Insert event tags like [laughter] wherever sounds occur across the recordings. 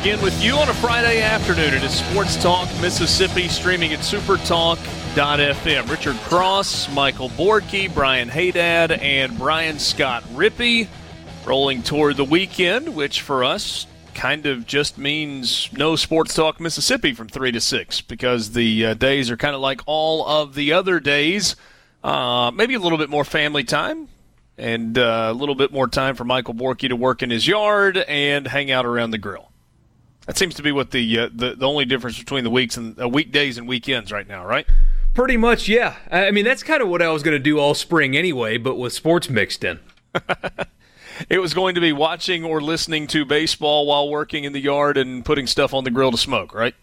Again with you on a Friday afternoon. It is Sports Talk Mississippi, streaming at supertalk.fm. Richard Cross, Michael Borky, Brian Hadad, and Brian Scott Rippee rolling toward the weekend, which for us kind of just means no Sports Talk Mississippi from 3 to 6 because the uh, days are kind of like all of the other days. Uh, maybe a little bit more family time, and uh, a little bit more time for Michael Borky to work in his yard and hang out around the grill. That seems to be what the uh, the, the only difference between the weeks and uh, weekdays and weekends right now, right? Pretty much, yeah. I mean, that's kind of what I was going to do all spring anyway, but with sports mixed in. [laughs] It was going to be watching or listening to baseball while working in the yard and putting stuff on the grill to smoke, right?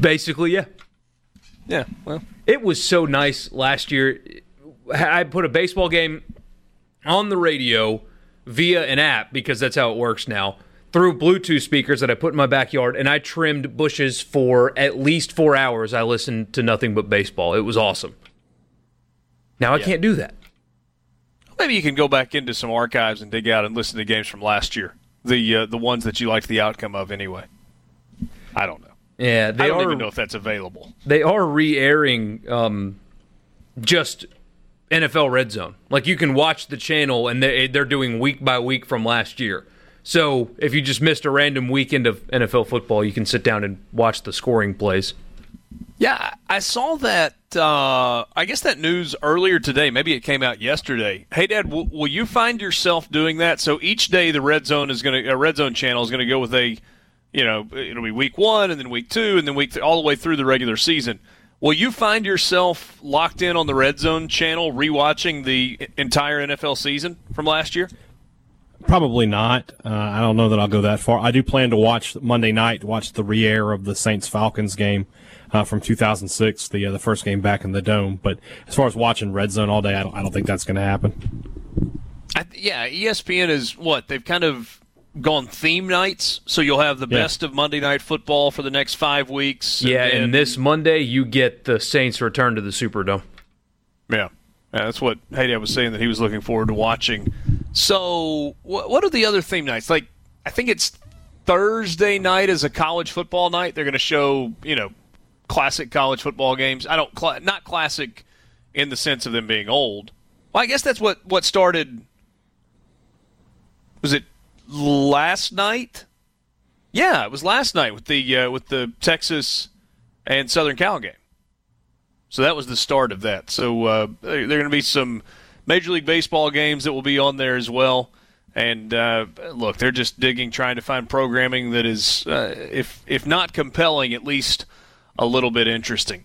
Basically, yeah. Yeah. Well, It was so nice last year. I put a baseball game on the radio via an app because that's how it works now through Bluetooth speakers that I put in my backyard, and I trimmed bushes for at least four hours. I listened to nothing but baseball. It was awesome. Now I Yeah. can't do that. maybe you can go back into some archives and dig out and listen to games from last year. The uh, the ones that you liked the outcome of anyway. I don't know. Yeah, they I don't are. even know if that's available. they are re-airing um, just NFL Red Zone. Like you can watch the channel, and they, they're doing week by week from last year. So if you just missed a random weekend of NFL football, you can sit down and watch the scoring plays. Yeah, I saw that. Uh, I guess that news earlier today. Maybe it came out yesterday. Hadad, will, will you find yourself doing that? So each day, the red zone is going to a red zone channel is going to go with a, you know, it'll be week one and then week two and then week th- all the way through the regular season. Will you find yourself locked in on the red zone channel, rewatching the entire NFL season from last year? Probably not. Uh, I don't know that I'll go that far. I do plan to watch Monday night, watch the re-air of the Saints Falcons game uh, from 2006, the uh, the first game back in the dome. But as far as watching Red Zone all day, I don't, I don't think that's going to happen. I th- yeah, ESPN is what they've kind of gone theme nights, so you'll have the Yeah. best of Monday Night Football for the next five weeks. Yeah, then- and this Monday you get the Saints return to the Superdome. Yeah. Yeah, that's what Hayden was saying that he was looking forward to watching. So, what, are the other theme nights? Like, I think it's Thursday night is a college football night. They're going to show, you know, classic college football games. I don't, cla not classic in the sense of them being old. Well, I guess that's what what started. Was it last night? Yeah, it was last night with the uh, with the Texas and Southern Cal game. So that was the start of that. So uh, there are going to be some Major League Baseball games that will be on there as well. And uh, look, they're just digging, trying to find programming that is, uh, if if not compelling, at least a little bit interesting.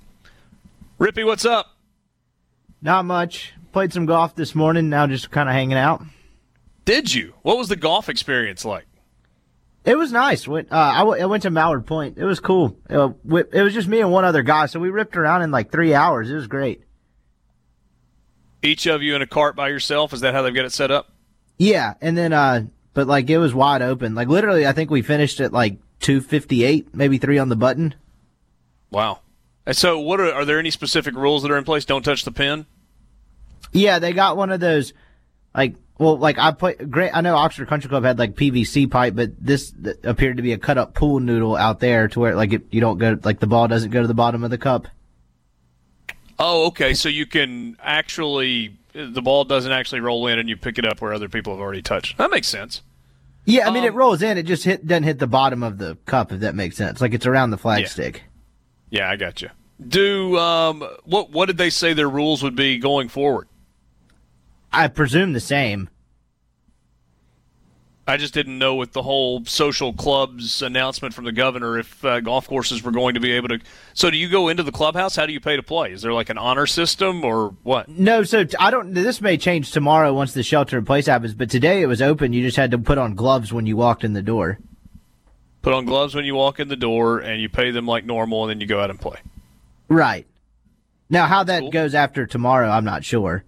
Rippee, what's up? Not much. Played some golf this morning. Now just kind of hanging out. Did you? What was the golf experience like? It was nice. Went, uh, I, w- I went to Mallard Point. It was cool. It was just me and one other guy, so we ripped around in like three hours. It was great. Each of you in a cart by yourself? Is that how they've got it set up? Yeah, and then uh, but like it was wide open. Like literally, I think we finished at like two fifty eight, maybe three on the button. Wow. And so, what are, are there any specific rules that are in place? Don't touch the pin. Yeah, they got one of those, like, well, like I put. Great, I know Oxford Country Club had like PVC pipe, but this th- appeared to be a cut up pool noodle out there to where like it, you don't go, like the ball doesn't go to the bottom of the cup. Oh, okay. So you can actually the ball doesn't actually roll in, and you pick it up where other people have already touched. That makes sense. Yeah, I mean it Um, rolls in. It just hit doesn't hit the bottom of the cup if that makes sense. Like it's around the flag Yeah. stick. Yeah, I got you. Do um what what did they say their rules would be going forward? I presume the same. I just didn't know with the whole social clubs announcement from the governor if uh, golf courses were going to be able to. So, do you go into the clubhouse? How do you pay to play? Is there like an honor system or what? No, so I don't. This may change tomorrow once the shelter in place happens. But today it was open. You just had to put on gloves when you walked in the door. Put on gloves when you walk in the door, and you pay them like normal, and then you go out and play. Right. Now, how that Cool. goes after tomorrow, I'm not sure.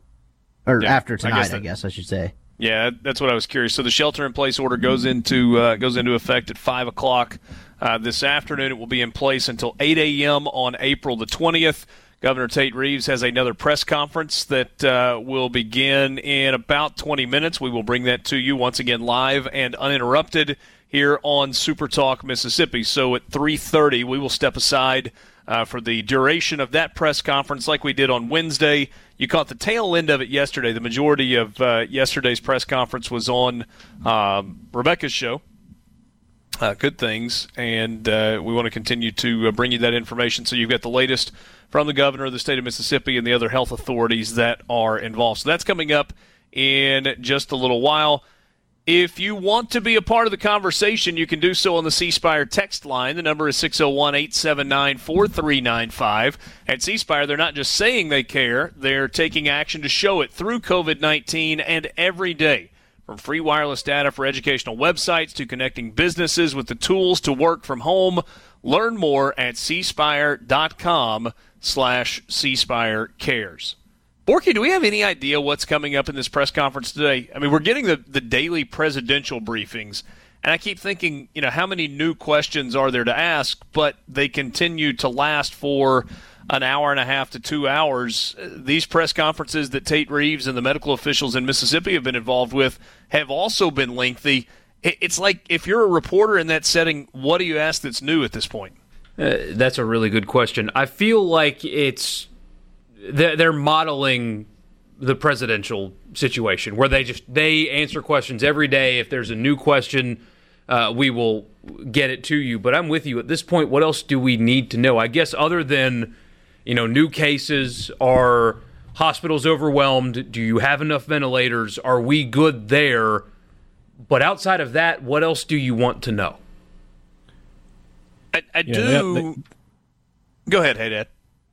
Or Yeah, after tonight, I guess guess, I should say. Yeah, that's what I was curious. So the shelter-in-place order goes into uh, goes into effect at five o'clock uh, this afternoon. It will be in place until eight a.m. on April the twentieth. Governor Tate Reeves has another press conference that uh, will begin in about 20 minutes. We will bring that to you once again live and uninterrupted here on Super Talk Mississippi. So at 3:30, we will step aside uh, for the duration of that press conference, like we did on Wednesday. You caught the tail end of it yesterday. The majority of uh, yesterday's press conference was on um, Rebecca's show. Uh, good things, and uh, we want to continue to uh, bring you that information so you've got the latest from the governor of the state of Mississippi and the other health authorities that are involved. So that's coming up in just a little while. If you want to be a part of the conversation, you can do so on the C Spire text line. The number is 601 879 4395. At C Spire, they're not just saying they care, they're taking action to show it through COVID 19 and every day. From free wireless data for educational websites to connecting businesses with the tools to work from home. Learn more at cspire.com slash cspire cares. Borky, do we have any idea what's coming up in this press conference today? I mean, we're getting the, the daily presidential briefings, and I keep thinking, you know, how many new questions are there to ask? But they continue to last for an hour and a half to two hours. Uh, These press conferences that Tate Reeves and the medical officials in Mississippi have been involved with have also been lengthy. It's like if you're a reporter in that setting, what do you ask that's new at this point? Uh, that's a really good question. I feel like it's they're, they're modeling the presidential situation where they just they answer questions every day. If there's a new question, uh, we will get it to you. But I'm with you at this point. What else do we need to know? I guess other than you know new cases are hospitals overwhelmed. Do you have enough ventilators? Are we good there? But outside of that, what else do you want to know? I, I Yeah, do. they- they- Go ahead, Hadad.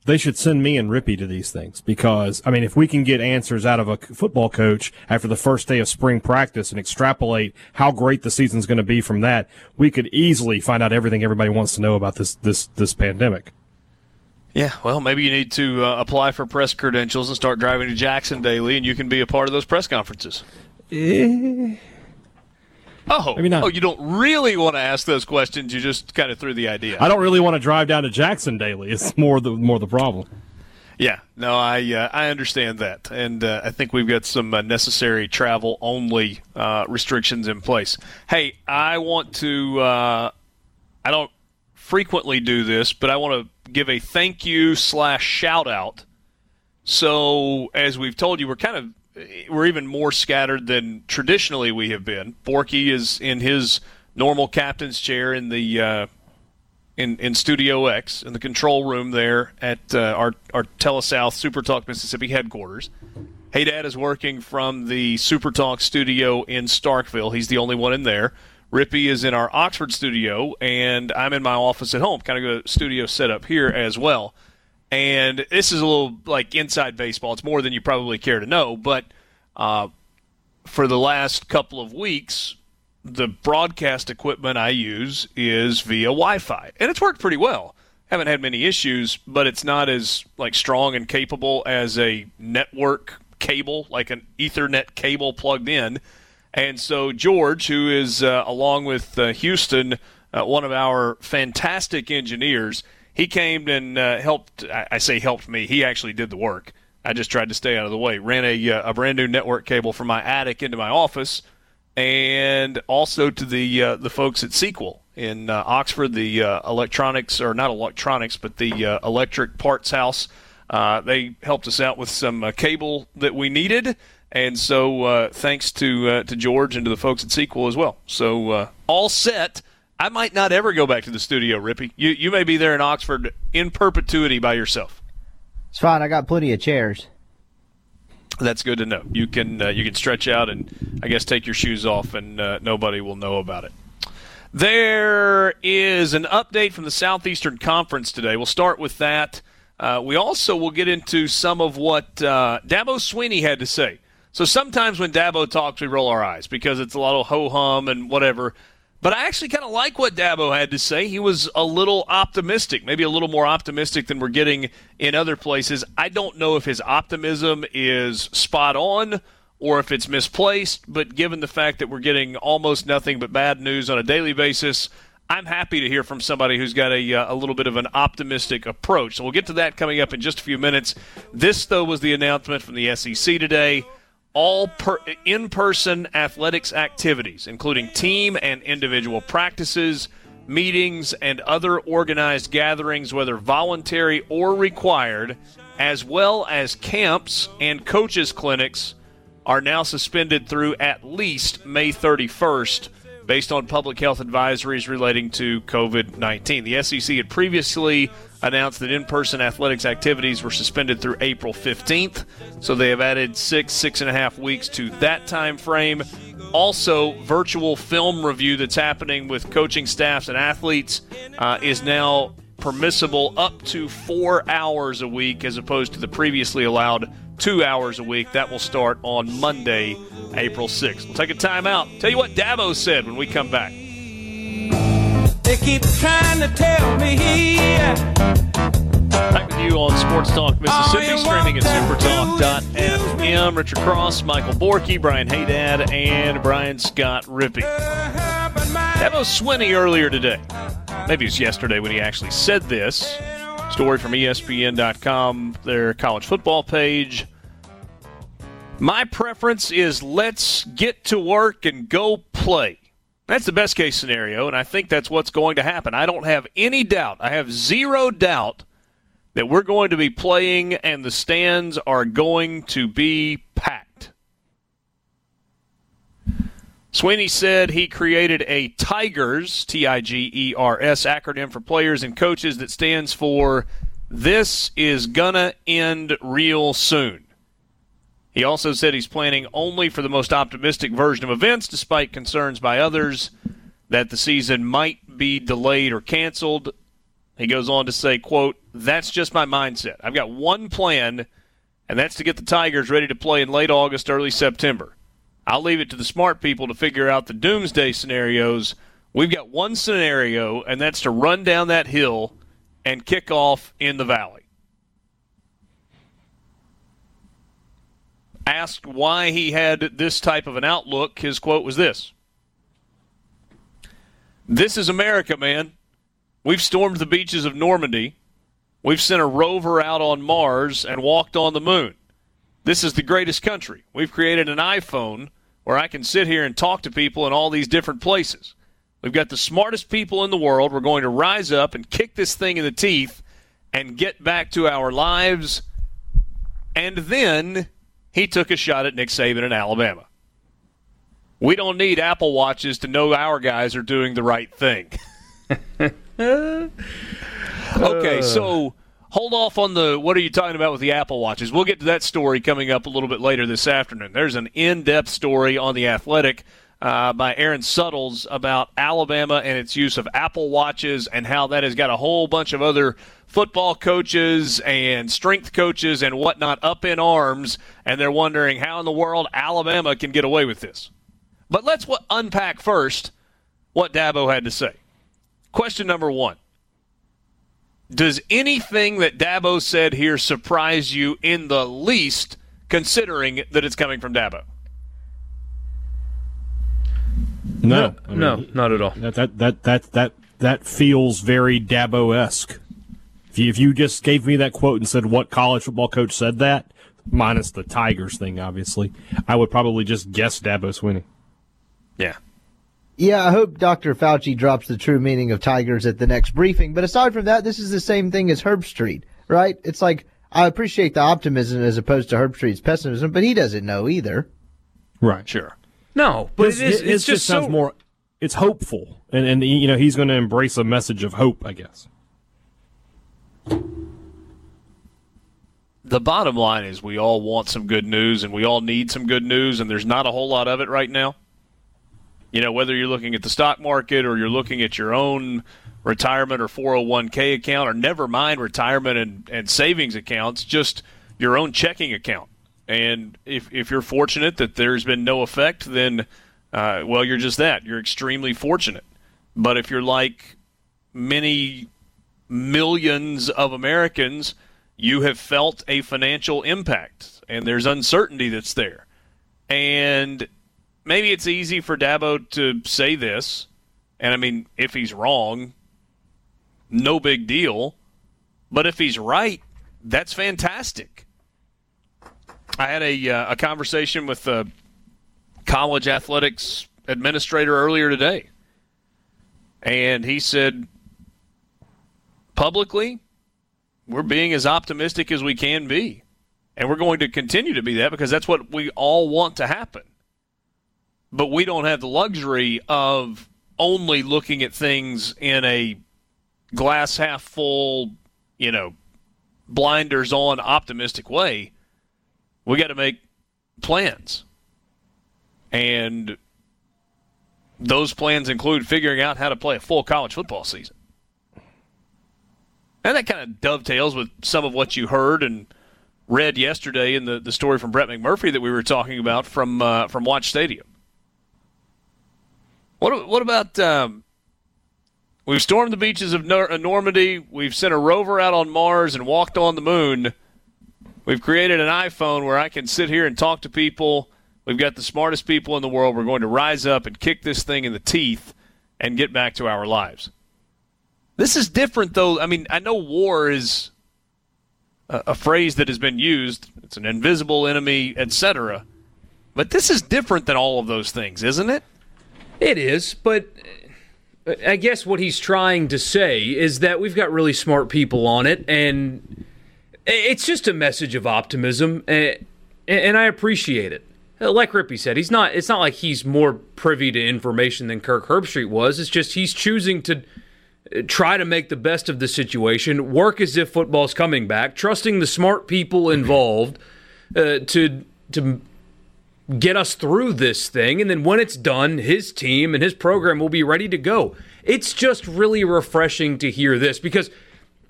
They should send me and Rippee to these things because, I mean, if we can get answers out of a football coach after the first day of spring practice and extrapolate how great the season's going to be from that, we could easily find out everything everybody wants to know about this, this, this pandemic. Yeah, well, maybe you need to uh, apply for press credentials and start driving to Jackson daily, and you can be a part of those press conferences. Oh, Maybe not. oh, you don't really want to ask those questions. You just kind of threw the idea. I don't really want to drive down to Jackson daily. It's more the, more the problem. Yeah, no, I uh, I understand that, and uh, I think we've got some uh, necessary travel only uh, restrictions in place. Hey, I want to. Uh, I don't frequently do this, but I want to give a thank you slash shout out. So, as we've told you, we're kind of we're even more scattered than traditionally we have been. Borky is in his normal captain's chair in the uh, in, in Studio X in the control room there at uh, our our TeleSouth SuperTalk Mississippi headquarters. Hadad is working from the SuperTalk studio in Starkville. He's the only one in there. Rippee is in our Oxford studio, and I'm in my office at home. Kind of a studio setup here as well. And this is a little like inside baseball. It's more than you probably care to know, but uh, for the last couple of weeks, the broadcast equipment I use is via Wi-Fi, and it's worked pretty well. Haven't had many issues, but it's not as like strong and capable as a network cable, like an Ethernet cable plugged in. And so George, who is uh, along with uh, Houston, uh, one of our fantastic engineers, he came and uh, helped. I, I say helped me. He actually did the work. I just tried to stay out of the way. Ran a, uh, a brand new network cable from my attic into my office and also to the uh, the folks at Sequel in uh, Oxford, the uh, electronics or not electronics, but the uh, electric parts house. They helped us out with some cable that we needed, and so thanks to to George and to the folks at Sequel as well. So all set. I might not ever go back to the studio, Rippee. You you may be there in Oxford in perpetuity by yourself. It's fine. I got plenty of chairs. That's good to know. You can uh, you can stretch out and I guess take your shoes off, and uh, nobody will know about it. There is an update from the Southeastern Conference today. We'll start with that. Uh, we also will get into some of what uh, Dabo Swinney had to say. So sometimes when Dabo talks, we roll our eyes because it's a lot of ho hum and whatever. But I actually kind of like what Dabo had to say. He was a little optimistic, maybe a little more optimistic than we're getting in other places. I don't know if his optimism is spot on or if it's misplaced, but given the fact that we're getting almost nothing but bad news on a daily basis, I'm happy to hear from somebody who's got a, uh, a little bit of an optimistic approach. So we'll get to that coming up in just a few minutes. This, though, was the announcement from the SEC today all per- in-person athletics activities, including team and individual practices, meetings, and other organized gatherings, whether voluntary or required, as well as camps and coaches clinics, are now suspended through at least May 31st based on public health advisories relating to COVID 19. The SEC had previously announced that in person athletics activities were suspended through April 15th, so they have added six, six and a half weeks to that time frame. Also, virtual film review that's happening with coaching staffs and athletes uh, is now permissible up to four hours a week as opposed to the previously allowed two hours a week. That will start on Monday, April 6th. We'll take a timeout. Tell you what Dabo said when we come back. They keep trying to tell me. Back with you on Sports Talk Mississippi, streaming at supertalk.fm. Richard Cross, Michael Borky, Brian Hadad, and Brian Scott Rippee. Uh, Dabo Swinney earlier today. Maybe it was yesterday when he actually said this. Story from ESPN.com, their college football page. My preference is let's get to work and go play. That's the best case scenario, and I think that's what's going to happen. I don't have any doubt. I have zero doubt that we're going to be playing and the stands are going to be packed. Swinney said he created a Tigers, T I G E R S, acronym for players and coaches that stands for This is Gonna End Real Soon. He also said he's planning only for the most optimistic version of events, despite concerns by others that the season might be delayed or canceled. He goes on to say, quote, that's just my mindset. I've got one plan, and that's to get the Tigers ready to play in late August, early September. I'll leave it to the smart people to figure out the doomsday scenarios. We've got one scenario, and that's to run down that hill and kick off in the valley. Asked why he had this type of an outlook, his quote was this This is America, man. We've stormed the beaches of Normandy. We've sent a rover out on Mars and walked on the moon. This is the greatest country. We've created an iPhone where I can sit here and talk to people in all these different places. We've got the smartest people in the world. We're going to rise up and kick this thing in the teeth and get back to our lives. And then he took a shot at Nick Saban in Alabama. We don't need Apple Watches to know our guys are doing the right thing. [laughs] okay, so hold off on the what are you talking about with the Apple Watches? We'll get to that story coming up a little bit later this afternoon. There's an in depth story on The Athletic. Uh, by Aaron Suttles about Alabama and its use of Apple Watches and how that has got a whole bunch of other football coaches and strength coaches and whatnot up in arms, and they're wondering how in the world Alabama can get away with this. But let's unpack first what Dabo had to say. Question number one Does anything that Dabo said here surprise you in the least, considering that it's coming from Dabo? No, I mean, no, not at all. That that that that that, that feels very Dabo esque. If you, if you just gave me that quote and said what college football coach said that, minus the Tigers thing, obviously, I would probably just guess Dabo Swinney. Yeah. Yeah, I hope Dr. Fauci drops the true meaning of Tigers at the next briefing. But aside from that, this is the same thing as Herbstreit, right? It's like, I appreciate the optimism as opposed to Herbstreit's pessimism, but he doesn't know either. Right. Sure. No, but his, it is, his it's just, sounds so, more. It's hopeful, and and you know he's going to embrace a message of hope, I guess. the bottom line is we all want some good news and we all need some good news, and there's not a whole lot of it right now. You know, whether you're looking at the stock market or you're looking at your own retirement or 401k account, or never mind retirement and, and savings accounts, just your own checking account. And if, if you're fortunate that there's been no effect, then, uh, well, you're just that. You're extremely fortunate. But if you're like many millions of Americans, you have felt a financial impact, and there's uncertainty that's there. And maybe it's easy for Dabo to say this, and I mean, if he's wrong, no big deal. But if he's right, that's fantastic. I had a, uh, a conversation with the college athletics administrator earlier today, and he said publicly, we're being as optimistic as we can be. And we're going to continue to be that because that's what we all want to happen. But we don't have the luxury of only looking at things in a glass half full, you know, blinders on optimistic way. We got to make plans. And those plans include figuring out how to play a full college football season. And that kind of dovetails with some of what you heard and read yesterday in the, the story from Brett McMurphy that we were talking about from uh, from Watch Stadium. What what about um, we've stormed the beaches of Normandy, we've sent a rover out on Mars and walked on the moon. We've created an iPhone where I can sit here and talk to people. We've got the smartest people in the world. We're going to rise up and kick this thing in the teeth and get back to our lives. This is different, though. I mean, I know war is a, a phrase that has been used. It's an invisible enemy, etc. But this is different than all of those things, isn't it? It is, but uh, I guess what he's trying to say is that we've got really smart people on it, and it's just a message of optimism, and I appreciate it. Like Rippee said, he's not. It's not like he's more privy to information than Kirk Herbstreit was. It's just he's choosing to try to make the best of the situation, work as if football's coming back, trusting the smart people [clears throat] involved uh, to to get us through this thing, and then when it's done, his team and his program will be ready to go. It's just really refreshing to hear this because,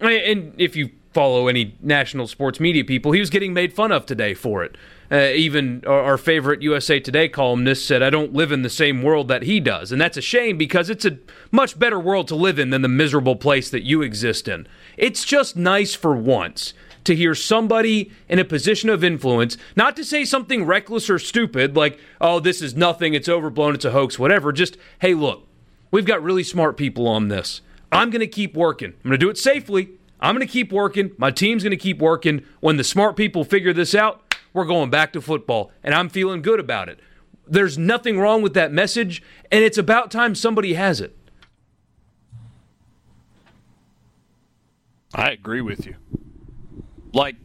and if you follow any national sports media people, he was getting made fun of today for it. Uh, even our, our, favorite USA Today columnist said, I don't live in the same world that he does. And that's a shame because it's a much better world to live in than the miserable place that you exist in. It's just nice for once to hear somebody in a position of influence, not to say something reckless or stupid like, oh, this is nothing, it's overblown, it's a hoax, whatever. Just, hey, look, we've got really smart people on this. I'm going to keep working. I'm going to do it safely. I'm going to keep working. My team's going to keep working. When the smart people figure this out, we're going back to football, and I'm feeling good about it. There's nothing wrong with that message, and it's about time somebody has it. I agree with you. Like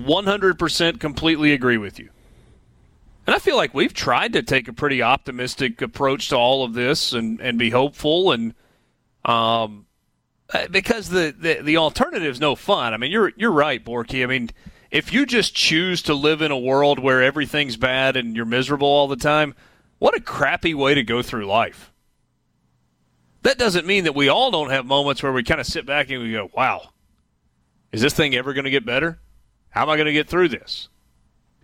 100% completely agree with you. And I feel like we've tried to take a pretty optimistic approach to all of this and, and be hopeful and um Uh, because the, the the alternative is no fun. I mean, you're you're right, Borky. I mean, if you just choose to live in a world where everything's bad and you're miserable all the time, what a crappy way to go through life. That doesn't mean that we all don't have moments where we kind of sit back and we go, wow, is this thing ever going to get better? How am I going to get through this?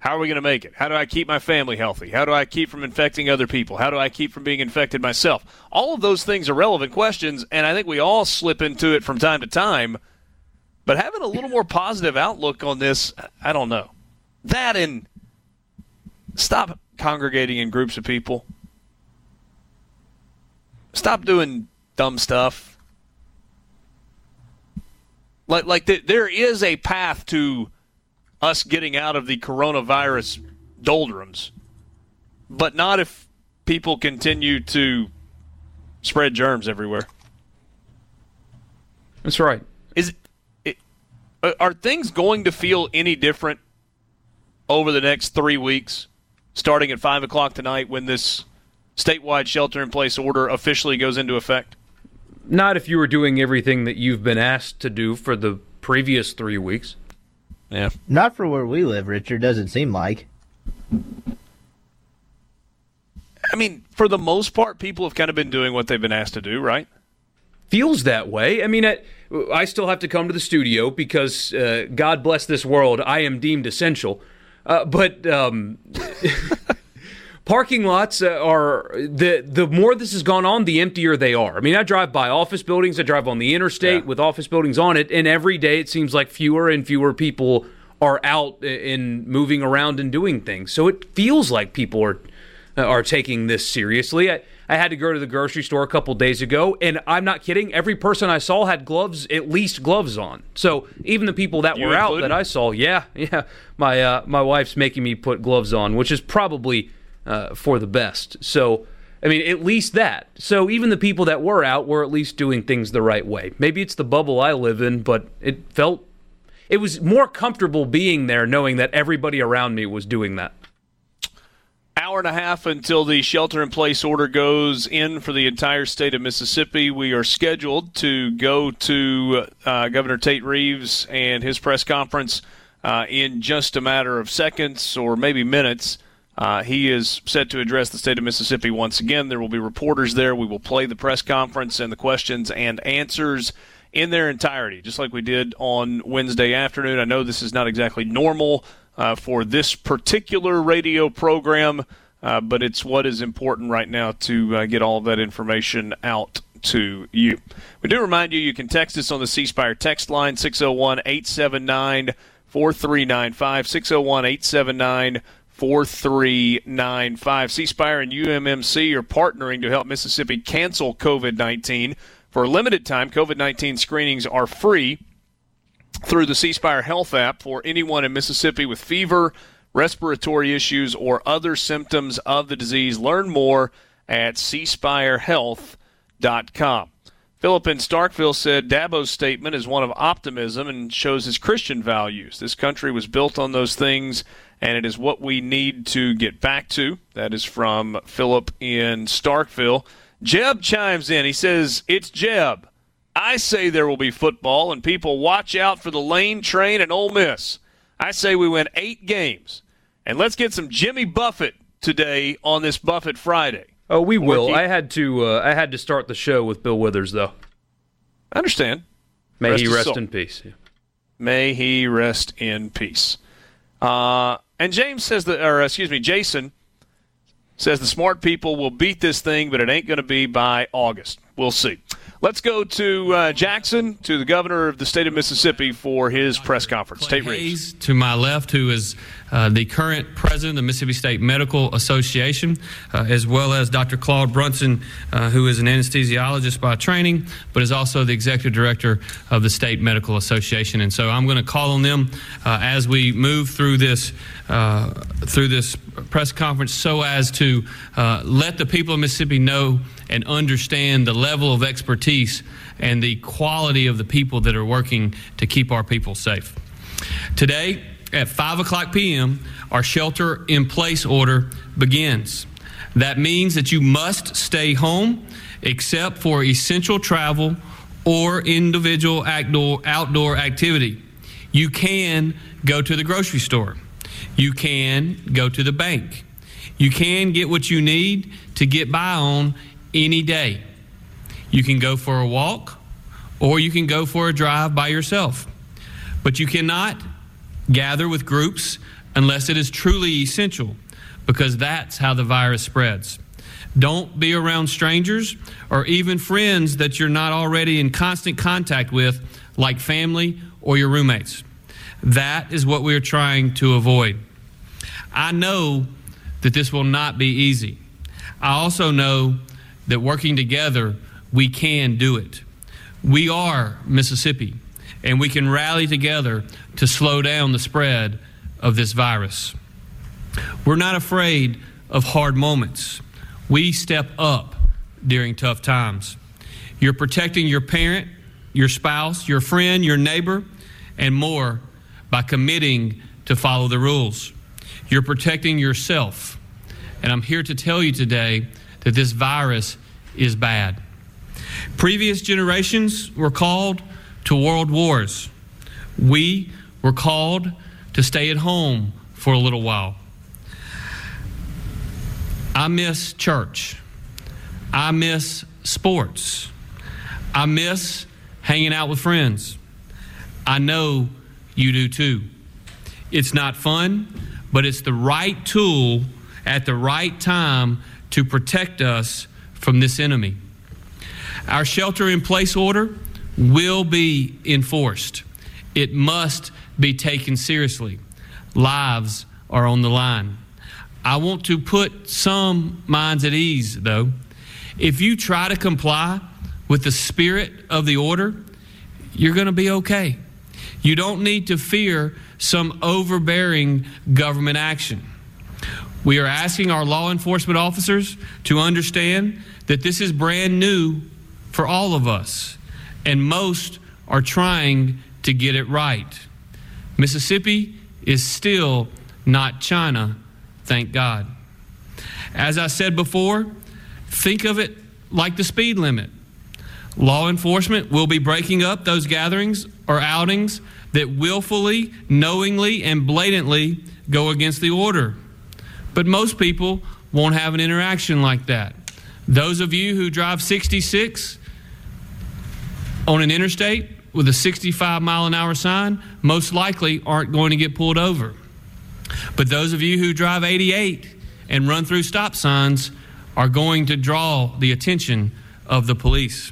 How are we going to make it? How do I keep my family healthy? How do I keep from infecting other people? How do I keep from being infected myself? All of those things are relevant questions, and I think we all slip into it from time to time. But having a little more positive outlook on this, I don't know. That and stop congregating in groups of people. Stop doing dumb stuff. Like, like the, there is a path to us getting out of the coronavirus doldrums, but not if people continue to spread germs everywhere. That's right. Is uh, are things going to feel any different over the next three weeks, starting at five o'clock tonight when this statewide shelter-in-place order officially goes into effect? Not if you were doing everything that you've been asked to do for the previous three weeks. Yeah. Not for where we live, Richard. Doesn't seem like. I mean, for the most part, people have kind of been doing what they've been asked to do, right? feels that way. I mean, I, I still have to come to the studio because uh, God bless this world, I am deemed essential. Uh, but um, [laughs] parking lots uh, are the the more this has gone on, the emptier they are. I mean, I drive by office buildings, I drive on the interstate Yeah. with office buildings on it, and every day it seems like fewer and fewer people are out and moving around and doing things. So it feels like people are uh, are taking this seriously. I, I had to go to the grocery store a couple days ago, and I'm not kidding. Every person I saw had gloves, at least gloves on. So even the people that You were out that I saw, yeah, [laughs] yeah. My uh, my wife's making me put gloves on, which is probably uh, for the best. So I mean, at least that. So even the people that were out were at least doing things the right way. Maybe it's the bubble I live in, but it felt it was more comfortable being there, knowing that everybody around me was doing that. Hour and a half until the shelter in place order goes in for the entire state of Mississippi. We are scheduled to go to uh, Governor Tate Reeves and his press conference uh, in just a matter of seconds or maybe minutes. Uh, he is set to address the state of Mississippi once again. There will be reporters there. We will play the press conference and the questions and answers in their entirety, just like we did on Wednesday afternoon. I know this is not exactly normal uh, for this particular radio program, uh, but it's what is important right now to uh, get all of that information out to you. We do remind you you can text us on the C text line 601 879 4395. 601 879 4395. C Spire and UMMC are partnering to help Mississippi cancel COVID 19. For a limited time, COVID 19 screenings are free through the C Spire Health app for anyone in Mississippi with fever, respiratory issues, or other symptoms of the disease. Learn more at cspirehealth.com. Philip in Starkville said Dabo's statement is one of optimism and shows his Christian values. This country was built on those things, and it is what we need to get back to. That is from Philip in Starkville. Jeb chimes in. He says, It's Jeb. I say there will be football, and people watch out for the lane train and Ole Miss. I say we win eight games. And let's get some Jimmy Buffett today on this Buffett Friday. Oh, we will. Borky. I had to. Uh, I had to start the show with Bill Withers, though. I understand. May Rest he rest soul. in peace. May he rest in peace. Uh, and James says that, or excuse me, Jason says the smart people will beat this thing, but it ain't going to be by August. We'll see. Let's go to uh, Jackson, to the governor of the state of Mississippi for his press conference. Clay Tate Reeves. Hayes to my left, who is uh, the current president of the Mississippi State Medical Association, uh, as well as Dr. Claude Brunson, uh, who is an anesthesiologist by training, but is also the executive director of the State Medical Association. And so I'm going to call on them uh, as we move through this uh, through this press conference, so as to let the people of Mississippi know and understand the level of expertise and the quality of the people that are working to keep our people safe. Today, at 5 o'clock p.m., our shelter in place order begins. That means that you must stay home except for essential travel or individual outdoor, activity. You can go to the grocery store. You can go to the bank. You can get what you need to get by on any day. You can go for a walk or you can go for a drive by yourself. But you cannot gather with groups unless it is truly essential because that's how the virus spreads. Don't be around strangers or even friends that you're not already in constant contact with, like family or your roommates. That is what we're trying to avoid. I know that this will not be easy. I also know that working together, we can do it. We are Mississippi, and we can rally together to slow down the spread of this virus. We're not afraid of hard moments. We step up during tough times. You're protecting your parent, your spouse, your friend, your neighbor, and more by committing to follow the rules. You're protecting yourself. And I'm here to tell you today that this virus is bad. Previous generations were called to world wars. We were called to stay at home for a little while. I miss church. I miss sports. I miss hanging out with friends. I know you do too. It's not fun, but it's the right tool at the right time to protect us from this enemy. Our shelter in place order will be enforced. It must be taken seriously. Lives are on the line. I want to put some minds at ease, though. If you try to comply with the spirit of the order, you're going to be okay. You don't need to fear some overbearing government action. We are asking our law enforcement officers to understand that this is brand new for all of us, and most are trying to get it right. Mississippi is still not China, thank God. As I said before, think of it like the speed limit. Law enforcement will be breaking up those gatherings or outings that willfully, knowingly, and blatantly go against the order. But most people won't have an interaction like that. Those of you who drive 66 on an interstate with a 65 mile an hour sign most likely aren't going to get pulled over. But those of you who drive 88 and run through stop signs are going to draw the attention of the police.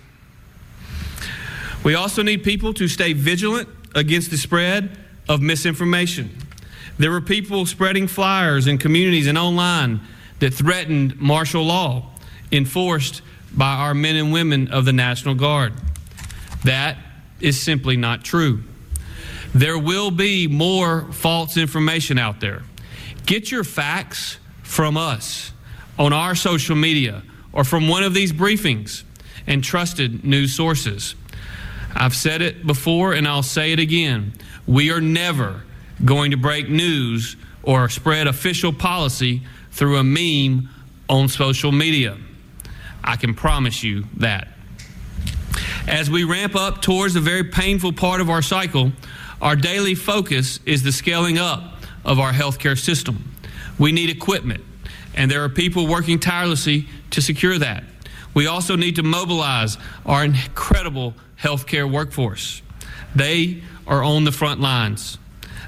We also need people to stay vigilant against the spread of misinformation. There were people spreading flyers in communities and online that threatened martial law enforced by our men and women of the National Guard. That is simply not true. There will be more false information out there. Get your facts from us on our social media or from one of these briefings and trusted news sources. I've said it before and I'll say it again. We are never going to break news or spread official policy through a meme on social media. I can promise you that. As we ramp up towards a very painful part of our cycle, our daily focus is the scaling up of our healthcare system. We need equipment, and there are people working tirelessly to secure that. We also need to mobilize our incredible healthcare workforce. They are on the front lines.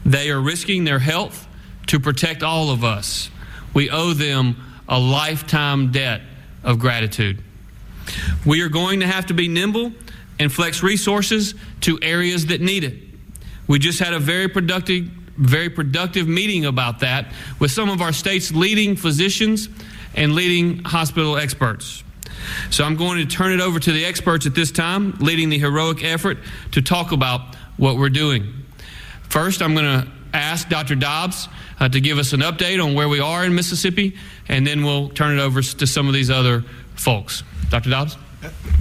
They are risking their health to protect all of us. We owe them a lifetime debt of gratitude. We are going to have to be nimble and flex resources to areas that need it. We just had a very productive very productive meeting about that with some of our state's leading physicians and leading hospital experts. So I'm going to turn it over to the experts at this time, leading the heroic effort to talk about what we're doing. First, I'm going to ask Dr. Dobbs uh, to give us an update on where we are in Mississippi, and then we'll turn it over to some of these other folks. Dr. Dobbs?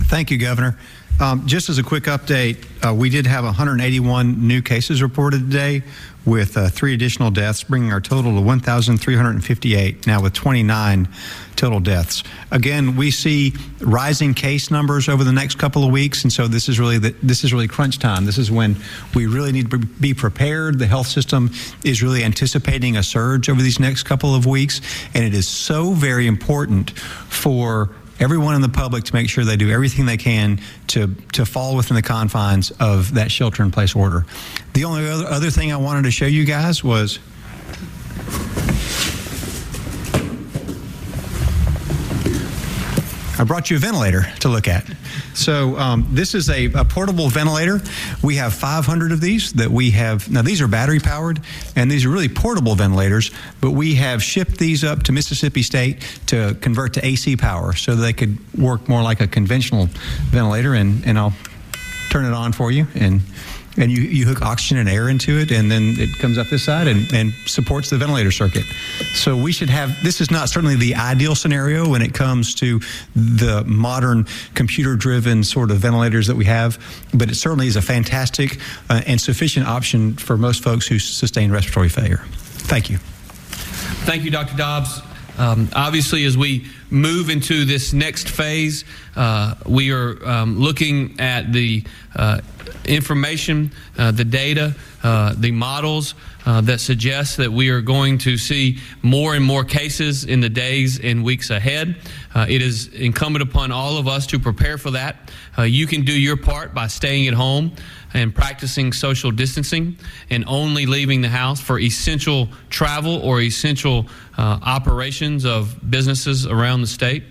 Thank you, Governor. Um, just as a quick update, uh, we did have 181 new cases reported today with uh, three additional deaths, bringing our total to 1,358, now with 29 total deaths. Again, we see rising case numbers over the next couple of weeks, and so this is really the, this is really crunch time. This is when we really need to be prepared. The health system is really anticipating a surge over these next couple of weeks, and it is so very important for everyone in the public to make sure they do everything they can to, to fall within the confines of that shelter in place order. The only other, other thing I wanted to show you guys was I brought you a ventilator to look at. So um, this is a, a, portable ventilator. We have 500 of these that we have. Now these are battery powered, and these are really portable ventilators. But we have shipped these up to Mississippi State to convert to AC power, so they could work more like a conventional ventilator. And and I'll turn it on for you and and you, you hook oxygen and air into it, and then it comes up this side and, and supports the ventilator circuit. So we should have this is not certainly the ideal scenario when it comes to the modern computer driven sort of ventilators that we have, but it certainly is a fantastic uh, and sufficient option for most folks who sustain respiratory failure. Thank you. Thank you, Dr. Dobbs. Um, obviously, as we move into this next phase, uh, we are um, looking at the uh, information, uh, the data, uh, the models uh, that suggest that we are going to see more and more cases in the days and weeks ahead. Uh, it is incumbent upon all of us to prepare for that. You can do your part by staying at home and practicing social distancing and only leaving the house for essential travel or essential uh, operations of businesses around the state.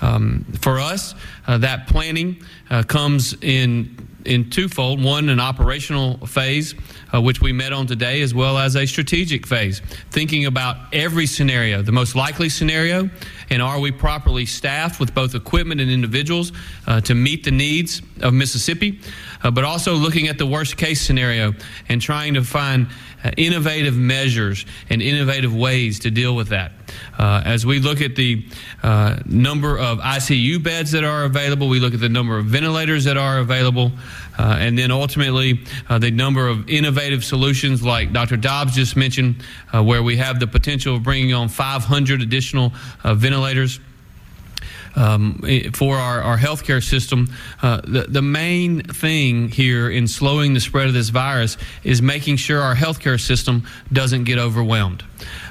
Um, for us, uh, that planning uh, comes in in twofold: one, an operational phase, uh, which we met on today, as well as a strategic phase, thinking about every scenario, the most likely scenario, and are we properly staffed with both equipment and individuals uh, to meet the needs of Mississippi, but also looking at the worst case scenario and trying to find uh, innovative measures and innovative ways to deal with that. Uh, as we look at the uh, number of ICU beds that are available, we look at the number of ventilators that are available, uh, and then ultimately uh, the number of innovative solutions like Dr. Dobbs just mentioned, uh, where we have the potential of bringing on 500 additional ventilators um, for our, our healthcare system, uh, the, the main thing here in slowing the spread of this virus is making sure our healthcare system doesn't get overwhelmed.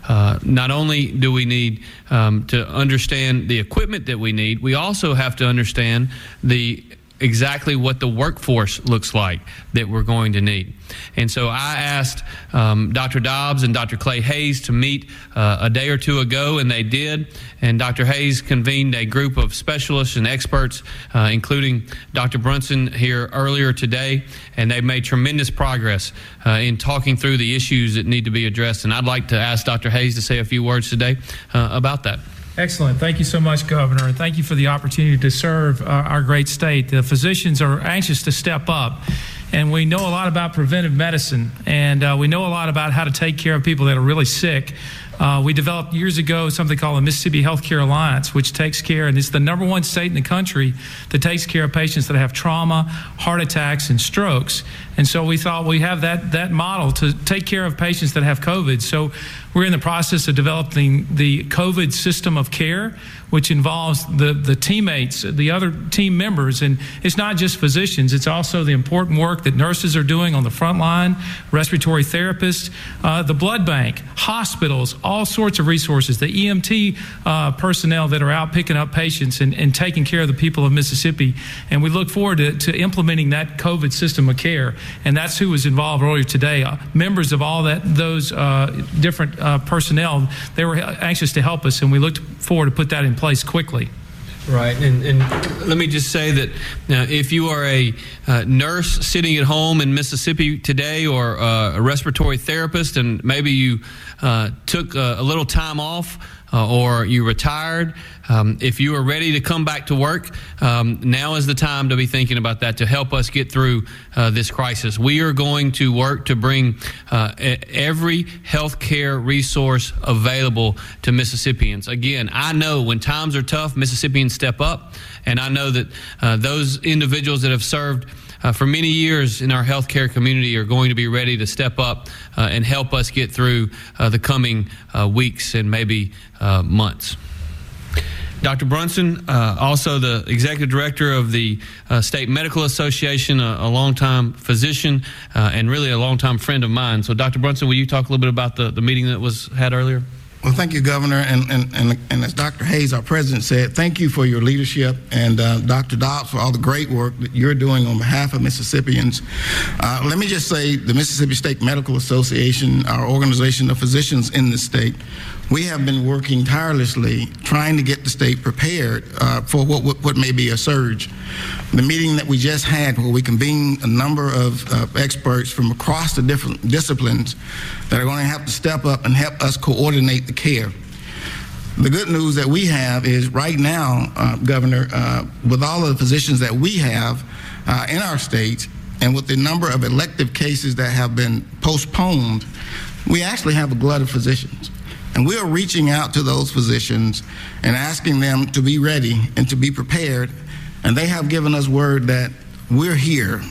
Uh, not only do we need um, to understand the equipment that we need, we also have to understand the exactly what the workforce looks like that we're going to need. And so I asked um, Dr. Dobbs and Dr. Clay Hays to meet uh, a day or two ago, and they did. And Dr. Hays convened a group of specialists and experts, uh, including Dr. Brunson here earlier today, and they made tremendous progress uh, in talking through the issues that need to be addressed. And I'd like to ask Dr. Hays to say a few words today uh, about that. Excellent. Thank you so much, Governor, and thank you for the opportunity to serve uh, our great state. The physicians are anxious to step up, and we know a lot about preventive medicine, and uh, we know a lot about how to take care of people that are really sick. Uh, we developed years ago something called the Mississippi Healthcare Alliance, which takes care, and it's the number one state in the country that takes care of patients that have trauma, heart attacks, and strokes. And so we thought we have that that model to take care of patients that have COVID. So we're in the process of developing the COVID system of care, which involves the, the teammates, the other team members. And it's not just physicians, it's also the important work that nurses are doing on the front line, respiratory therapists, uh, the blood bank, hospitals, all sorts of resources, the EMT uh, personnel that are out picking up patients and, and taking care of the people of Mississippi. And we look forward to, to implementing that COVID system of care. And that's who was involved earlier today. Uh, members of all that those uh, different uh, personnel, they were anxious to help us, and we looked forward to put that in place quickly. Right, and, and let me just say that uh, if you are a uh, nurse sitting at home in Mississippi today, or uh, a respiratory therapist, and maybe you uh, took a, a, little time off, uh, or you retired, um, if you are ready to come back to work, um, now is the time to be thinking about that to help us get through uh, this crisis. We are going to work to bring uh, every healthcare resource available to Mississippians. Again, I know when times are tough, Mississippians step up, and I know that uh, those individuals that have served for many years in our healthcare community are going to be ready to step up uh, and help us get through uh, the coming uh, weeks and maybe uh, months. Dr. Brunson, uh, also the executive director of the uh, State Medical Association, a, a longtime physician uh, and really a longtime friend of mine. So, Dr. Brunson, will you talk a little bit about the, the meeting that was had earlier? Well, thank you, Governor. And, and, and, and, as Dr. Hays, our president, said, thank you for your leadership and uh, Dr. Dobbs for all the great work that you're doing on behalf of Mississippians. Uh, let me just say the Mississippi State Medical Association, our organization of physicians in the state, we have been working tirelessly trying to get the state prepared uh, for what, what, what, may be a surge. The meeting that we just had, where we convened a number of uh, experts from across the different disciplines that are going to have to step up and help us coordinate the care. The good news that we have is right now, uh, Governor, uh, with all of the positions that we have uh, in our state, and with the number of elective cases that have been postponed, we actually have a glut of physicians. And we are reaching out to those physicians and asking them to be ready and to be prepared. And they have given us word that we're here.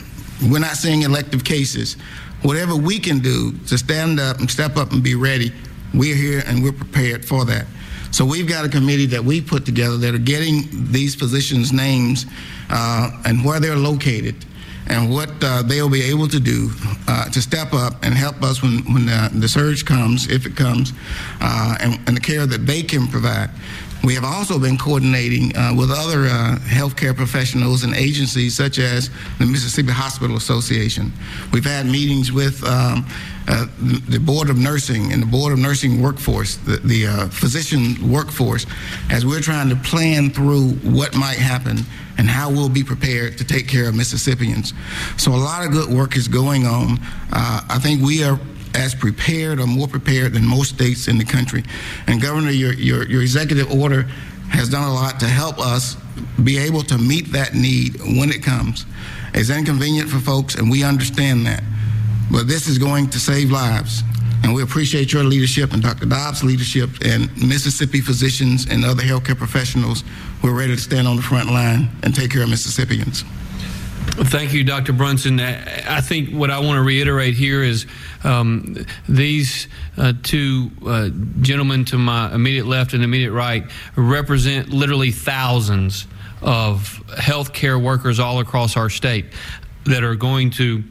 We're not seeing elective cases. Whatever we can do to stand up and step up and be ready, we're here and we're prepared for that. So we've got a committee that we put together that are getting these physicians' names uh, and where they're located and what uh, they'll be able to do uh, to step up and help us when, when the, the surge comes, if it comes, uh, and, and, the care that they can provide. We have also been coordinating uh, with other uh, healthcare professionals and agencies such as the Mississippi Hospital Association. We've had meetings with um, uh, the Board of Nursing and the Board of Nursing Workforce, the, the uh, physician workforce, as we're trying to plan through what might happen and how we'll be prepared to take care of Mississippians. So a lot of good work is going on. Uh, I think we are as prepared or more prepared than most states in the country. And Governor, your, your, your executive order has done a lot to help us be able to meet that need when it comes. It's inconvenient for folks, and we understand that. But this is going to save lives. And we appreciate your leadership and Dr. Dobbs' leadership and Mississippi physicians and other healthcare professionals who are ready to stand on the front line and take care of Mississippians. Thank you, Dr. Brunson. I think what I want to reiterate here is um, these uh, two uh, gentlemen to my immediate left and immediate right represent literally thousands of healthcare workers all across our state that are going to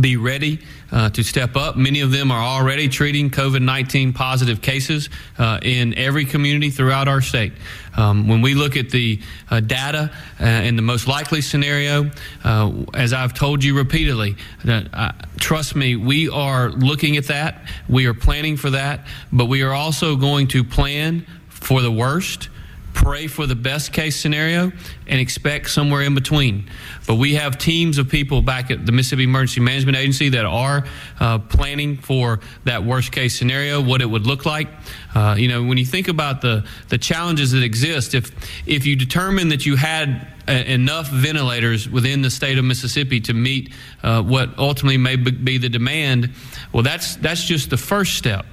be ready uh, to step up. Many of them are already treating COVID 19 positive cases uh, in every community throughout our state. Um, when we look at the uh, data uh, in the most likely scenario, uh, as I've told you repeatedly, uh, trust me, we are looking at that. We are planning for that, but we are also going to plan for the worst pray for the best case scenario and expect somewhere in between. But we have teams of people back at the Mississippi Emergency Management Agency that are uh, planning for that worst case scenario, what it would look like. Uh, you know, when you think about the the challenges that exist, if if you determine that you had a, enough ventilators within the state of Mississippi to meet uh, what ultimately may be the demand, well, that's that's just the first step.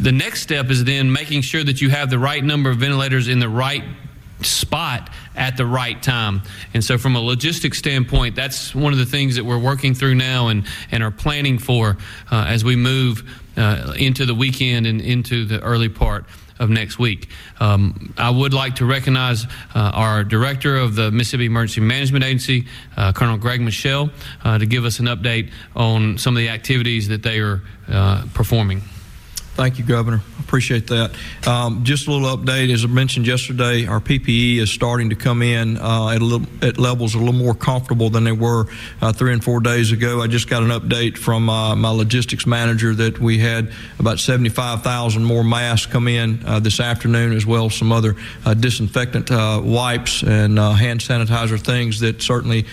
The next step is then making sure that you have the right number of ventilators in the right spot at the right time. And so, from a logistics standpoint, that's one of the things that we're working through now and, and are planning for uh, as we move uh, into the weekend and into the early part of next week. Um, I would like to recognize uh, our director of the Mississippi Emergency Management Agency, uh, Colonel Greg Michel, uh, to give us an update on some of the activities that they are uh, performing. Thank you, Governor. Appreciate that. Um, just a little update. As I mentioned yesterday, our PPE is starting to come in uh, at, little, at, levels a little more comfortable than they were uh, three and four days ago. I just got an update from uh, my logistics manager that we had about 75,000 more masks come in uh, this afternoon, as well as some other uh, disinfectant uh, wipes and hand sanitizer things that certainly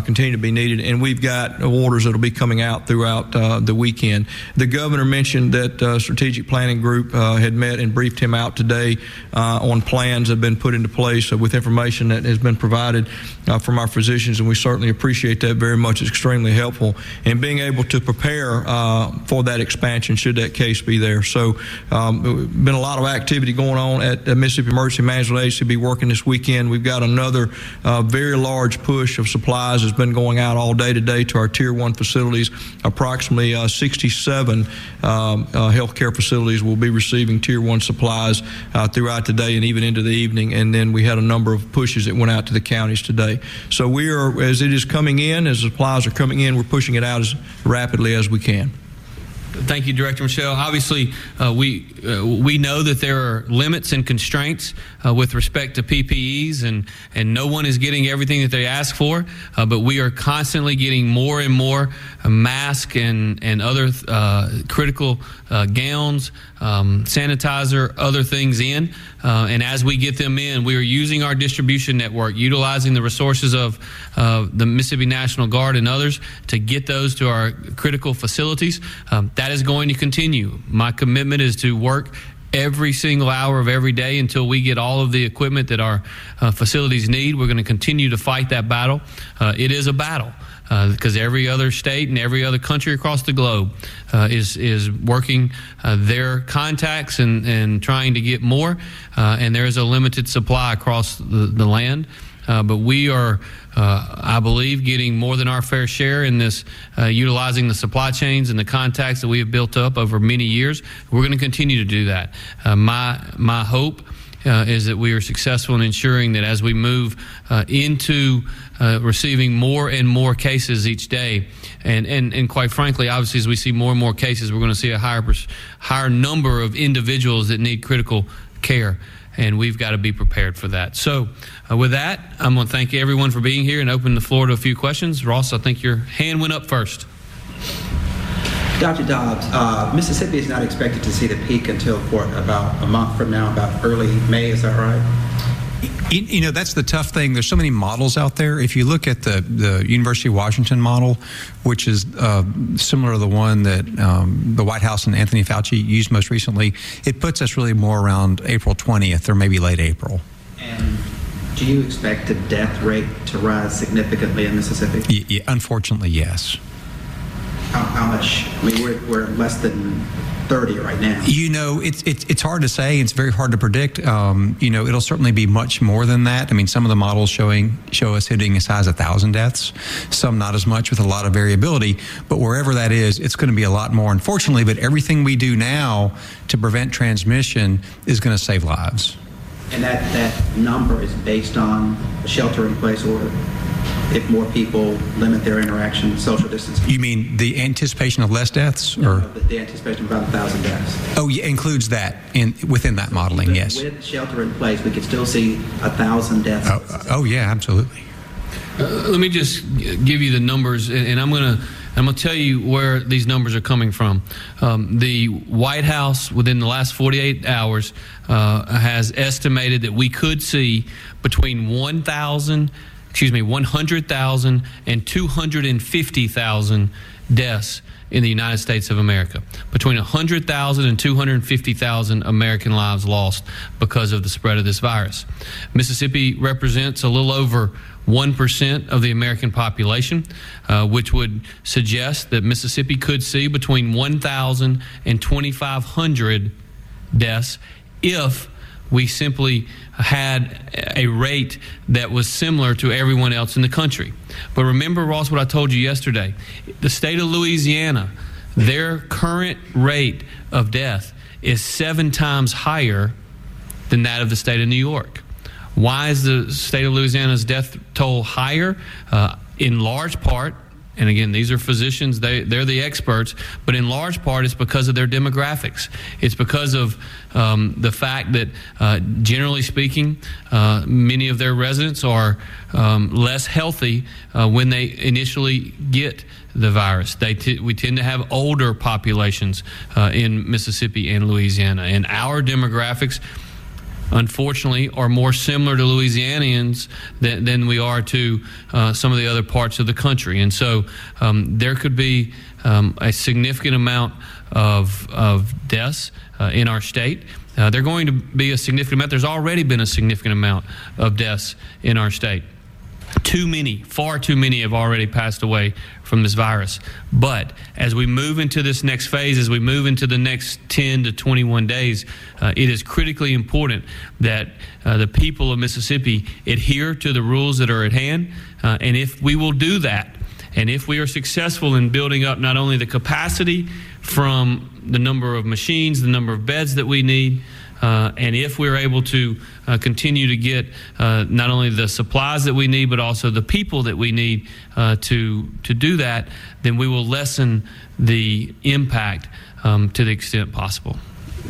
continue to be needed. And we've got orders that will be coming out throughout uh, the weekend. The governor mentioned that uh, strategic planning group uh, had met and briefed him out today uh, on plans that have been put into place with information that has been provided uh, from our physicians, and we certainly appreciate that very much. It's extremely helpful in being able to prepare for that expansion should that case be there. So, um, been a lot of activity going on at the Mississippi Emergency Management Agency. Be working this weekend. We've got another very large push of supplies has been going out all day today to our Tier 1 facilities. Approximately uh, 67 um, uh, healthcare facilities will be receiving Tier 1 supplies uh, throughout the day and even into the evening. And then we had a number of pushes that went out to the counties today. So we are, as it is coming in, as supplies are coming in, we're pushing it out as rapidly as we can. Thank you, Director Michel. Obviously, uh, we uh, we know that there are limits and constraints uh, with respect to PPEs, and and no one is getting everything that they ask for. Uh, but we are constantly getting more and more masks and and other uh, critical uh, gowns, um, sanitizer, other things in. and as we get them in, we are using our distribution network, utilizing the resources of the Mississippi National Guard and others to get those to our critical facilities. Um, that is going to continue. My commitment is to work every single hour of every day until we get all of the equipment that our uh, facilities need. We're going to continue to fight that battle. Uh, it is a battle because uh, every other state and every other country across the globe uh, is is working uh, their contacts and, and trying to get more, uh, and there is a limited supply across the, the land. Uh, but we are, uh, I believe, getting more than our fair share in this, uh, utilizing the supply chains and the contacts that we have built up over many years. We're going to continue to do that. Uh, my my hope uh, is that we are successful in ensuring that as we move uh, into uh, receiving more and more cases each day, and, and, and quite frankly, obviously, as we see more and more cases, we're going to see a higher, higher number of individuals that need critical care and we've got to be prepared for that. So, uh, with that, I'm going to thank everyone for being here and open the floor to a few questions. Ross, I think your hand went up first. Dr. Dobbs, uh, Mississippi is not expected to see the peak until for about a month from now, about early May. Is that right? You, you, know, that's the tough thing. There's so many models out there. If you look at the, the University of Washington model, which is uh, similar to the one that um, the White House and Anthony Fauci used most recently, it puts us really more around April 20th or maybe late April. And do you expect the death rate to rise significantly in Mississippi? Unfortunately, yes. How, how much? I mean, we're, we're less than 30 right now. You know, it's it's it's hard to say. It's very hard to predict. Um, you know, it'll certainly be much more than that. I mean, some of the models showing show us hitting as high as a thousand deaths. Some not as much, with a lot of variability. But wherever that is, it's going to be a lot more. Unfortunately, but everything we do now to prevent transmission is going to save lives. And that that number is based on a shelter-in-place order if more people limit their interaction, social distancing. You mean the anticipation of less deaths, no, or the, the, anticipation of about a thousand deaths? Oh, yeah, includes that in within that modeling. With, yes. With shelter in place, we could still see a thousand deaths. Oh, oh yeah, absolutely. Uh, let me just give you the numbers, and, and I'm going to. I'm going to tell you where these numbers are coming from. Um, the White House, within the last 48 hours, uh, has estimated that we could see between 1,000 excuse me, 100,000 and 250,000 deaths in the United States of America. Between 100,000 and 250,000 American lives lost because of the spread of this virus. Mississippi represents a little over 1% of the American population, uh, which would suggest that Mississippi could see between 1,000 and 2,500 deaths if we simply had a rate that was similar to everyone else in the country. But remember, Ross, what I told you yesterday. The state of Louisiana, their current rate of death is seven times higher than that of the state of New York. Why is the state of Louisiana's death toll higher? Uh, in large part, and again, these are physicians, they, they're the experts, but in large part it's because of their demographics. It's because of um, the fact that, uh, generally speaking, uh, many of their residents are um, less healthy uh, when they initially get the virus. They t- we tend to have older populations uh, in Mississippi and Louisiana, and our demographics unfortunately, are more similar to Louisianians than, than we are to uh, some of the other parts of the country. And so um, there could be um, a significant amount of, of deaths uh, in our state. Uh, they're going to be a significant amount. There's already been a significant amount of deaths in our state. Too many, far too many have already passed away from this virus. But as we move into this next phase, as we move into the next 10 to 21 days, uh, it is critically important that uh, the people of Mississippi adhere to the rules that are at hand. Uh, and if we will do that, and if we are successful in building up not only the capacity from the number of machines, the number of beds that we need, uh, and if we're able to uh, continue to get uh, not only the supplies that we need, but also the people that we need uh, to to do that, then we will lessen the impact um, to the extent possible.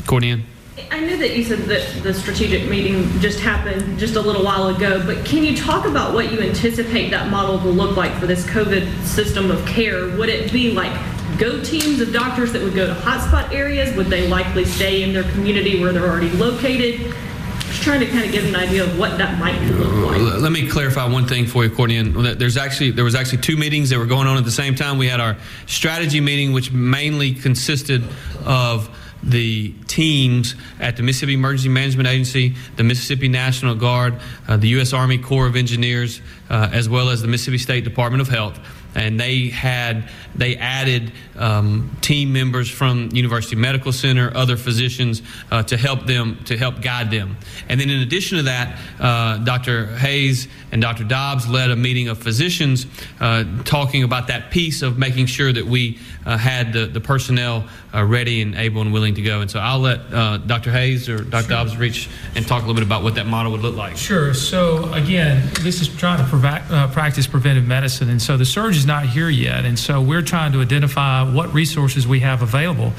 Courtney. I knew that you said that the strategic meeting just happened just a little while ago, but can you talk about what you anticipate that model will look like for this COVID system of care? Would it be like go teams of doctors that would go to hotspot areas? Would they likely stay in their community where they're already located? Just trying to kind of get an idea of what that might look like. Let me clarify one thing for you, Courtney. There's actually there was actually two meetings that were going on at the same time. We had our strategy meeting, which mainly consisted of the teams at the Mississippi Emergency Management Agency, the Mississippi National Guard, uh, the U.S. Army Corps of Engineers, uh, as well as the Mississippi State Department of Health. And they had they added um, team members from University Medical Center, other physicians uh, to help them to help guide them. And then in addition to that, uh, Dr. Hays and Dr. Dobbs led a meeting of physicians uh, talking about that piece of making sure that we uh, had the, the personnel uh, ready and able and willing to go. And so I'll let uh, Dr. Hays or Dr. Dobbs reach and talk a little bit about what that model would look like. Sure. So again, this is trying to provi- uh, practice preventive medicine, and so the surge is not here yet, and so we're trying to identify what resources we have available.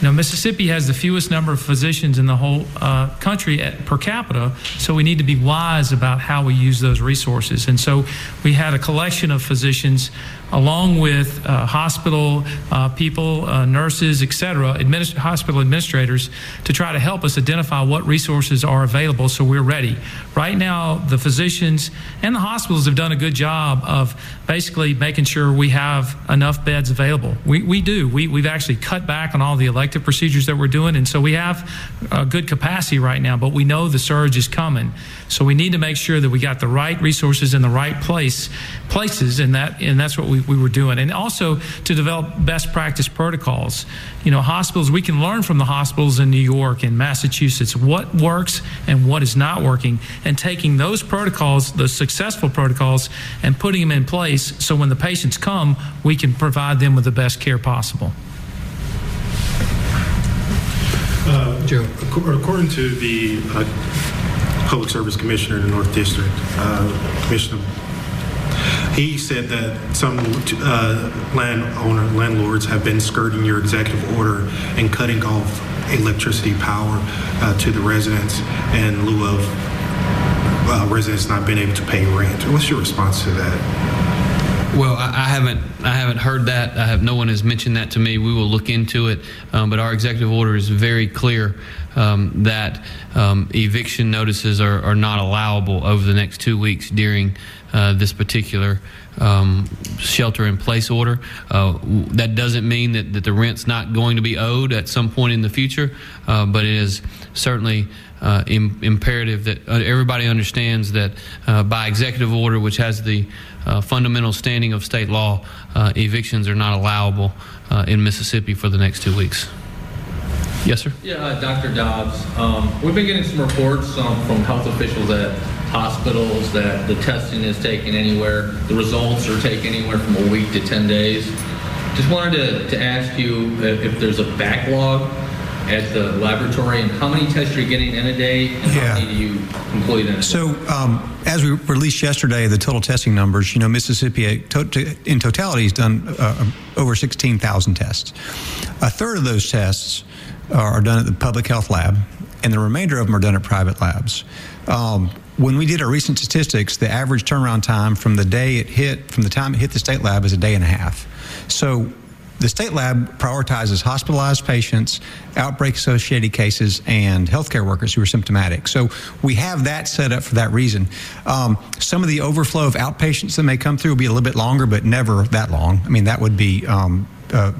You know, Mississippi has the fewest number of physicians in the whole uh, country at, per capita, so we need to be wise about how we use those resources. And so we had a collection of physicians along with uh, hospital uh, people, uh, nurses, et cetera, administ- hospital administrators, to try to help us identify what resources are available so we're ready. Right now, the physicians and the hospitals have done a good job of basically making sure we have enough beds available. We, we do. We, we've actually cut back on all the elective procedures that we're doing, and so we have a good capacity right now, but we know the surge is coming. So we need to make sure that we got the right resources in the right place places, and that and that's what we, we were doing. And also to develop best practice protocols. You know, hospitals we can learn from the hospitals in New York and Massachusetts what works and what is not working, and taking those protocols, the successful protocols, and putting them in place so when the patients come, we can provide them with the best care possible. Uh, Joe, according to the uh, Public Service Commissioner in the North District, uh, Commissioner, he said that some uh, landowner landlords have been skirting your executive order and cutting off electricity power uh, to the residents in lieu of uh, residents not being able to pay rent. What's your response to that? Well, I, I haven't I haven't heard that. I have no one has mentioned that to me. We will look into it, um, but our executive order is very clear um, that um, eviction notices are, are, not allowable over the next two weeks during uh, this particular um, shelter in place order. Uh, that doesn't mean that, that the rent's not going to be owed at some point in the future, uh, but it is certainly uh, Im- imperative that uh, everybody understands that uh, by executive order, which has the uh, fundamental standing of state law, uh, evictions are not allowable uh, in Mississippi for the next two weeks. Yes, sir. Yeah, Dr. Dobbs. Um, we've been getting some reports um, from health officials at hospitals that the testing is taking anywhere, the results are taking anywhere from a week to 10 days. Just wanted to, to ask you if, if there's a backlog at the laboratory and how many tests you're getting in a day and Yeah. how many do you complete in a day? So, um, as we released yesterday, the total testing numbers, you know, Mississippi uh, to, in totality has done uh, over 16,000 tests. A third of those tests are done at the public health lab, and the remainder of them are done at private labs. Um, when we did our recent statistics, the average turnaround time from the day it hit, from the time it hit the state lab, is a day and a half. So the state lab prioritizes hospitalized patients, outbreak associated cases, and healthcare workers who are symptomatic. So we have that set up for that reason. Um, some of the overflow of outpatients that may come through will be a little bit longer, but never that long. I mean, that would be. Um, uh,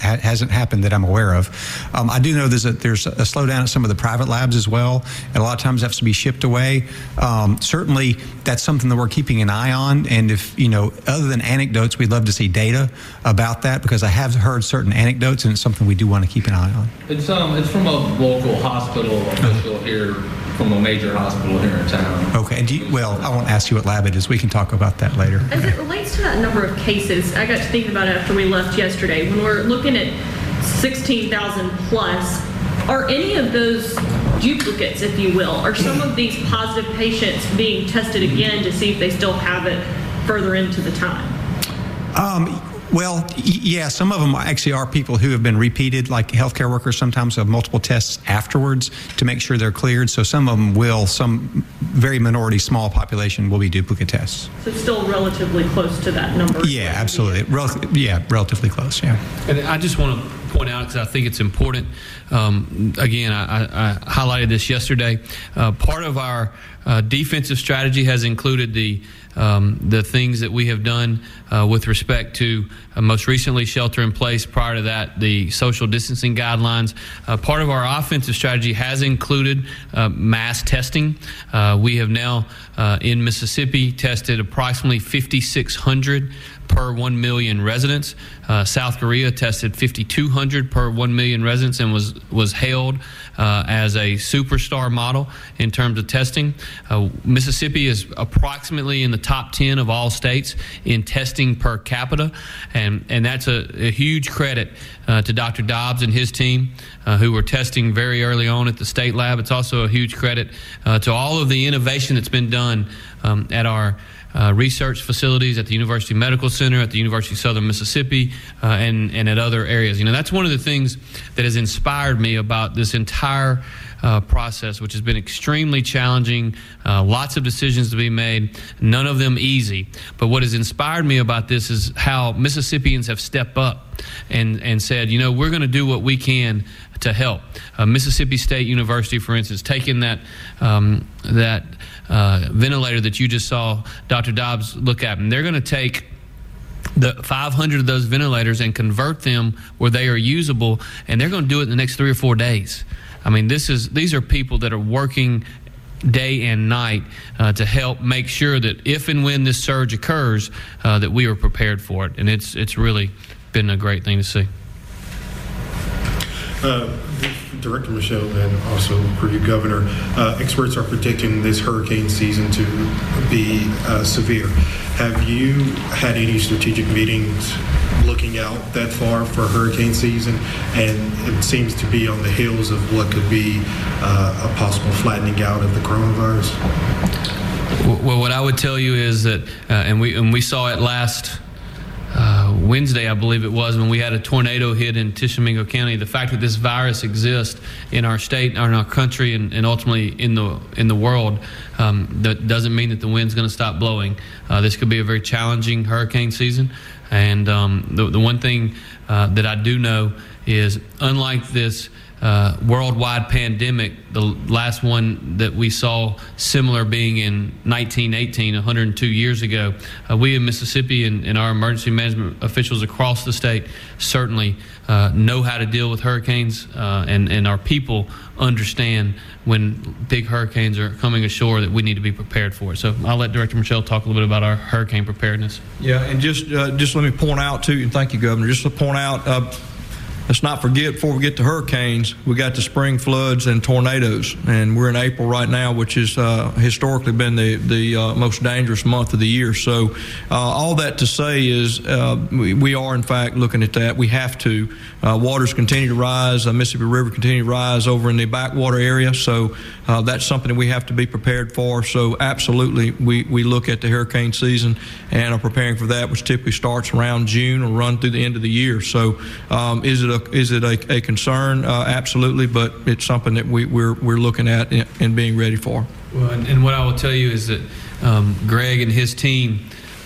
ha- hasn't happened that I'm aware of. Um, I do know there's a, there's a slowdown at some of the private labs as well, and a lot of times it has to be shipped away. Um, certainly, that's something that we're keeping an eye on. And if you know, other than anecdotes, we'd love to see data about that because I have heard certain anecdotes, and it's something we do want to keep an eye on. It's um, it's from a local hospital official here, from a major hospital here in town. Okay. And do you, well, I won't ask you what lab it is. We can talk about that later. As it relates to that number of cases, I got to thinking about it after we left yesterday. When we're looking at 16,000 plus, are any of those duplicates, if you will? Are some of these positive patients being tested again to see if they still have it further into the time? Um, well, yeah, some of them actually are people who have been repeated, like healthcare workers sometimes have multiple tests afterwards to make sure they're cleared. So some of them will, some very minority, small population will be duplicate tests. So it's still relatively close to that number. Yeah, absolutely. Rel- yeah, relatively close, yeah. And I just want to point out because I think it's important. Um, again, I, I, I highlighted this yesterday. Uh, part of our uh, defensive strategy has included the um, the things that we have done uh, with respect to uh, most recently shelter in place. Prior to that, the social distancing guidelines. Uh, part of our offensive strategy has included uh, mass testing. Uh, we have now uh, in Mississippi tested approximately 5,600 per 1 million residents. Uh, South Korea tested 5,200 per 1 million residents and was, was hailed uh, as a superstar model in terms of testing. Uh, Mississippi is approximately in the top 10 of all states in testing per capita, and, and that's a, a huge credit uh, to Dr. Dobbs and his team uh, who were testing very early on at the state lab. It's also a huge credit uh, to all of the innovation that's been done um, at our uh, research facilities at the University Medical Center, at the University of Southern Mississippi, uh, and, and at other areas. You know, that's one of the things that has inspired me about this entire uh, process, which has been extremely challenging, uh, lots of decisions to be made, none of them easy. But what has inspired me about this is how Mississippians have stepped up and, and said, you know, we're going to do what we can to help. Uh, Mississippi State University, for instance, taking that um, that uh, ventilator that you just saw Dr. Dobbs look at, and they're going to take the 500 of those ventilators and convert them where they are usable, and they're going to do it in the next three or four days. I mean, this is these are people that are working day and night uh, to help make sure that if and when this surge occurs, uh, that we are prepared for it, and it's it's really been a great thing to see. Uh, Director Michel and also you, Governor, uh, experts are predicting this hurricane season to be uh, severe. Have you had any strategic meetings looking out that far for hurricane season? And it seems to be on the heels of what could be uh, a possible flattening out of the coronavirus. Well, what I would tell you is that, uh, and we and we saw it last uh, Wednesday, I believe it was, when we had a tornado hit in Tishomingo County. The fact that this virus exists in our state, in our country, and, and ultimately in the in the world, um, that doesn't mean that the wind's going to stop blowing. Uh, this could be a very challenging hurricane season. And um, the, the one thing uh, that I do know is, unlike this uh, worldwide pandemic, the last one that we saw similar being in 1918, 102 years ago. Uh, we in Mississippi and, and, our emergency management officials across the state certainly uh, know how to deal with hurricanes, uh, and, and our people understand when big hurricanes are coming ashore that we need to be prepared for it. So I'll let Director Michel talk a little bit about our hurricane preparedness. Yeah, and just uh, just let me point out too, and thank you, Governor. Just to point out uh, let's not forget before we get to hurricanes, we got the spring floods and tornadoes, and we're in April right now, which has uh, historically been the the uh, most dangerous month of the year. So, uh, all that to say is uh, we, we, are in fact looking at that. We have to. Uh, waters continue to rise. Uh, Mississippi River continue to rise over in the backwater area. So that's something we have to be prepared for. So absolutely, we, we look at the hurricane season and are preparing for that, which typically starts around June or run through the end of the year. So um, is it a is it a, a concern? Uh, absolutely, but it's something that we, we're, we're looking at and, and being ready for. Well, and, and, what I will tell you is that um, Greg and his team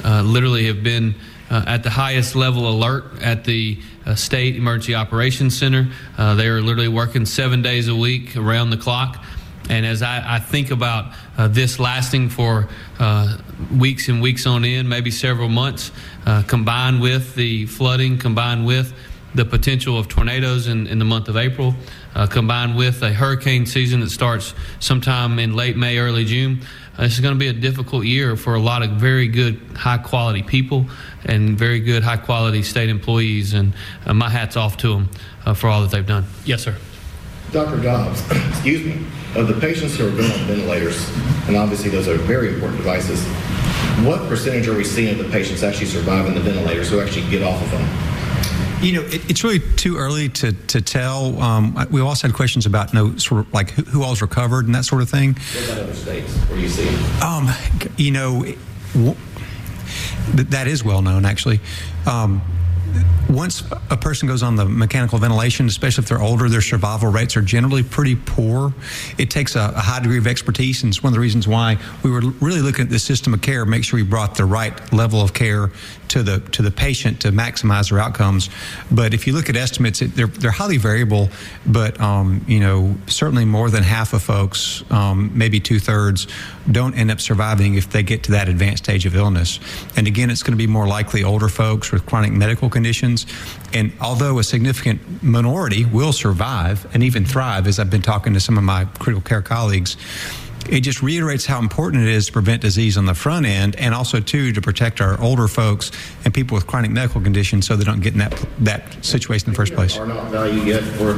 uh, literally have been uh, at the highest level alert at the uh, State Emergency Operations Center. Uh, they are literally working seven days a week around the clock. And as I, I think about uh, this lasting for uh, weeks and weeks on end, maybe several months, uh, combined with the flooding, combined with the potential of tornadoes in, in the month of April, uh, combined with a hurricane season that starts sometime in late May, early June. Uh, this is going to be a difficult year for a lot of very good, high quality people and very good, high quality state employees. And uh, my hat's off to them uh, for all that they've done. Yes, sir. Dr. Dobbs, [coughs] excuse me, of the patients who are going on ventilators, and obviously those are very important devices, what percentage are we seeing of the patients actually surviving the ventilators who actually get off of them? You know, it, it's really too early to, to tell. Um, we also had questions about you know, sort of like who, who all's recovered and that sort of thing. What about other states? Where do you see? Um, you know, that is well known actually. Um, once a person goes on the mechanical ventilation, especially if they're older, their survival rates are generally pretty poor. It takes a, a, high degree of expertise, and it's one of the reasons why we were really looking at the system of care, make sure we brought the right level of care to the to the patient to maximize their outcomes. But if you look at estimates, it, they're they're highly variable. But um, you know, certainly more than half of folks, um, maybe two thirds, don't end up surviving if they get to that advanced stage of illness. And again, it's going to be more likely older folks with chronic medical conditions. And although a significant minority will survive and even thrive, as I've been talking to some of my critical care colleagues it just reiterates how important it is to prevent disease on the front end, and also too to protect our older folks and people with chronic medical conditions, so they don't get in that that situation in the first place. R naught value yet for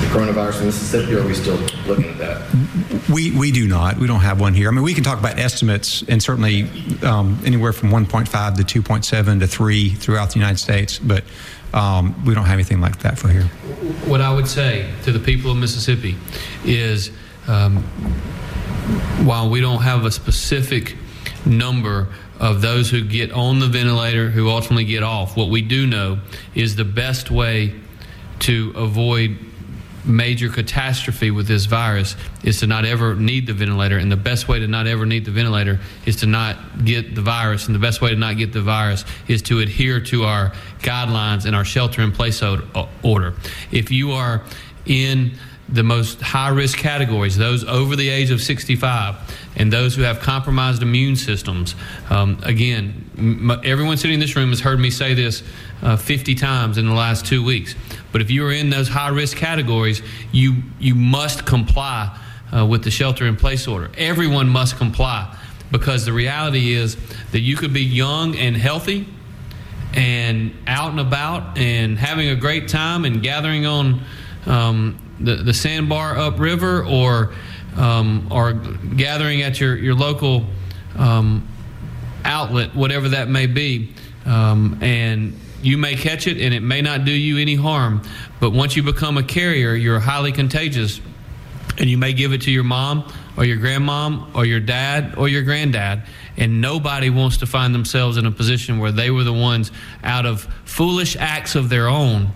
the coronavirus in Mississippi, or are we still looking at that? We we do not. We don't have one here. I mean, we can talk about estimates, and certainly um, anywhere from 1.5 to 2.7 to 3 throughout the United States, but um, we don't have anything like that for here. What I would say to the people of Mississippi is um, while we don't have a specific number of those who get on the ventilator who ultimately get off, what we do know is the best way to avoid major catastrophe with this virus is to not ever need the ventilator. And the best way to not ever need the ventilator is to not get the virus. And the best way to not get the virus is to adhere to our guidelines and our shelter in place order. If you are in the most high risk categories, those over the age of 65 and those who have compromised immune systems. Um, again, m- everyone sitting in this room has heard me say this uh, 50 times in the last two weeks. But if you are in those high risk categories, you, you must comply uh, with the shelter in place order. Everyone must comply because the reality is that you could be young and healthy and out and about and having a great time and gathering on um, the, the sandbar upriver or um, or gathering at your, your local um, outlet, whatever that may be, um, and you may catch it and it may not do you any harm. But once you become a carrier, you're highly contagious, and you may give it to your mom or your grandmom or your dad or your granddad. And nobody wants to find themselves in a position where they were the ones out of foolish acts of their own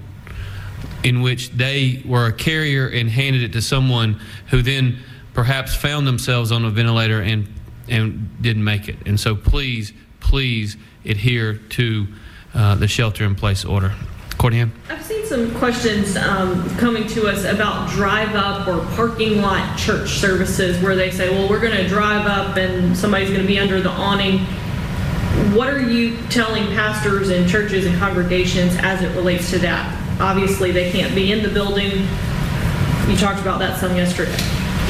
in which they were a carrier and handed it to someone who then perhaps found themselves on a ventilator and and didn't make it. And so please, please adhere to uh, the shelter in place order. Courtney I've seen some questions um, coming to us about drive up or parking lot church services where they say, well, we're going to drive up and somebody's going to be under the awning. What are you telling pastors and churches and congregations as it relates to that? Obviously, they can't be in the building. You talked about that some yesterday.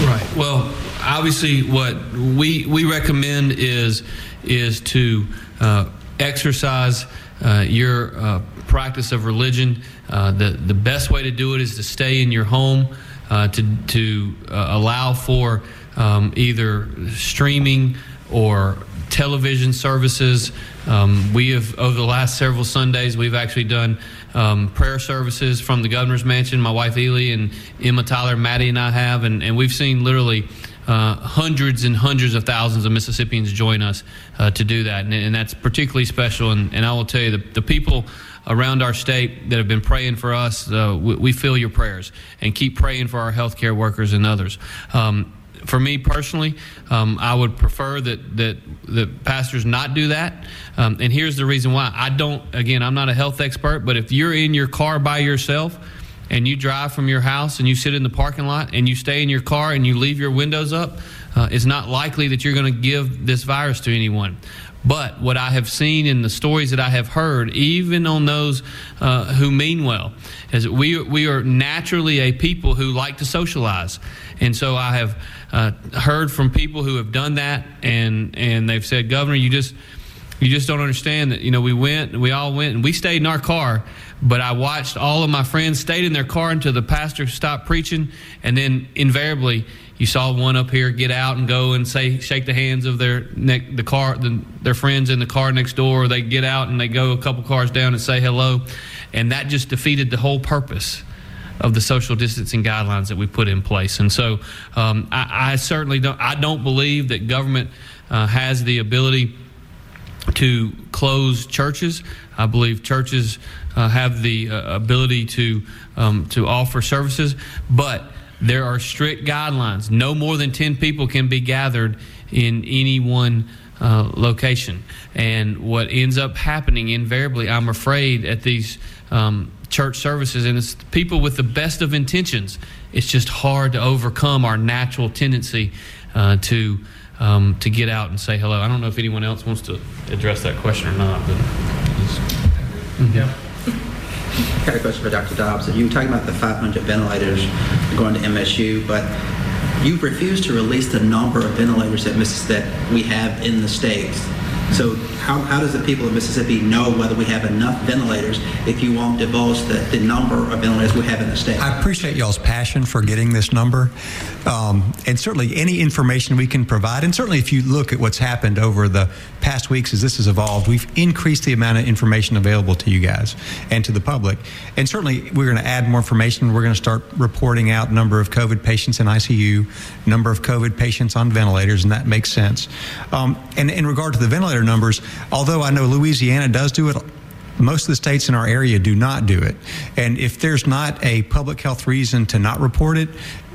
Right. Well, obviously, what we we recommend is is to uh, exercise uh, your uh, practice of religion. Uh, the the best way to do it is to stay in your home, uh, to to uh, allow for um, either streaming or television services. Um, we have over the last several Sundays we've actually done. Um, prayer services from the governor's mansion. My wife Elee and Emma Tyler, Maddie, and I have, and, and we've seen literally uh, hundreds and hundreds of thousands of Mississippians join us uh, to do that. And, and, that's particularly special. And, and I will tell you, the, the, people around our state that have been praying for us, uh, we, we, feel your prayers and keep praying for our healthcare workers and others. Um, for me personally, um, I would prefer that that the pastors not do that. Um, and here's the reason why. I don't. Again, I'm not a health expert, but if you're in your car by yourself and you drive from your house and you sit in the parking lot and you stay in your car and you leave your windows up, uh, it's not likely that you're going to give this virus to anyone. But what I have seen in the stories that I have heard, even on those uh, who mean well, is that we, we are naturally a people who like to socialize. And so I have uh, heard from people who have done that, and, and they've said, Governor, you just you just don't understand that you know we went we all went and we stayed in our car but i watched all of my friends stayed in their car until the pastor stopped preaching and then invariably you saw one up here get out and go and say shake the hands of their ne- the car the, their friends in the car next door. They get out and they go a couple cars down and say hello. And that just defeated the whole purpose of the social distancing guidelines that we put in place. And so um, I, I, certainly don't i don't believe that government uh, has the ability to close churches. I believe churches uh, have the uh, ability to um, to offer services, but there are strict guidelines. No more than ten people can be gathered in any one uh, location. And what ends up happening invariably, I'm afraid, at these um, church services, and it's people with the best of intentions. It's just hard to overcome our natural tendency uh, to um, to get out and say hello. I don't know if anyone else wants to address that question or not, but. Mm-hmm. Yeah. I got a question for Dr. Dobbs. You were talking about the 500 ventilators going to MSU, but you've refused to release the number of ventilators that, that we have in the states. So how, how does the people of Mississippi know whether we have enough ventilators if you won't divulge the, the number of ventilators we have in the state? I appreciate y'all's passion for getting this number. Um, and certainly any information we can provide, and certainly if you look at what's happened over the past weeks as this has evolved, we've increased the amount of information available to you guys and to the public. And certainly we're going to add more information. We're going to start reporting out number of COVID patients in ICU, number of COVID patients on ventilators, and that makes sense. Um, and in regard to the ventilator numbers, although I know Louisiana does do it, most of the states in our area do not do it. And if there's not a public health reason to not report it,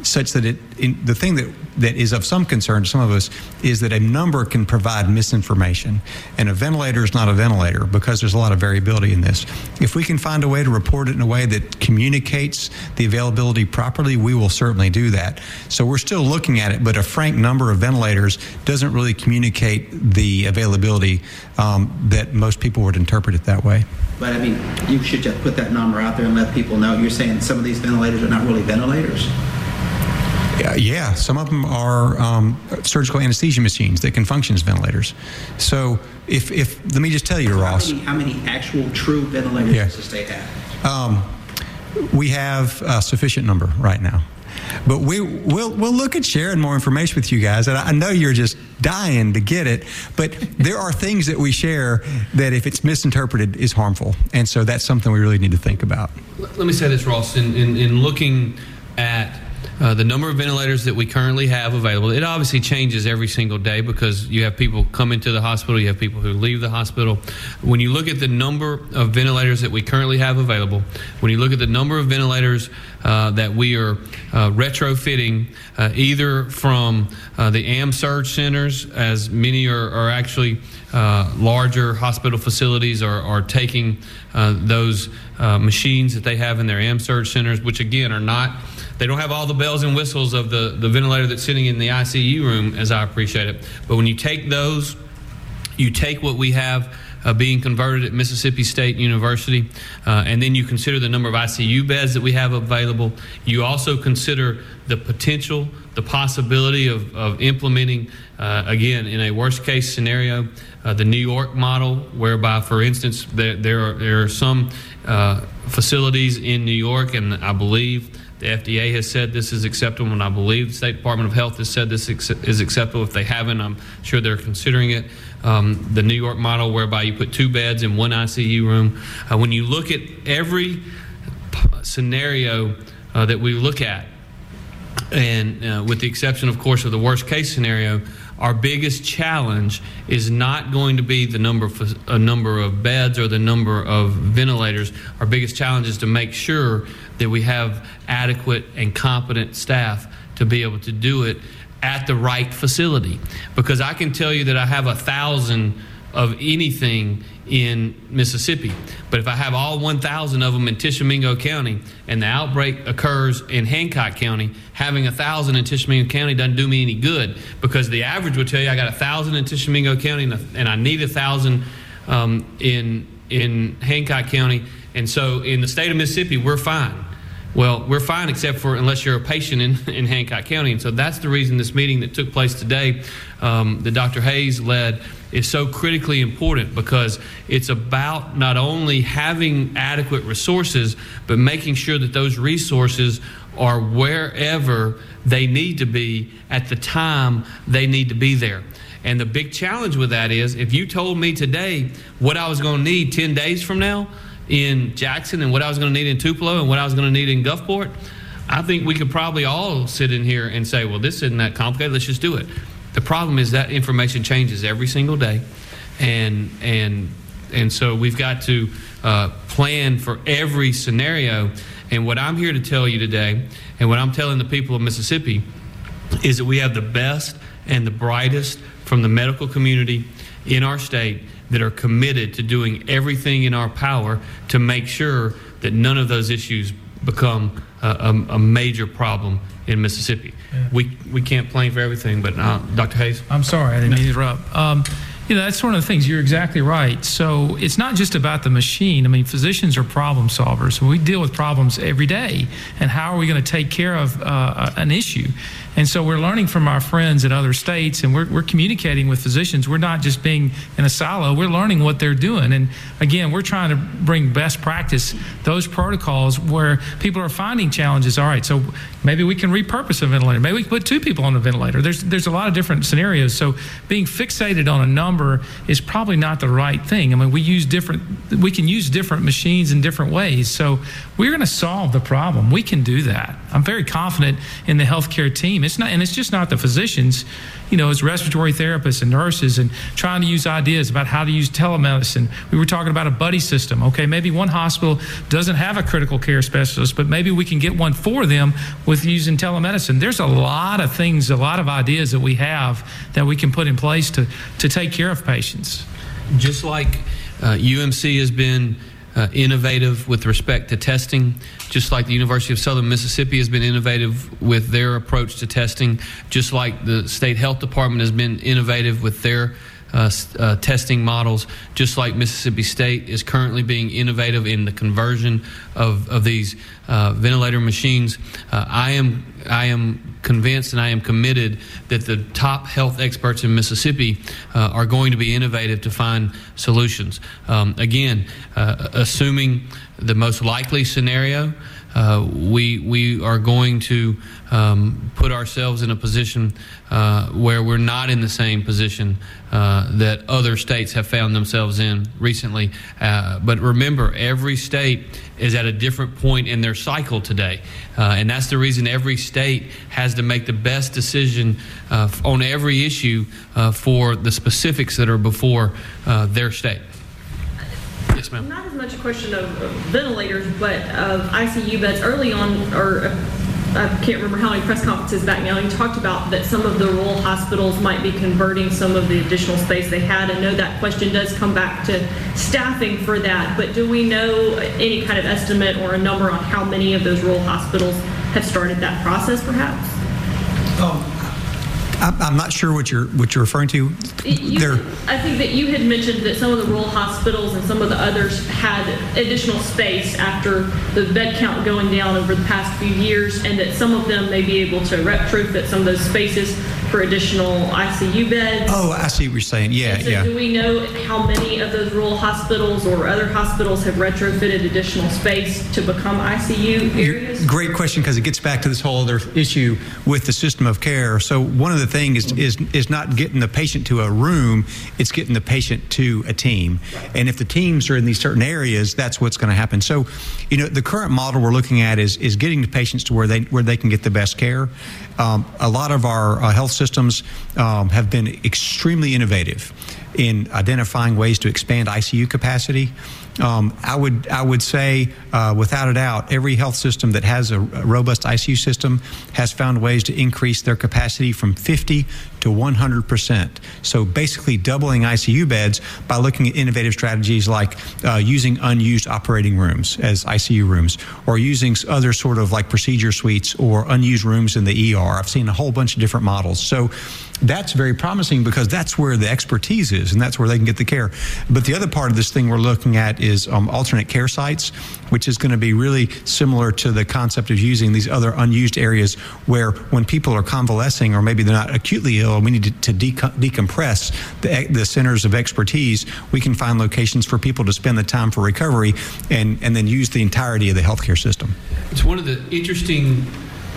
such that it, in, the thing that, that is of some concern to some of us is that a number can provide misinformation. And a ventilator is not a ventilator because there's a lot of variability in this. If we can find a way to report it in a way that communicates the availability properly, we will certainly do that. So we're still looking at it, but a frank number of ventilators doesn't really communicate the availability um, that most people would interpret it that way. But I mean, you should just put that number out there and let people know. You're saying some of these ventilators are not really ventilators. Yeah, yeah, some of them are um, surgical anesthesia machines that can function as ventilators. So, if, if let me just tell you, Ross, How many, how many actual true ventilators Yeah. does the state have? um, we have a sufficient number right now. But we, we'll, we'll look at sharing more information with you guys. And I I know you're just dying to get it, but there are things that we share that, if it's misinterpreted, is harmful. And so that's something we really need to think about. Let let me say this, Ross. In, in, in looking at uh, the number of ventilators that we currently have available, it obviously changes every single day because you have people come into the hospital, you have people who leave the hospital. When you look at the number of ventilators that we currently have available, when you look at the number of ventilators uh, that we are uh, retrofitting, uh, either from uh, the AM Surge centers, as many are, are actually larger hospital facilities are, are taking those machines that they have in their AM Surge centers, which again are not, they don't have all the bells and whistles of the, the ventilator that's sitting in the ICU room, as I appreciate it. But when you take those, you take what we have uh, being converted at Mississippi State University, uh, and then you consider the number of ICU beds that we have available. You also consider the potential, the possibility of, of implementing, uh, again, in a worst case scenario, uh, the New York model, whereby, for instance, there, there, are, there are some uh, facilities in New York, and I believe the FDA has said this is acceptable, and I believe the State Department of Health has said this is acceptable. If they haven't, I'm sure they're considering it. Um, the New York model, whereby you put two beds in one ICU room. Uh, when you look at every scenario uh, that we look at, and uh, with the exception, of course, of the worst case scenario, our biggest challenge is not going to be the number of, a number of beds or the number of ventilators. Our biggest challenge is to make sure that we have adequate and competent staff to be able to do it at the right facility. Because I can tell you that I have a thousand of anything in Mississippi. But if I have all 1,000 of them in Tishomingo County and the outbreak occurs in Hancock County, having a 1,000 in Tishomingo County doesn't do me any good because the average would tell you I got a 1,000 in Tishomingo County and, and I need a 1,000 um, in, in Hancock County. And so in the state of Mississippi, we're fine. Well, we're fine except for unless you're a patient in, [laughs] in Hancock County. And so that's the reason this meeting that took place today, um, that Dr. Hays led, is so critically important because it's about not only having adequate resources, but making sure that those resources are wherever they need to be at the time they need to be there. And the big challenge with that is if you told me today what I was going to need 10 days from now, in Jackson and what I was going to need in Tupelo and what I was going to need in Gulfport, I think we could probably all sit in here and say, well, this isn't that complicated. Let's just do it. The problem is that information changes every single day, and and and so we've got to uh, plan for every scenario. And what I'm here to tell you today, and what I'm telling the people of Mississippi, is that we have the best and the brightest from the medical community in our state that are committed to doing everything in our power to make sure that none of those issues become a, a, major problem in Mississippi. We, we can't plan for everything, but uh, Dr. Hays? I'm sorry, I didn't mean to interrupt. Um, you know, that's one of the things. You're exactly right. So it's not just about the machine. I mean, physicians are problem solvers. We deal with problems every day. And how are we going to take care of uh, an issue? And so we're learning from our friends in other states and we're, we're communicating with physicians. We're not just being in a silo, we're learning what they're doing. And again, we're trying to bring best practice, those protocols where people are finding challenges. All right, so maybe we can repurpose a ventilator. Maybe we can put two people on a ventilator. There's, there's a lot of different scenarios. So being fixated on a number is probably not the right thing. I mean, we use different, we can use different machines in different ways. So we're going to solve the problem. We can do that. I'm very confident in the healthcare team. It's not, and it's just not the physicians. You know, it's respiratory therapists and nurses, and trying to use ideas about how to use telemedicine. We were talking about a buddy system. Okay, maybe one hospital doesn't have a critical care specialist, but maybe we can get one for them with using telemedicine. There's a lot of things, a lot of ideas that we have that we can put in place to to take care of patients. Just like uh, UMC has been uh, innovative with respect to testing, just like the University of Southern Mississippi has been innovative with their approach to testing, just like the state health department has been innovative with their uh, uh, testing models, just like Mississippi State is currently being innovative in the conversion of, of these uh, ventilator machines. Uh, I am I am convinced and I am committed that the top health experts in Mississippi uh, are going to be innovative to find solutions. Um, again, uh, assuming the most likely scenario. Uh, we we are going to um, put ourselves in a position uh, where we're not in the same position uh, that other states have found themselves in recently. Uh, but remember, every state is at a different point in their cycle today, uh, and that's the reason every state has to make the best decision uh, on every issue for the specifics that are before their state. Yes, ma'am. Not as much a question of, of ventilators, but of ICU beds. Early on, or uh, I can't remember how many press conferences back now, you talked about that some of the rural hospitals might be converting some of the additional space they had. I know that question does come back to staffing for that, but do we know any kind of estimate or a number on how many of those rural hospitals have started that process, perhaps? Um, I'm not sure what you're what you're referring to. You, there. I think that you had mentioned that some of the rural hospitals and some of the others had additional space after the bed count going down over the past few years, and that some of them may be able to retrofit some of those spaces for additional ICU beds. Oh, I see what you're saying. Yeah, so yeah. Do we know how many of those rural hospitals or other hospitals have retrofitted additional space to become ICU areas? Great question because it gets back to this whole other issue with the system of care. So one of the things is is is not getting the patient to a room; it's getting the patient to a team. And if the teams are in these certain areas, that's what's going to happen. So, you know, the current model we're looking at is is getting the patients to where they where they can get the best care. Um, a lot of our uh, health systems um, have been extremely innovative in identifying ways to expand ICU capacity. Um, I would I would say uh, without a doubt, every health system that has a, a, robust ICU system has found ways to increase their capacity from 50 to 100 percent. So basically, doubling ICU beds by looking at innovative strategies like uh, using unused operating rooms as ICU rooms, or using other sort of like procedure suites or unused rooms in the ER. I've seen a whole bunch of different models. So that's very promising because that's where the expertise is and that's where they can get the care. But the other part of this thing we're looking at is um, alternate care sites, which is going to be really similar to the concept of using these other unused areas where when people are convalescing or maybe they're not acutely ill and we need to, to decompress the, the centers of expertise, we can find locations for people to spend the time for recovery and, and then use the entirety of the healthcare system. It's one of the interesting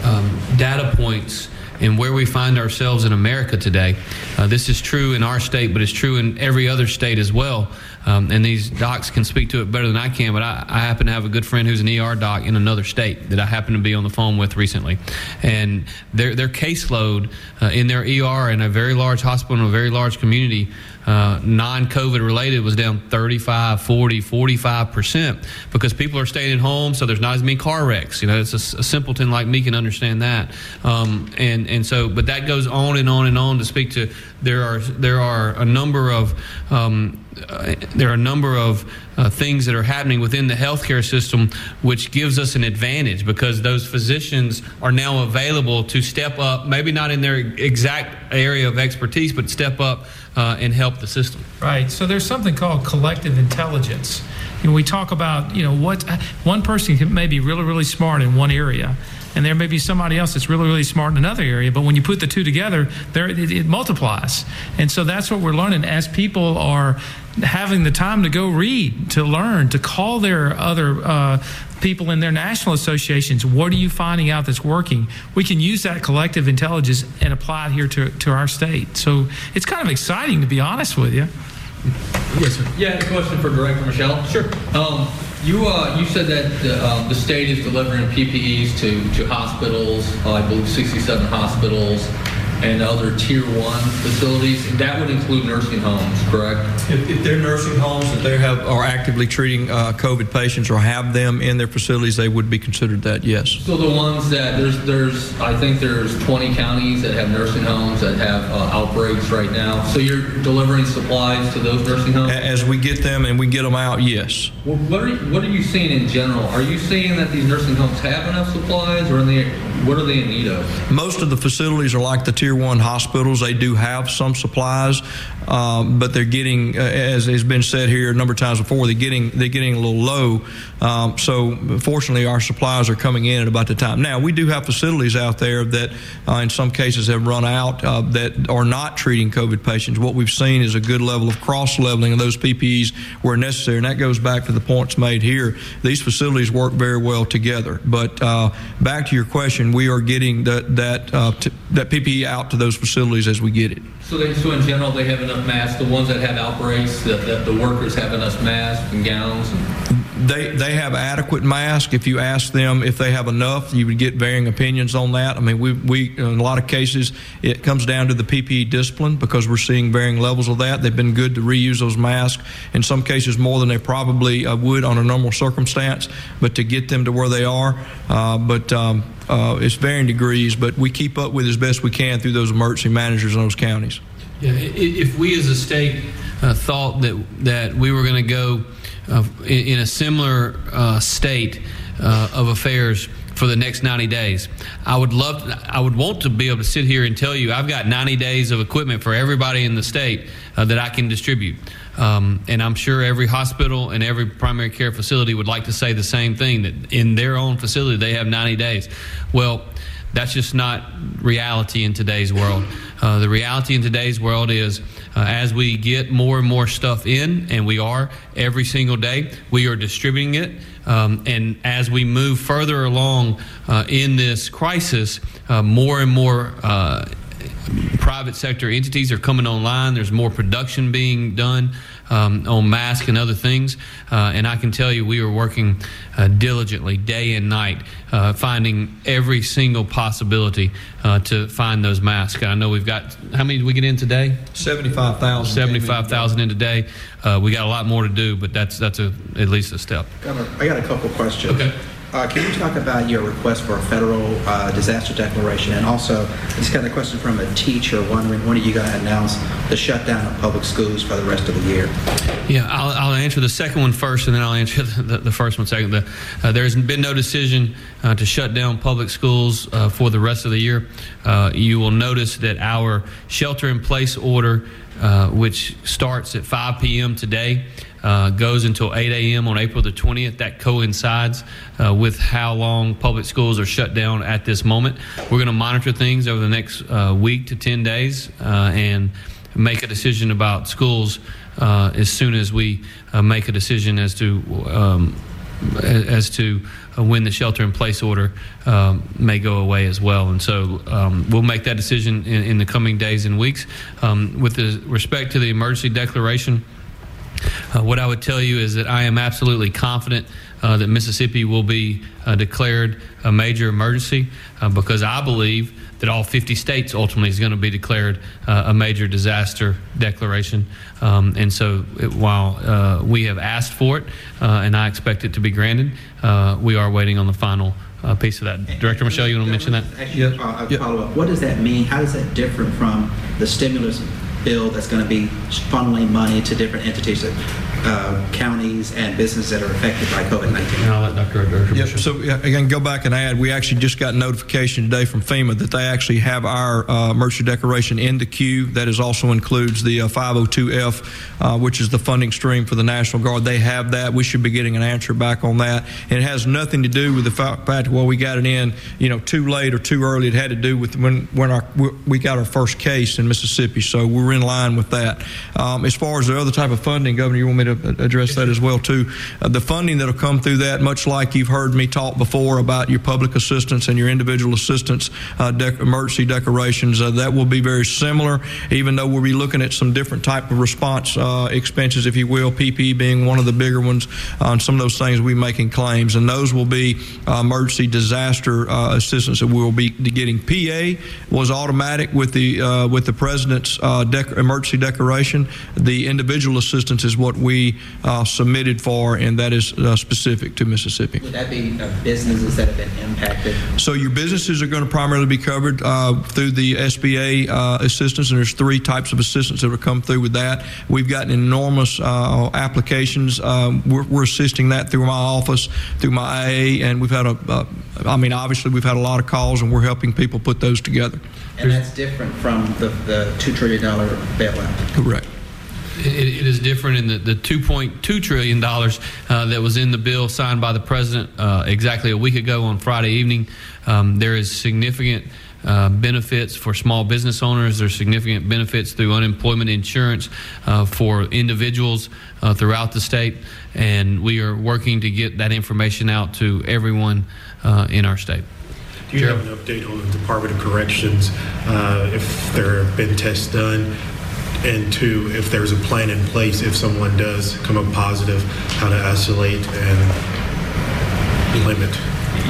um, data points in where we find ourselves in America today. Uh, this is true in our state, but it's true in every other state as well. Um, and these docs can speak to it better than I can, but I, I, happen to have a good friend who's an ER doc in another state that I happen to be on the phone with recently. And their, their caseload uh, in their ER in a very large hospital in a very large community uh, non-COVID related was down 35, 40, 45% because people are staying at home, so there's not as many car wrecks. You know, it's a, a simpleton like me can understand that. Um, and, and so, but that goes on and on and on to speak to, there are, there are a number of, um, uh, there are a number of uh, things that are happening within the healthcare system, which gives us an advantage because those physicians are now available to step up, maybe not in their exact area of expertise, but step up uh, and help the system. Right. So there's something called collective intelligence. You know, we talk about, you know, what one person can may be really, really smart in one area, and there may be somebody else that's really, really smart in another area. But when you put the two together, there it, it multiplies. And so that's what we're learning as people are having the time to go read, to learn, to call their other uh, people in their national associations. What are you finding out that's working? We can use that collective intelligence and apply it here to, to our state. So it's kind of exciting, to be honest with you. Yes, sir. Yeah, a question for Director Michel. Sure. Um, you uh, you said that the, um, the state is delivering PPEs to to hospitals. Uh, I believe 67 hospitals and other tier one facilities. That would include nursing homes, correct? If, if they're nursing homes that they have are actively treating uh, COVID patients or have them in their facilities, they would be considered that. Yes. So the ones that there's there's I think there's 20 counties that have nursing homes that have uh, outbreaks right now. So you're delivering supplies to those nursing homes. As we get them and we get them out, yes. Well, what are you, what are you seeing in general? Are you seeing that these nursing homes have enough supplies, or are they what are they in need of? Most of the facilities are like the tier one hospitals. They do have some supplies, um, but they're getting, uh, as has been said here a number of times before, they're getting they're getting a little low. Um, so fortunately, our supplies are coming in at about the time. Now we do have facilities out there that, uh, in some cases, have run out uh, that are not treating COVID patients. What we've seen is a good level of cross leveling of those PPEs where necessary, and that goes back to the points made here. These facilities work very well together. But uh, back to your question, we are getting that that that PPE out to those facilities as we get it. So, they, so in general, they have enough masks. The ones that have outbreaks, the, the, the workers have enough masks and gowns. And- they they have adequate masks. If you ask them if they have enough, you would get varying opinions on that. I mean, we we in a lot of cases it comes down to the PPE discipline because we're seeing varying levels of that. They've been good to reuse those masks in some cases more than they probably uh, would on a normal circumstance, but to get them to where they are, uh, but. Um, uh, it's varying degrees, but we keep up with as best we can through those emergency managers in those counties. Yeah, if we as a state uh, thought that that we were going to go in, a similar uh, state uh, of affairs for the next 90 days. I would love, to, I would want to be able to sit here and tell you I've got 90 days of equipment for everybody in the state uh, that I can distribute. Um, and I'm sure every hospital and every primary care facility would like to say the same thing that in their own facility they have 90 days. Well, that's just not reality in today's world. Uh, the reality in today's world is uh, as we get more and more stuff in, and we are every single day, we are distributing it. Um, and as we move further along uh, in this crisis, uh, more and more uh, private sector entities are coming online. There's more production being done um, on masks and other things. Uh, and I can tell you, we are working uh, diligently day and night, uh, finding every single possibility uh, to find those masks. I know we've got how many did we get in today? Seventy-five thousand. Seventy-five thousand in today. Uh, we got a lot more to do, but that's that's a, at least a step. Governor, I got a couple questions. Okay. Uh, can you talk about your request for a federal uh, disaster declaration? And also, this kind of a question from a teacher wondering when are you going to announce the shutdown of public schools for the rest of the year? Yeah, I'll, I'll answer the second one first, and then I'll answer [laughs] the, the first one second. The, uh, there has been no decision uh, to shut down public schools uh, for the rest of the year. Uh, you will notice that our shelter in place order, which starts at 5 p.m. today, uh, goes until 8 a.m. on April the 20th. That coincides uh, with how long public schools are shut down at this moment. We're going to monitor things over the next uh, week to 10 days uh, and make a decision about schools uh, as soon as we make a decision as to um, as to when the shelter in place order um, may go away as well. And so um, we'll make that decision in, in, the coming days and weeks. Um, with respect to the emergency declaration, uh, what I would tell you is that I am absolutely confident uh, that Mississippi will be uh, declared a major emergency uh, because I believe that all 50 states ultimately is going to be declared uh, a major disaster declaration. Um, and so, it, while uh, we have asked for it and I expect it to be granted, we are waiting on the final. piece of that. Director Michel, you want to mention that? Actually, yep. follow up. What does that mean? How does that differ from the stimulus bill that's going to be funneling money to different entities. uh, counties and businesses that are affected by COVID-19? And I'll let Dr. Yep. So yeah, again, go back and add. We actually just got notification today from FEMA that they actually have our uh, emergency declaration in the queue. That is also includes the uh, 502F, uh, which is the funding stream for the National Guard. They have that. We should be getting an answer back on that. And it has nothing to do with the fact, that, well, we got it in, you know, too late or too early. It had to do with when when our we got our first case in Mississippi. So we're in line with that. Um, as far as the other type of funding, Governor, you want me to address that as well too? Uh, the funding that'll come through that, much like you've heard me talk before about your public assistance and your individual assistance uh, dec- emergency decorations, uh, that will be very similar. Even though we'll be looking at some different type of response uh, expenses, if you will, PPE being one of the bigger ones on some of those things we making claims, and those will be uh, emergency disaster uh, assistance that we will be getting. PA was automatic with the with the president's uh, dec- emergency declaration. The individual assistance is what we uh, submitted for, and that is uh, specific to Mississippi. Would that be uh, businesses that have been impacted? So your businesses are going to primarily be covered uh, through the SBA uh, assistance, and there's three types of assistance that will come through with that. We've gotten enormous uh, applications. Um, we're, we're, assisting that through my office, through my AA, and we've had a. Uh, I mean, obviously, we've had a lot of calls, and we're helping people put those together. And that's different from the, the $2 trillion bailout. Correct. It, it is different in the, the $2.2 trillion uh, that was in the bill signed by the president uh, exactly a week ago on Friday evening. Um, there is significant uh, benefits for small business owners. There's significant benefits through unemployment insurance uh, for individuals uh, throughout the state, and we are working to get that information out to everyone uh, in our state. Do you have an update on the Department of Corrections uh, if there have been tests done? And two, if there's a plan in place if someone does come up positive, how to isolate and limit?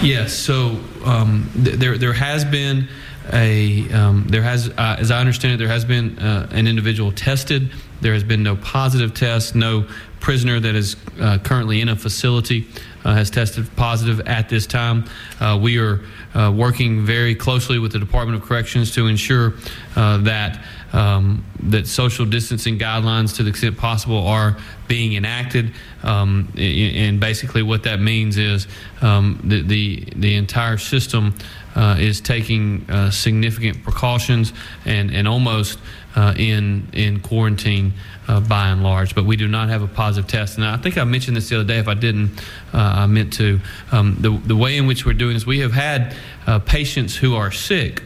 Yes. So um, th- there there has been a um, there has uh, as I understand it there has been uh, an individual tested. There has been no positive test. No prisoner that is uh, currently in a facility has tested positive at this time. Uh, we are uh, working very closely with the Department of Corrections to ensure that um, that social distancing guidelines, to the extent possible, are being enacted. Um, and basically, what that means is um, the, the, the entire system uh, is taking uh, significant precautions and and almost uh, in in quarantine uh, by and large. But we do not have a positive test. And I think I mentioned this the other day. If I didn't, uh, I meant to. Um, the the way in which we're doing this, we have had uh, patients who are sick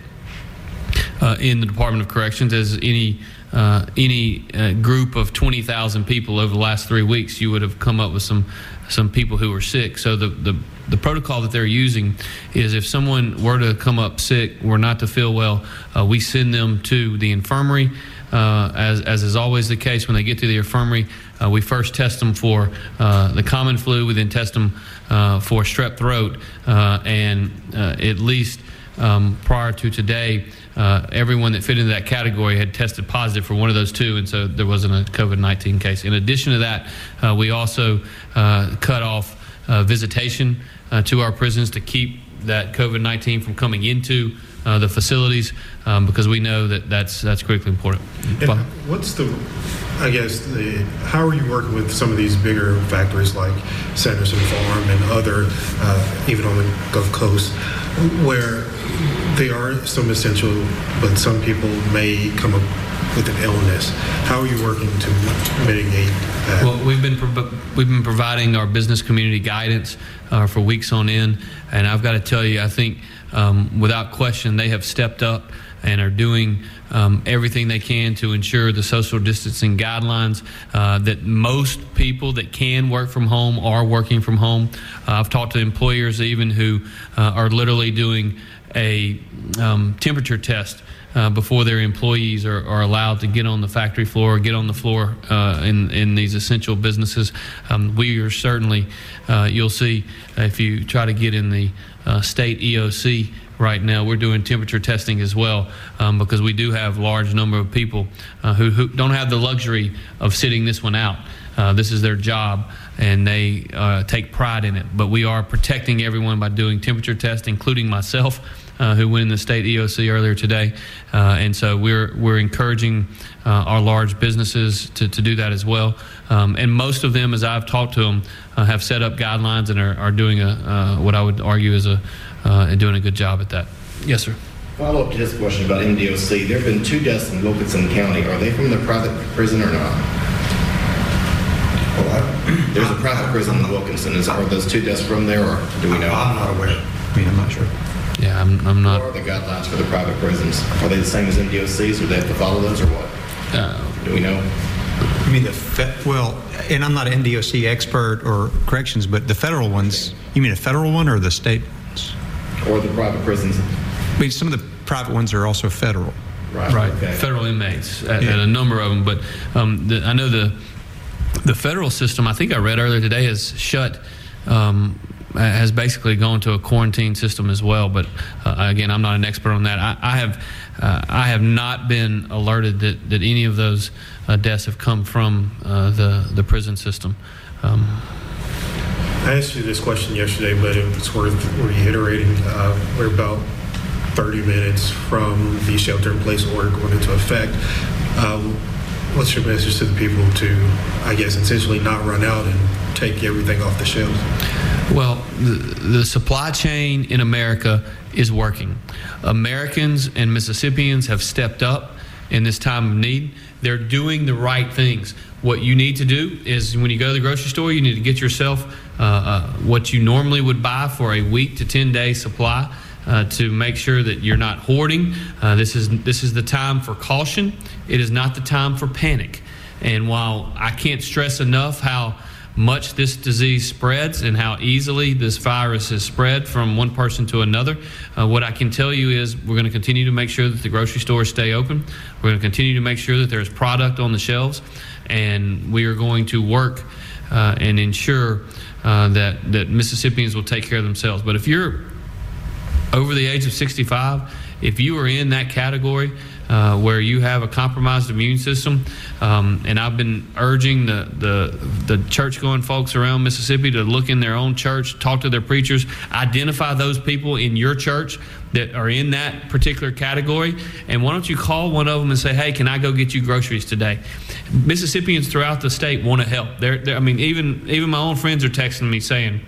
uh, in the Department of Corrections as any. Uh, any group of 20,000 people over the last three weeks, you would have come up with some some people who were sick. So the, the the protocol that they're using is if someone were to come up sick, were not to feel well, uh, we send them to the infirmary. Uh, as, as is always the case when they get to the infirmary, uh, we first test them for the common flu. We then test them for strep throat, and at least um, prior to today, uh, everyone that fit into that category had tested positive for one of those two, and so there wasn't a COVID 19 case. In addition to that, uh, we also uh, cut off uh, visitation uh, to our prisons to keep that COVID 19 from coming into uh, the facilities um, because we know that that's, that's critically important. And what's the, I guess, the, how are you working with some of these bigger factories like Sanderson Farm and other, even on the Gulf Coast, where they are some essential, but some people may come up with an illness. How are you working to mitigate that? Well, we've been pro- we've been providing our business community guidance uh, for weeks on end, and I've got to tell you, I think um, without question they have stepped up and are doing um, everything they can to ensure the social distancing guidelines uh, that most people that can work from home are working from home. Uh, I've talked to employers even who uh, are literally doing a um, temperature test uh, before their employees are, are, allowed to get on the factory floor, get on the floor uh, in, in these essential businesses. Um, we are certainly, uh, you'll see if you try to get in the uh, state EOC right now, we're doing temperature testing as well um, because we do have large number of people uh, who, who, don't have the luxury of sitting this one out. Uh, this is their job and they take pride in it. But we are protecting everyone by doing temperature tests, including myself. Uh, who went in the state EOC earlier today, uh, and so we're we're encouraging uh, our large businesses to, to do that as well. Um, and most of them, as I've talked to them, uh, have set up guidelines and are, are doing a uh, what I would argue is a uh, doing a good job at that. Yes, sir. Follow up to this question about MDOC. There have been two deaths in Wilkinson County. Are they from the private prison or not? There's a private prison in Wilkinson. Is, are those two deaths from there, or do we know? I'm not aware. I mean, I'm not sure. Yeah, I'm, I'm not. What are the guidelines for the private prisons? Are they the same as MDOC's, or do they have to follow those, or what? do we know? I mean, the fe- well, and I'm not an MDOC expert or corrections, but the federal ones. You mean a federal one or the state? ones? Or the private prisons? I mean, some of the private ones are also federal. Right. Right. Federal inmates at, at a number of them, but um, the, I know the the federal system. I think I read earlier today has shut. Um, has basically gone to a quarantine system as well, but uh, again, I'm not an expert on that. I, I have, uh, I have not been alerted that, that any of those uh, deaths have come from uh, the the prison system. Um, I asked you this question yesterday, but it's worth reiterating. Uh, we're about 30 minutes from the shelter-in-place order going into effect. Um, what's your message to the people to, I guess, essentially not run out and take everything off the shelves? Well, the, the supply chain in America is working. Americans and Mississippians have stepped up in this time of need. They're doing the right things. What you need to do is when you go to the grocery store, you need to get yourself uh, uh, what you normally would buy for a week to 10 day supply. Uh, to make sure that you're not hoarding. Uh, this is this is the time for caution. It is not the time for panic. And while I can't stress enough how much this disease spreads and how easily this virus is spread from one person to another. Uh, what I can tell you is we're going to continue to make sure that the grocery stores stay open. We're going to continue to make sure that there's product on the shelves, and we are going to work uh, and ensure uh, that that Mississippians will take care of themselves. But if you're over the age of 65, if you are in that category uh, where you have a compromised immune system, um, and I've been urging the, the, the church going folks around Mississippi to look in their own church, talk to their preachers, identify those people in your church that are in that particular category, and why don't you call one of them and say, "Hey, can I go get you groceries today?" Mississippians throughout the state want to help. They're, they're, I mean, even even my own friends are texting me saying,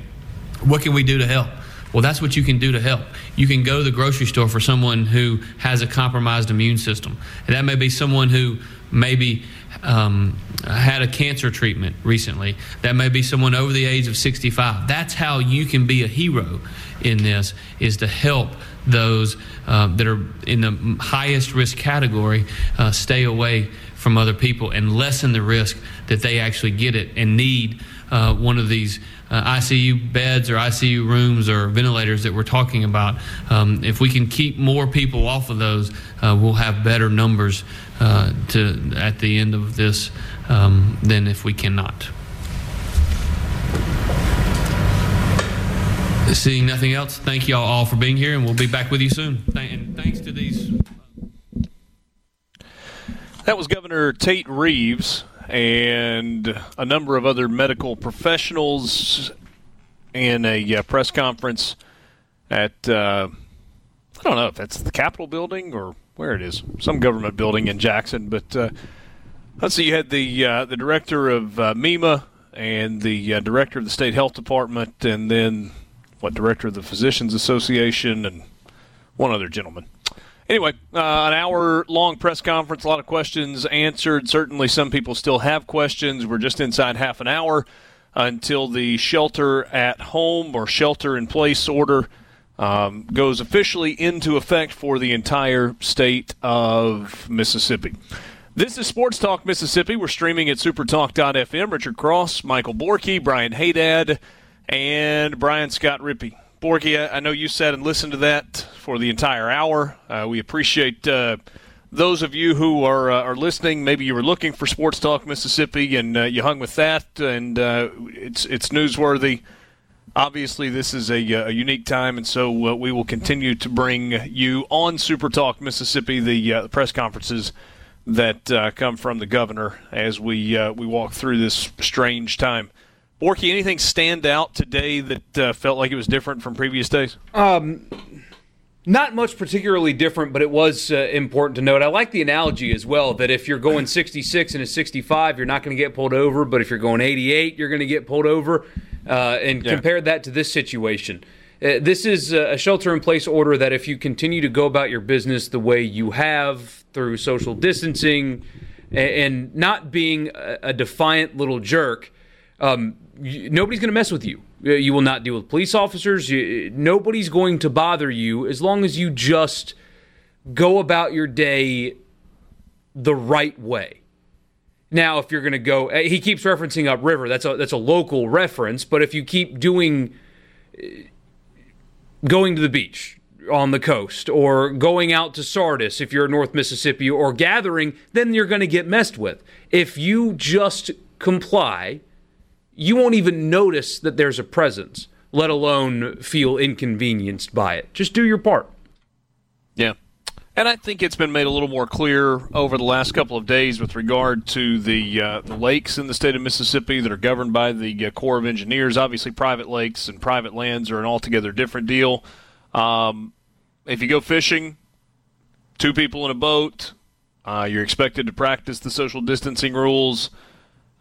"What can we do to help?" Well, that's what you can do to help. You can go to the grocery store for someone who has a compromised immune system. And that may be someone who maybe um, had a cancer treatment recently. That may be someone over the age of 65. That's how you can be a hero in this, is to help those uh, that are in the highest risk category uh, stay away from other people and lessen the risk that they actually get it and need uh, one of these uh, ICU beds or ICU rooms or ventilators that we're talking about. Um, if we can keep more people off of those, uh, we'll have better numbers uh, to at the end of this um, than if we cannot. Seeing nothing else, thank you all, all for being here, and we'll be back with you soon. And thanks to these. That was Governor Tate Reeves and a number of other medical professionals in a uh, press conference at uh, I don't know if that's the Capitol building or where it is, some government building in Jackson. But uh, let's see, you had the uh, the director of uh, MEMA and the uh, director of the state health department, and then what director of the Physicians Association, and one other gentleman. Anyway, uh, an hour long press conference, a lot of questions answered. Certainly, some people still have questions. We're just inside half an hour until the shelter at home or shelter in place order um, goes officially into effect for the entire state of Mississippi. This is Sports Talk Mississippi. We're streaming at supertalk.fm. Richard Cross, Michael Borky, Brian Hadad, and Brian Scott Rippee. Borky, I know you sat and listened to that for the entire hour. Uh, we appreciate uh, those of you who are uh, are listening. Maybe you were looking for Sports Talk Mississippi and uh, you hung with that, and uh, it's it's newsworthy. Obviously, this is a, uh, a unique time, and so we will continue to bring you on Super Talk Mississippi the press conferences that come from the governor as we we walk through this strange time. Borky, anything stand out today that uh, felt like it was different from previous days? Um, Not much particularly different, but it was uh, important to note. I like the analogy as well that if you're going 66 and a 65, you're not going to get pulled over, but if you're going 88, you're going to get pulled over. Uh, and Yeah. compare that to this situation. Uh, this is a shelter in place order that if you continue to go about your business the way you have through social distancing a- and not being a a defiant little jerk, um, nobody's going to mess with you. Uh, You will not deal with police officers. You, nobody's going to bother you as long as you just go about your day the right way. Now, if you're going to go, eh, he keeps referencing upriver. That's a that's a local reference. But if you keep doing, going to the beach on the coast, or going out to Sardis if you're North Mississippi, or gathering, then you're going to get messed with. If you just comply, you won't even notice that there's a presence, let alone feel inconvenienced by it. Just do your part. Yeah. And I think it's been made a little more clear over the last couple of days with regard to the, uh, the lakes in the state of Mississippi that are governed by the uh, Corps of Engineers. Obviously, private lakes and private lands are an altogether different deal. Um, if you go fishing, two people in a boat, uh, you're expected to practice the social distancing rules.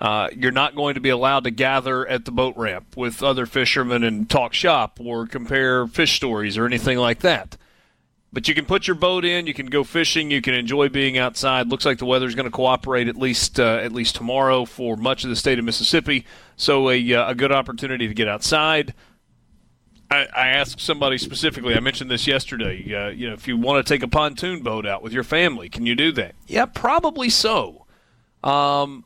Uh, you're not going to be allowed to gather at the boat ramp with other fishermen and talk shop or compare fish stories or anything like that. But you can put your boat in. You can go fishing. You can enjoy being outside. Looks like the weather's going to cooperate at least uh, at least tomorrow for much of the state of Mississippi. So a uh, a good opportunity to get outside. I, I asked somebody specifically. I mentioned this yesterday. Uh, you know, if you want to take a pontoon boat out with your family, can you do that? Yeah, probably so. Um,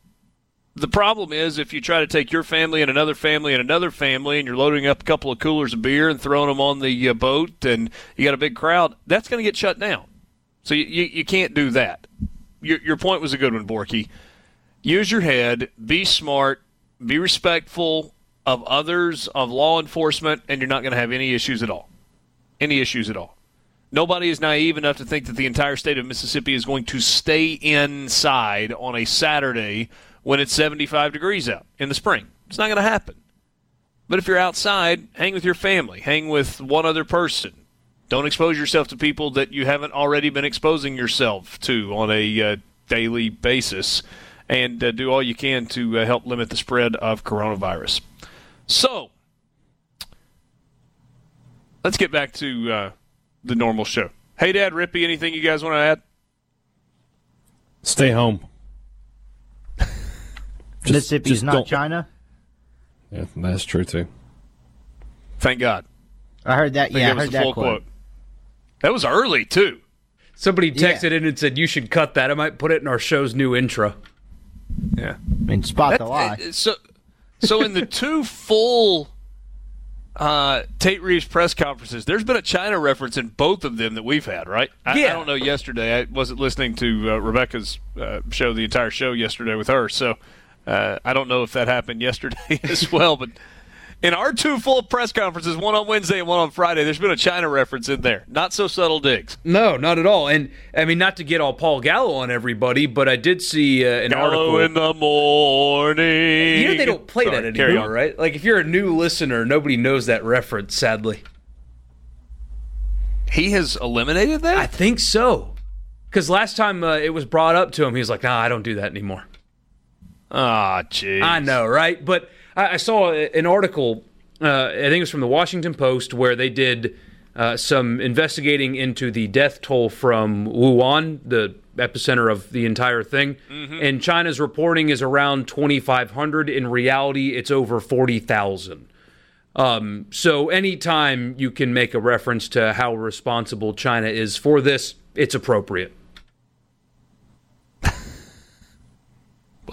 the problem is if you try to take your family and another family and another family and you're loading up a couple of coolers of beer and throwing them on the uh, boat and you got a big crowd, that's going to get shut down. So you, you, you can't do that. Your, your point was a good one, Borky. Use your head, be smart, be respectful of others, of law enforcement, and you're not going to have any issues at all. Any issues at all. Nobody is naive enough to think that the entire state of Mississippi is going to stay inside on a Saturday when it's 75 degrees out in the spring. It's not going to happen. But if you're outside, hang with your family, hang with one other person. Don't expose yourself to people that you haven't already been exposing yourself to on a uh, daily basis, and uh, do all you can to uh, help limit the spread of coronavirus. So, let's get back to uh, the normal show. Hey, Dad, Rippee, anything you guys want to add? Stay home. Mississippi's just not don't- China. Yeah, that's true too. Thank God. I heard that. think Yeah, I that was heard that quote. quote. That was early too. Somebody texted in and said you should cut that. I might put it in our show's new intro. Yeah. I mean, spot That- the lie. uh, So, so in the [laughs] two full uh, Tate Reeves press conferences, there's been a China reference in both of them that we've had, right? I, I don't know. Yesterday, I wasn't listening to uh, Rebecca's uh, show, the entire show yesterday with her, so uh, I don't know if that happened yesterday [laughs] as well. But in our two full press conferences, one on Wednesday and one on Friday, there's been a China reference in there. Not so subtle digs. No, not at all. And I mean, not to get all Paul Gallo on everybody, but I did see uh, an Gallo article. in the morning. you know they don't play Sorry, that anymore, right? Like if you're a new listener, nobody knows that reference. Sadly, He has eliminated that. I think so. Because last time uh, it was brought up to him, he was like, "Nah, I don't do that anymore." Ah, jeez. I know, right? But I, I saw an article. Uh, I think it was from the Washington Post where they did uh, some investigating into the death toll from Wuhan, the epicenter of the entire thing. And China's reporting is around 2,500. In reality, it's over 40,000. Um, so anytime you can make a reference to how responsible China is for this, it's appropriate.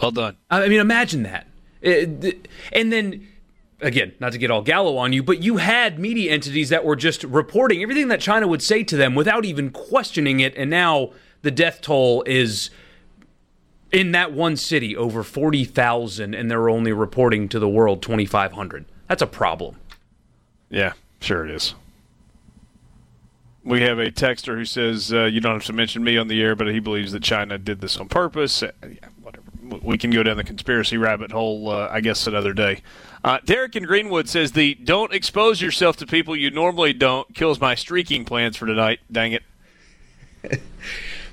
Well done. I mean, imagine that. And then, again, not to get all Gallo on you, but you had media entities that were just reporting everything that China would say to them without even questioning it. And now the death toll is in that one city over 40,000, and they're only reporting to the world 2,500. That's a problem. Yeah, sure it is. We have a texter who says uh, you don't have to mention me on the air, but he believes that China did this on purpose. Uh, yeah. We can go down the conspiracy rabbit hole, uh, I guess, another day. Uh, Derek in Greenwood says the "Don't expose yourself to people you normally don't" kills my streaking plans for tonight. Dang it. [laughs]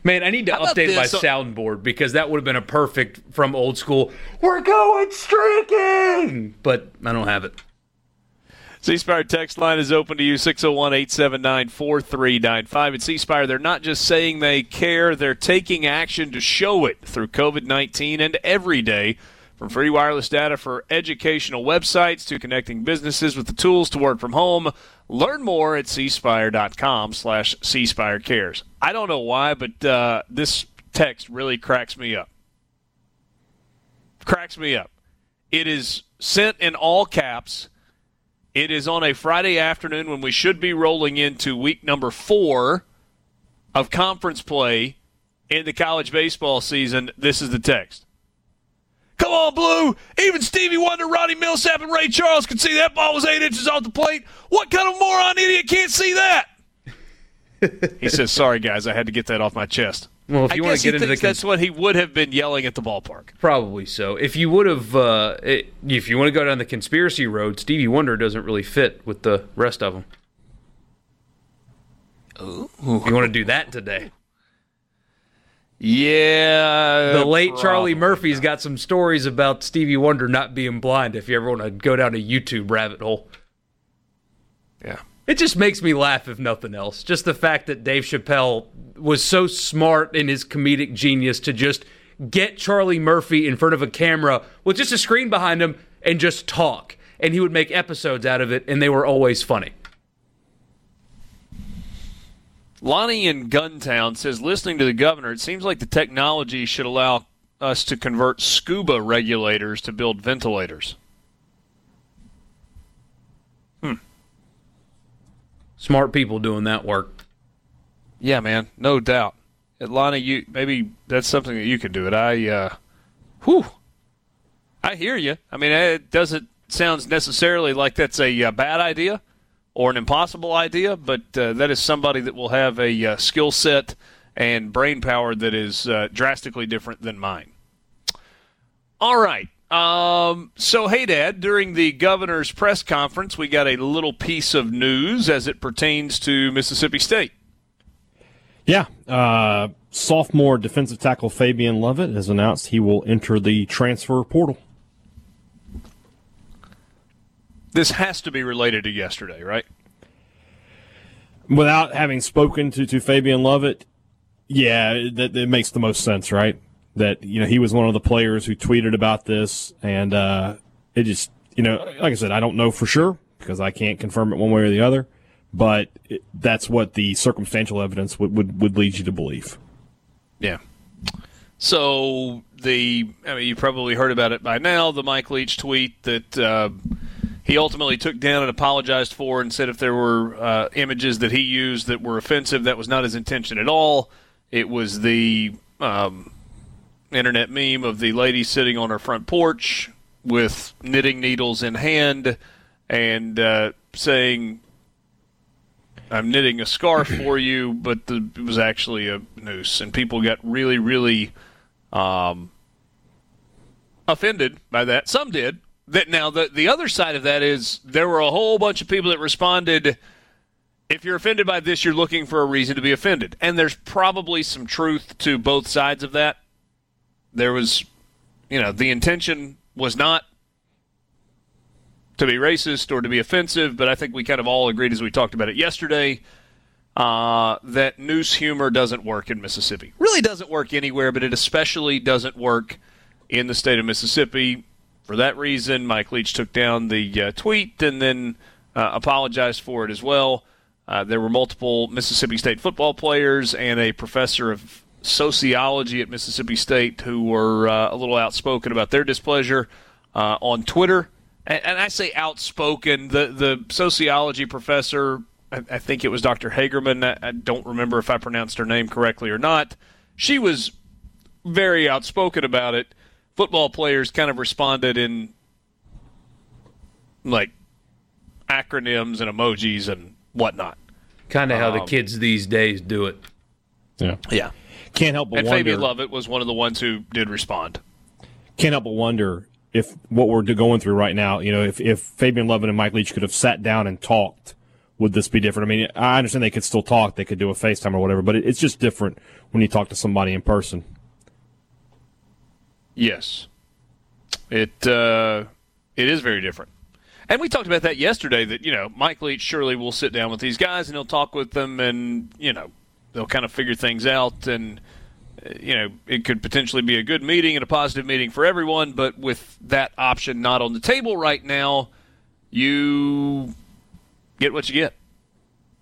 Man, I need to How update my this? soundboard because that would have been a perfect from old school. We're going streaking, but I don't have it. C text line is open to you 601 879 4395. At C they're not just saying they care, they're taking action to show it through COVID 19 and every day. From free wireless data for educational websites to connecting businesses with the tools to work from home. Learn more at cspire.com slash cspirecares. I don't know why, but uh, this text really cracks me up. Cracks me up. It is sent in all caps. It is on a Friday afternoon when we should be rolling into week number four of conference play in the college baseball season. This is the text. Come on, Blue. Even Stevie Wonder, Ronnie Milsap, and Ray Charles could see that ball was eight inches off the plate. What kind of moron idiot can't see that? [laughs] he says, "Sorry, guys, I had to get that off my chest." Well, if I you want to get into the thinks that's what he would have been yelling at the ballpark. Probably so. If you would have, uh, it, if you want to go down the conspiracy road, Stevie Wonder doesn't really fit with the rest of them. Ooh. If you want to do that today. Yeah. The late Charlie probably. Murphy's got some stories about Stevie Wonder not being blind if you ever want to go down a YouTube rabbit hole. Yeah. It just makes me laugh, if nothing else. Just the fact that Dave Chappelle was so smart in his comedic genius to just get Charlie Murphy in front of a camera with just a screen behind him and just talk. And he would make episodes out of it, and they were always funny. Lonnie in Guntown says, listening to the governor, it seems like the technology should allow us to convert scuba regulators to build ventilators. Smart people doing that work. Yeah, man, no doubt. Atlanta, you maybe that's something that you can do. It. I, uh, whew, I hear you. I mean, it doesn't sounds necessarily like that's a uh, bad idea or an impossible idea, but uh, that is somebody that will have a uh, skill set and brain power that is uh, drastically different than mine. All right. Um, so, Hadad, during the governor's press conference, we got a little piece of news as it pertains to Mississippi State. Yeah. Uh, sophomore defensive tackle Fabian Lovett has announced he will enter the transfer portal. This has to be related to yesterday, right? Without having spoken to, to Fabian Lovett, yeah, that, that makes the most sense, right? That, you know, he was one of the players who tweeted about this, and uh, it just, you know, like I said, I don't know for sure because I can't confirm it one way or the other, but it, that's what the circumstantial evidence would, would, would lead you to believe. Yeah. So the, I mean, you probably heard about it by now. The Mike Leach tweet that uh, he ultimately took down and apologized for, and said if there were uh, images that he used that were offensive, that was not his intention at all. It was the um, internet meme of the lady sitting on her front porch with knitting needles in hand and uh, saying, I'm knitting a scarf [clears throat] for you, but the, it was actually a noose. And people got really, really um, offended by that. Some did. That now the the other side of that is there were a whole bunch of people that responded. If you're offended by this, you're looking for a reason to be offended, and there's probably some truth to both sides of that. There was, you know, the intention was not to be racist or to be offensive, but I think we kind of all agreed as we talked about it yesterday uh, that noose humor doesn't work in Mississippi. Really doesn't work anywhere, but it especially doesn't work in the state of Mississippi. For that reason, Mike Leach took down the uh, tweet and then uh, apologized for it as well. Uh, there were multiple Mississippi State football players and a professor of sociology at Mississippi State who were uh, a little outspoken about their displeasure uh, on Twitter. And, and I say outspoken. The the sociology professor, I, I think it was Dr. Hagerman. I, I don't remember if I pronounced her name correctly or not. She was very outspoken about it. Football players kind of responded in like acronyms and emojis and whatnot. Kind of how the Um, kids these days do it. Yeah. Yeah. Can't help but and wonder. Fabian Lovett was one of the ones who did respond. can't help but wonder if what we're going through right now, you know, if, if Fabian Lovett and Mike Leach could have sat down and talked, would this be different? I mean, I understand they could still talk, they could do a FaceTime or whatever, but it, it's just different when you talk to somebody in person. Yes, it uh, it is very different. And we talked about that yesterday. That you know, Mike Leach surely will sit down with these guys and he'll talk with them, and you know, they'll kind of figure things out. And uh, you know, it could potentially be a good meeting and a positive meeting for everyone. But with that option not on the table right now, you get what you get.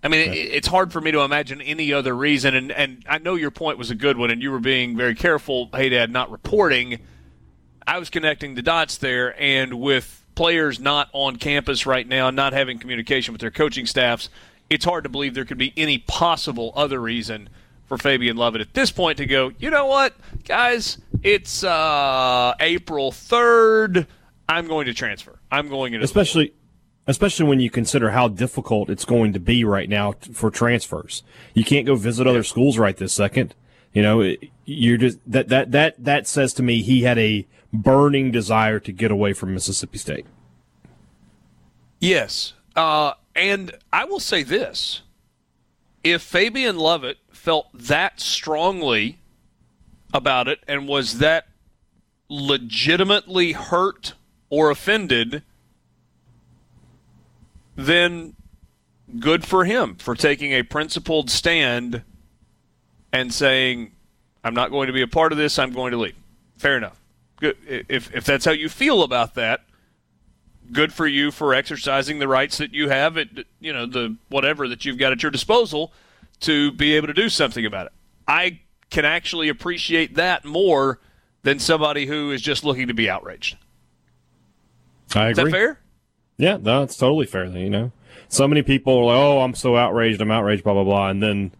I mean, it, it's hard for me to imagine any other reason. And, and I know your point was a good one, and you were being very careful, Hadad, not reporting. I was connecting the dots there, and with players not on campus right now, not having communication with their coaching staffs, it's hard to believe there could be any possible other reason for Fabian Lovett at this point to go, you know what, guys, it's uh, April 3rd. I'm going to transfer. I'm going to. Especially especially when you consider how difficult it's going to be right now t- for transfers. You can't go visit other schools right this second. You know, it- you're just that that that that says to me he had a burning desire to get away from Mississippi State. Yes. Uh, and I will say this if Fabian Lovett felt that strongly about it and was that legitimately hurt or offended, then good for him for taking a principled stand and saying, I'm not going to be a part of this, I'm going to leave. Fair enough. Good. If, if that's how you feel about that, good for you for exercising the rights that you have at you know the whatever that you've got at your disposal to be able to do something about it. I can actually appreciate that more than somebody who is just looking to be outraged. I Is agree. that fair? Yeah, no, it's totally fair. You know, so many people are like, "Oh, I'm so outraged, I'm outraged," blah blah blah, and then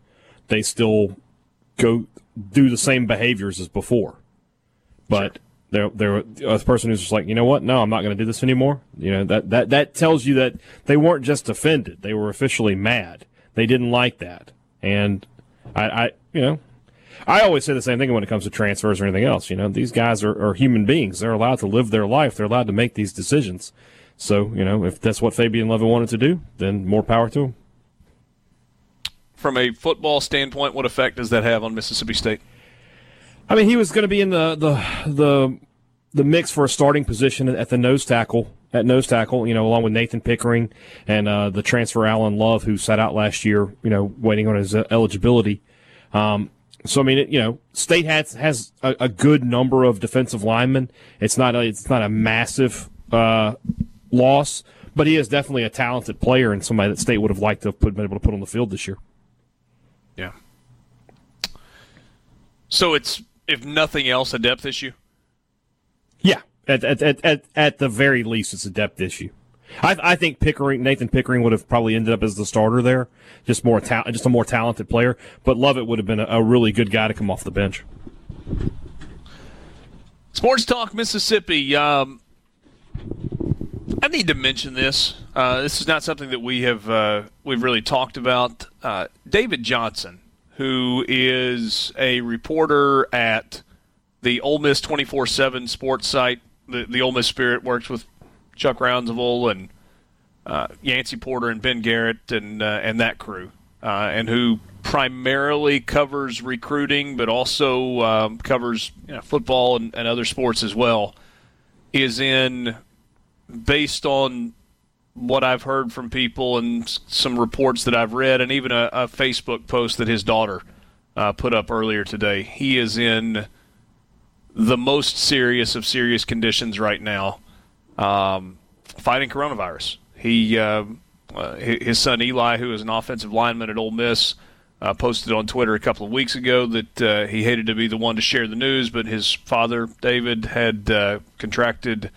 they still go do the same behaviors as before. But they're they're a person who's just like, you know what? No, I'm not going to do this anymore. You know that that that tells you that they weren't just offended; they were officially mad. They didn't like that, and I, I you know. I always say the same thing when it comes to transfers or anything else. You know, these guys are, are human beings. They're allowed to live their life. They're allowed to make these decisions. So, you know, if that's what Fabian Levin wanted to do, then more power to him. From a football standpoint, what effect does that have on Mississippi State? I mean, he was going to be in the, the the the mix for a starting position at the nose tackle at nose tackle. You know, along with Nathan Pickering and uh, the transfer Alan Love, who sat out last year. You know, waiting on his uh, eligibility. Um, so I mean, it, you know, State has has a, a good number of defensive linemen. It's not a, it's not a massive uh, loss, but he is definitely a talented player and somebody that State would have liked to have put, been able to put on the field this year. Yeah. So it's, if nothing else, a depth issue? Yeah, at at, at, at, at the very least, it's a depth issue. I, I think Pickering, Nathan Pickering, would have probably ended up as the starter there, just more ta- just a more talented player. But Lovett would have been a, a really good guy to come off the bench. Sports Talk Mississippi. Um, I need to mention this. Uh, this is not something that we have uh, we've really talked about. Uh, David Johnson, who is a reporter at the Ole Miss twenty four seven sports site, the the Ole Miss Spirit, works with Chuck Rounsaville and uh, Yancey Porter and Ben Garrett and uh, and that crew, uh, and who primarily covers recruiting, but also um, covers you know, football and, and other sports as well. Is in based on what I've heard from people and some reports that I've read, and even a, a Facebook post that his daughter uh, put up earlier today. He is in the most serious of serious conditions right now, um, fighting coronavirus. He, uh, uh, his son Eli, who is an offensive lineman at Ole Miss, uh, posted on Twitter a couple of weeks ago that uh, he hated to be the one to share the news, but his father David had uh, contracted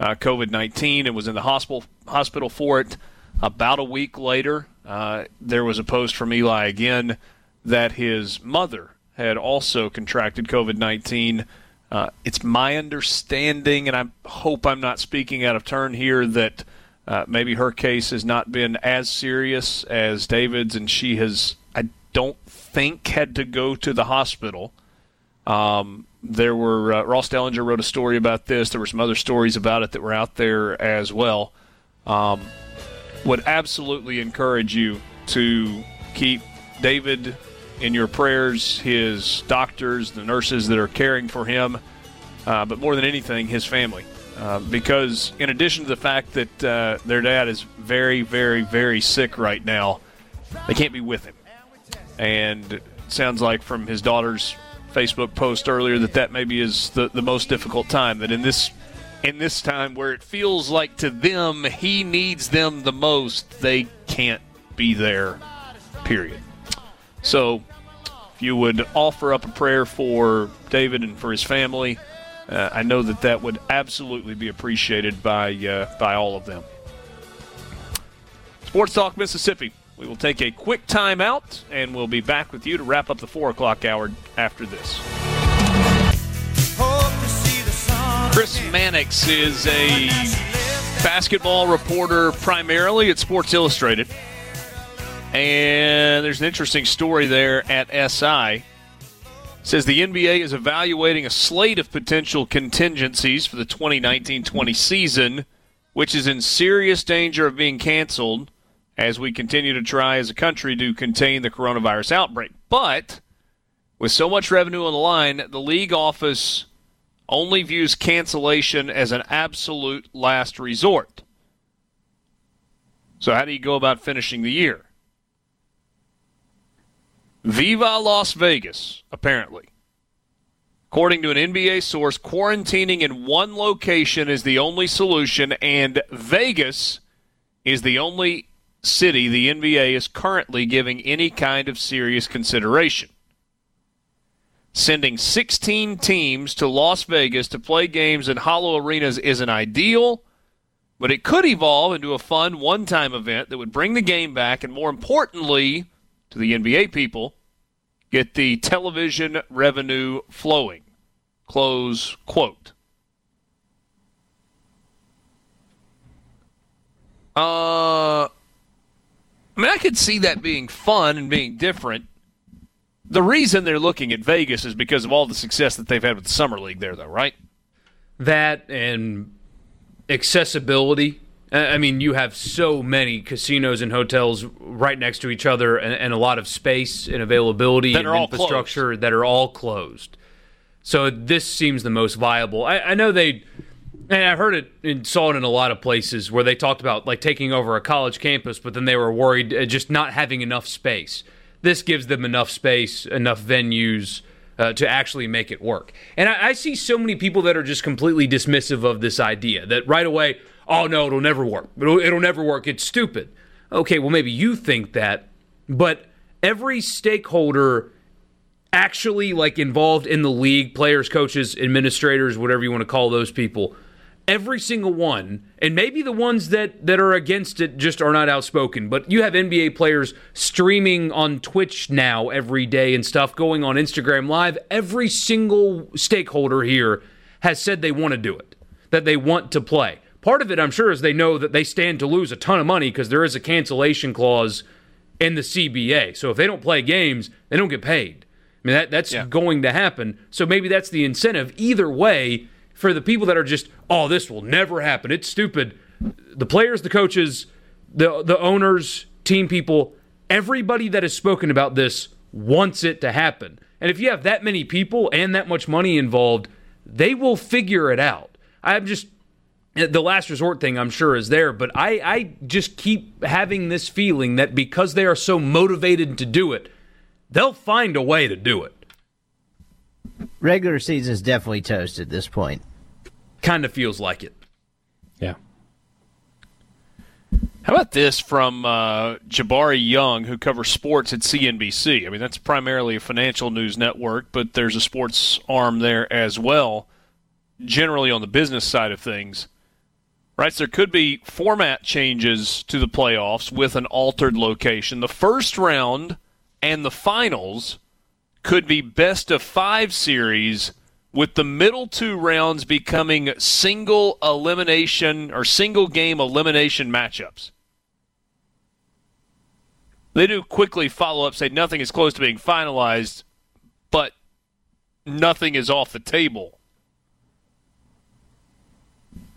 COVID nineteen and was in the hospital hospital for it. About a week later, uh, there was a post from Eli again that his mother had also contracted COVID nineteen. Uh, it's my understanding, and I hope I'm not speaking out of turn here, that uh, maybe her case has not been as serious as David's, and she has, I don't think, had to go to the hospital. Um, there were uh, Ross Dellenger wrote a story about this. There were some other stories about it that were out there as well. Um, would absolutely encourage you to keep David in your prayers, his doctors, the nurses that are caring for him, uh, but more than anything, his family. Uh, because in addition to the fact that uh, their dad is very, very, very sick right now, they can't be with him. And it sounds like from his daughter's Facebook post earlier that that maybe is the, the most difficult time. That in this in this time where it feels like to them he needs them the most, they can't be there. Period. So, if you would offer up a prayer for David and for his family, uh, I know that that would absolutely be appreciated by uh, by all of them. Sports Talk Mississippi. We will take a quick timeout, and we'll be back with you to wrap up the four o'clock hour after this. Chris Mannix is a basketball reporter primarily at Sports Illustrated. And there's an interesting story there at SI. It says the NBA is evaluating a slate of potential contingencies for the 2019-20 season, which is in serious danger of being canceled as we continue to try as a country to contain the coronavirus outbreak. But with so much revenue on the line, the league office only views cancellation as an absolute last resort. So how do you go about finishing the year? Viva Las Vegas, apparently. According to an NBA source, quarantining in one location is the only solution, and Vegas is the only city the NBA is currently giving any kind of serious consideration. Sending 16 teams to Las Vegas to play games in hollow arenas isn't ideal, but it could evolve into a fun one time event that would bring the game back and, more importantly, to the NBA people, get the television revenue flowing. Close quote. Uh, I mean, I could see that being fun and being different. The reason they're looking at Vegas is because of all the success that they've had with the Summer League there, though, right? That and accessibility. I mean, you have so many casinos and hotels right next to each other, and, and a lot of space and availability and infrastructure that are all closed. So this seems the most viable. I, I know they, and I heard it and saw it in a lot of places where they talked about like taking over a college campus, but then they were worried uh, just not having enough space. This gives them enough space, enough venues. Uh, to actually make it work. And I, I see so many people that are just completely dismissive of this idea that right away, oh no, it'll never work. It'll, it'll never work. It's stupid. Okay, well, maybe you think that, but every stakeholder actually like involved in the league, players, coaches, administrators, whatever you want to call those people, every single one, and maybe the ones that that are against it just are not outspoken, but you have NBA players streaming on Twitch now every day and stuff going on Instagram live. Every single stakeholder here has said they want to do it, that they want to play. Part of it, I'm sure, is they know that they stand to lose a ton of money because there is a cancellation clause in the CBA. So if they don't play games, they don't get paid. I mean, that, that's going to happen. So maybe that's the incentive. Either way, for the people that are just, oh, this will never happen. It's stupid. The players, the coaches, the the owners, team people, everybody that has spoken about this wants it to happen. And if you have that many people and that much money involved, they will figure it out. I'm just the last resort thing I'm sure is there, but I, I just keep having this feeling that because they are so motivated to do it, they'll find a way to do it. Regular season is definitely toast at this point. Kind of feels like it. Yeah. How about this from uh, Jabari Young, who covers sports at CNBC? I mean, that's primarily a financial news network, but there's a sports arm there as well, generally on the business side of things. Right, so there could be format changes to the playoffs with an altered location. The first round and the finals could be best of five series with the middle two rounds becoming single elimination or single game elimination matchups. They do quickly follow up, say nothing is close to being finalized, but nothing is off the table.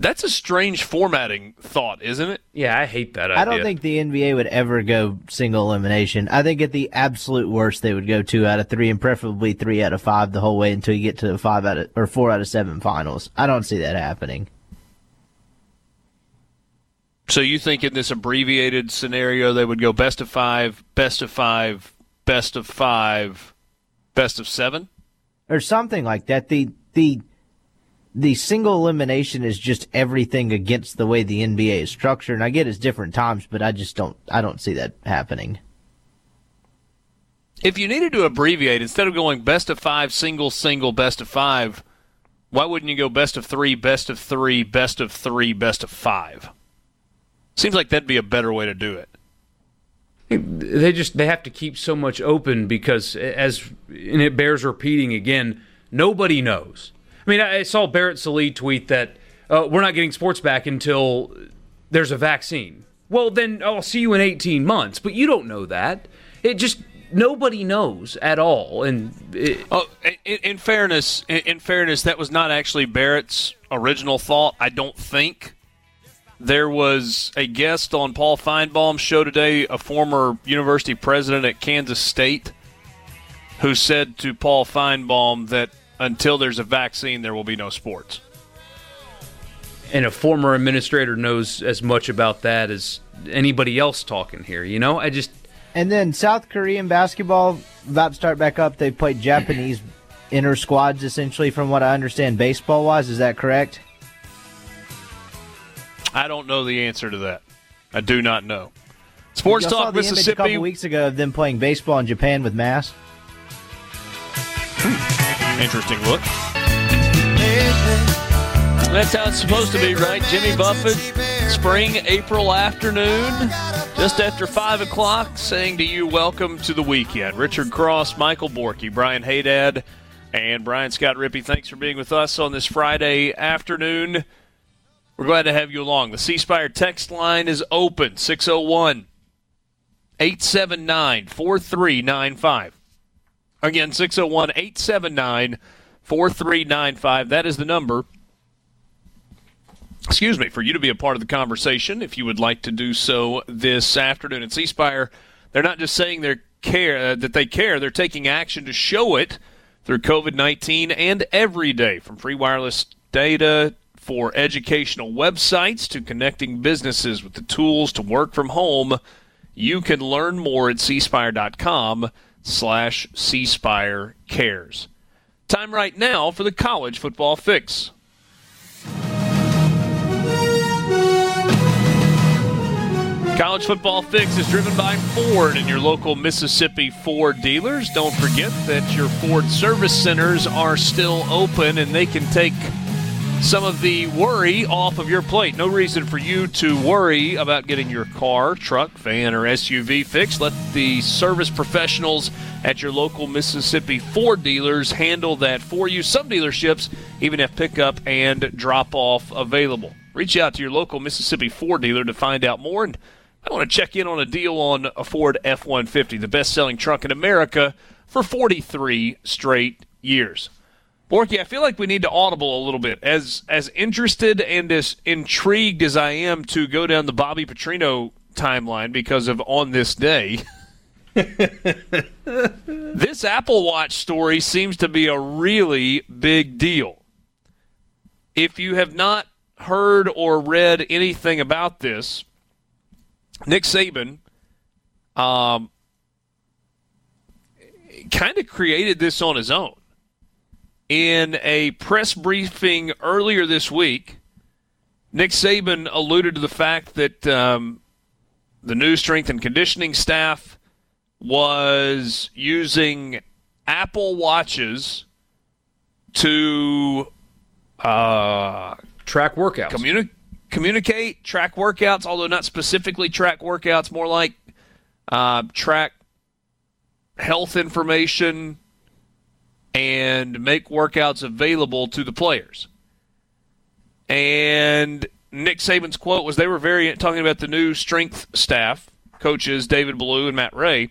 That's a strange formatting thought, isn't it? Yeah, I hate that idea. I don't think the NBA would ever go single elimination. I think at the absolute worst, they would go two out of three, and preferably three out of five the whole way until you get to the five out of or four out of seven finals. I don't see that happening. So you think in this abbreviated scenario they would go best of five, best of five, best of five, best of seven, or something like that. The the the single elimination is just everything against the way the NBA is structured. And I get it's different times, but I just don't I don't see that happening. If you needed to abbreviate instead of going best of five, single, single, best of five, why wouldn't you go best of three, best of three, best of three, best of five? Seems like that'd be a better way to do it. They just they have to keep so much open because as and it bears repeating again, nobody knows. I mean, I saw Barrett Sallee tweet that uh, we're not getting sports back until there's a vaccine. Well, then I'll see you in 18 months, but you don't know that. It just nobody knows at all. And it, oh, in, in fairness, in, in fairness, that was not actually Barrett's original thought. I don't think. There was a guest on Paul Finebaum's show today, a former university president at Kansas State, who said to Paul Feinbaum that until there's a vaccine, there will be no sports. And a former administrator knows as much about that as anybody else talking here. You know, I just. And then South Korean basketball about to start back up. They played Japanese [clears throat] inner squads essentially, from what I understand, baseball wise. Is that correct? I don't know the answer to that. I do not know. Sports Y'all Talk saw the Mississippi. Image a couple weeks ago of them playing baseball in Japan with masks. Hmm. Interesting look. That's how it's supposed to be, right? Jimmy Buffett, spring April afternoon, just after 5 o'clock, saying to you, Welcome to the weekend. Richard Cross, Michael Borky, Brian Hadad, and Brian Scott Rippee, thanks for being with us on this Friday afternoon. We're glad to have you along. The C Spire text line is open 601 879 4395. Again, 601 879 4395. That is the number. Excuse me, for you to be a part of the conversation if you would like to do so this afternoon. At C Spire, they're not just saying they care uh, that they care, they're taking action to show it through COVID 19 and every day from free wireless data for educational websites to connecting businesses with the tools to work from home. You can learn more at cspire.com slash cspire cares. Time right now for the college football fix. College Football Fix is driven by Ford and your local Mississippi Ford dealers. Don't forget that your Ford service centers are still open and they can take some of the worry off of your plate. No reason for you to worry about getting your car, truck, van, or SUV fixed. Let the service professionals at your local Mississippi Ford dealers handle that for you. Some dealerships even have pickup and drop off available. Reach out to your local Mississippi Ford dealer to find out more. And I want to check in on a deal on a Ford F 150, the best selling truck in America for 43 straight years. Borky, I feel like we need to audible a little bit. As as interested and as intrigued as I am to go down the Bobby Petrino timeline because of on this day. [laughs] this Apple Watch story seems to be a really big deal. If you have not heard or read anything about this, Nick Saban um, kind of created this on his own. In a press briefing earlier this week, Nick Saban alluded to the fact that um, the new strength and conditioning staff was using Apple Watches to uh, track workouts. Communi- communicate, track workouts, although not specifically track workouts, more like uh, track health information and make workouts available to the players. And Nick Saban's quote was they were very talking about the new strength staff, coaches David Ballou and Matt Rhea.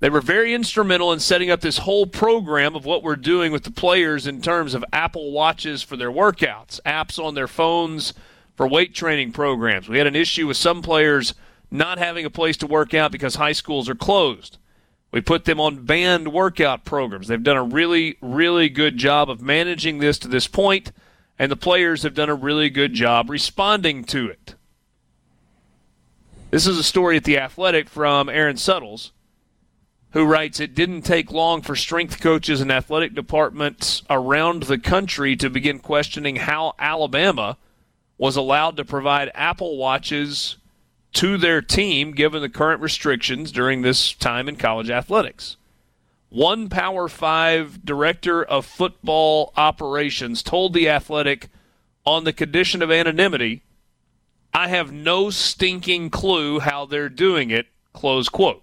They were very instrumental in setting up this whole program of what we're doing with the players in terms of Apple Watches for their workouts, apps on their phones for weight training programs. We had an issue with some players not having a place to work out because high schools are closed. We put them on band workout programs. They've done a really, really good job of managing this to this point, and the players have done a really good job responding to it. This is a story at The Athletic from Aaron Suttles who writes It didn't take long for strength coaches and athletic departments around the country to begin questioning how Alabama was allowed to provide Apple Watches to their team given the current restrictions during this time in college athletics. One Power Five director of football operations told The Athletic on the condition of anonymity, I have no stinking clue how they're doing it, close quote.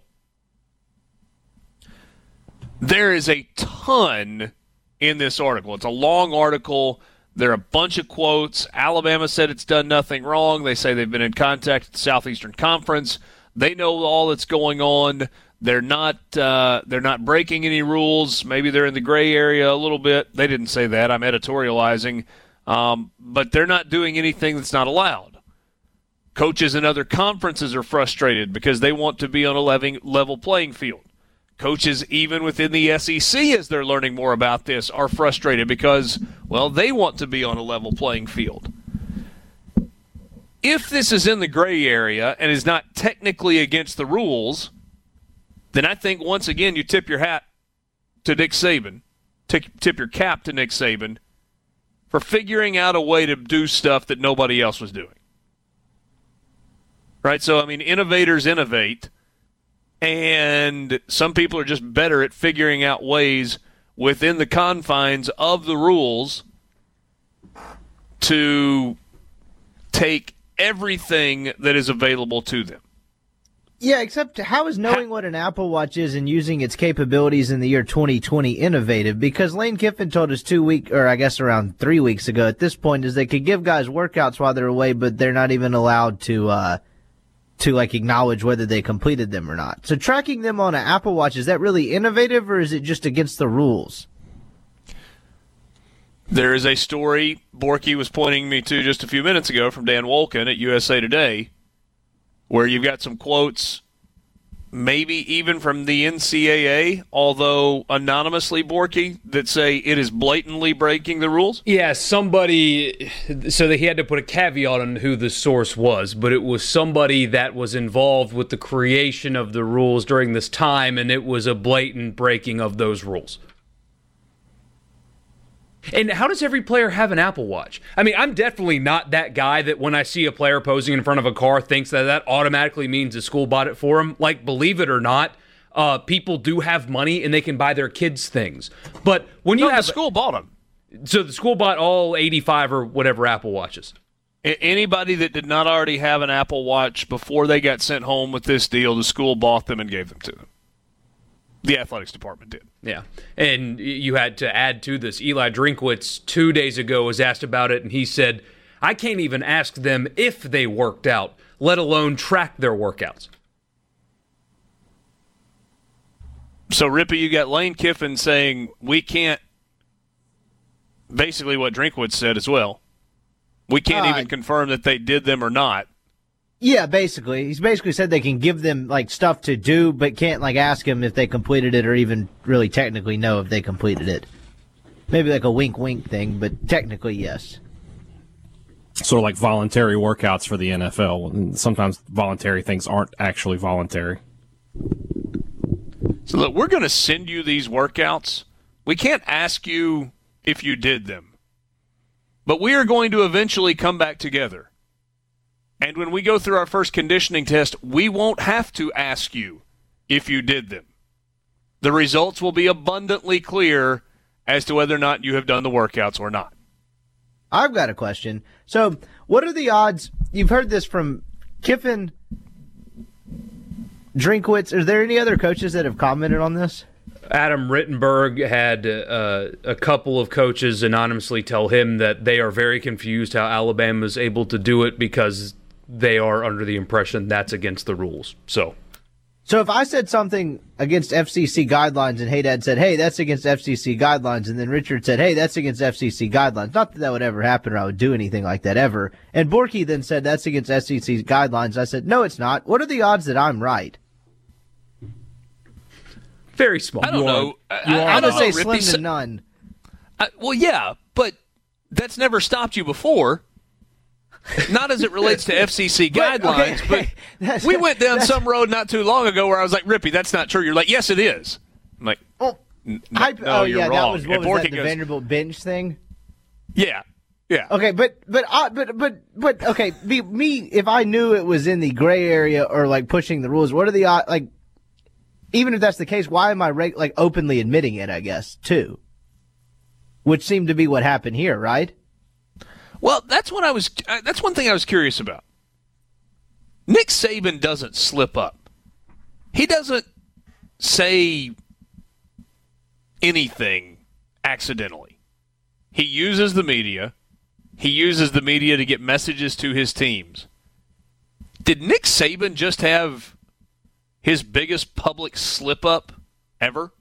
There is a ton in this article. It's a long article. There are a bunch of quotes. Alabama said it's done nothing wrong. They say they've been in contact with the Southeastern Conference. They know all that's going on. They're not uh, they're not breaking any rules. Maybe they're in the gray area a little bit. They didn't say that. I'm editorializing, um, but they're not doing anything that's not allowed. Coaches in other conferences are frustrated because they want to be on a level playing field. Coaches, even within the SEC, as they're learning more about this, are frustrated because, well, they want to be on a level playing field. If this is in the gray area and is not technically against the rules, then I think once again you tip your hat to Nick Saban, tip, your cap to Nick Saban for figuring out a way to do stuff that nobody else was doing. Right? So, I mean, innovators innovate and some people are just better at figuring out ways within the confines of the rules to take everything that is available to them. Yeah, except how is knowing what an Apple Watch is and using its capabilities in the year 2020 innovative? Because Lane Kiffin told us two week, or I guess around three weeks ago at this point, is they could give guys workouts while they're away, but they're not even allowed to, uh, to like acknowledge whether they completed them or not. So tracking them on an Apple Watch is that really innovative or is it just against the rules? There is a story Borky was pointing me to just a few minutes ago from Dan Wolken at USA Today where you've got some quotes maybe even from the NCAA, although anonymously, Borky, that say it is blatantly breaking the rules? Yeah, somebody. So that he had to put a caveat on who the source was, but it was somebody that was involved with the creation of the rules during this time, and it was a blatant breaking of those rules. And how does every player have an Apple Watch? I mean, I'm definitely not that guy that when I see a player posing in front of a car thinks that that automatically means the school bought it for him. Like, believe it or not, uh, people do have money and they can buy their kids things. But when you no, have the school bought them, so the school bought all 85 or whatever Apple Watches. Anybody that did not already have an Apple Watch before they got sent home with this deal, the school bought them and gave them to them. The athletics department did. Yeah. And you had to add to this. Eli Drinkwitz two days ago was asked about it, and he said, I can't even ask them if they worked out, let alone track their workouts. So, Rippee, you got Lane Kiffin saying we can't, basically what Drinkwitz said as well. We can't uh, even confirm that they did them or not. Yeah, basically, he's basically said they can give them like stuff to do, but can't like ask them if they completed it or even really technically know if they completed it. Maybe like a wink, wink thing, but technically, yes. Sort of like voluntary workouts for the NFL. Sometimes voluntary things aren't actually voluntary. So look, we're going to send you these workouts. We can't ask you if you did them, but we are going to eventually come back together and when we go through our first conditioning test, we won't have to ask you if you did them. The results will be abundantly clear as to whether or not you have done the workouts or not. I've got a question. So, what are the odds? You've heard this from Kiffin, Drinkwitz. Are there any other coaches that have commented on this? Adam Rittenberg had uh, a couple of coaches anonymously tell him that they are very confused how Alabama is able to do it because they are under the impression that's against the rules. So, So if I said something against FCC guidelines and Hadad said, "Hey, that's against FCC guidelines," and then Richard said, "Hey, that's against FCC guidelines," not that that would ever happen or I would do anything like that ever. And Borky then said, "That's against FCC guidelines." I said, "No, it's not." What are the odds that I'm right? Very small. I don't know. I, You I, are. I I'm don't gonna know, say slim Rippee. to none. I- well, yeah, but that's never stopped you before. Not as it relates to FCC But, okay, guidelines, but [laughs] we went down some road not too long ago where I was like, "Rippee, that's not true." You're like, "Yes, it is." I'm like, Oh, "N- I, "No, oh you're yeah, wrong." that was what And was that, the goes, Vanderbilt bench thing. Yeah, yeah. Okay, but but uh, but but but okay, me, me if I knew it was in the gray area or like pushing the rules, what are the odds? Like, even if that's the case, why am I like openly admitting it? I guess too, which seemed to be what happened here, right? Well, that's what I was. Uh, that's one thing I was curious about. Nick Saban doesn't slip up. He doesn't say anything accidentally. He uses the media. He uses the media to get messages to his teams. Did Nick Saban just have his biggest public slip up ever?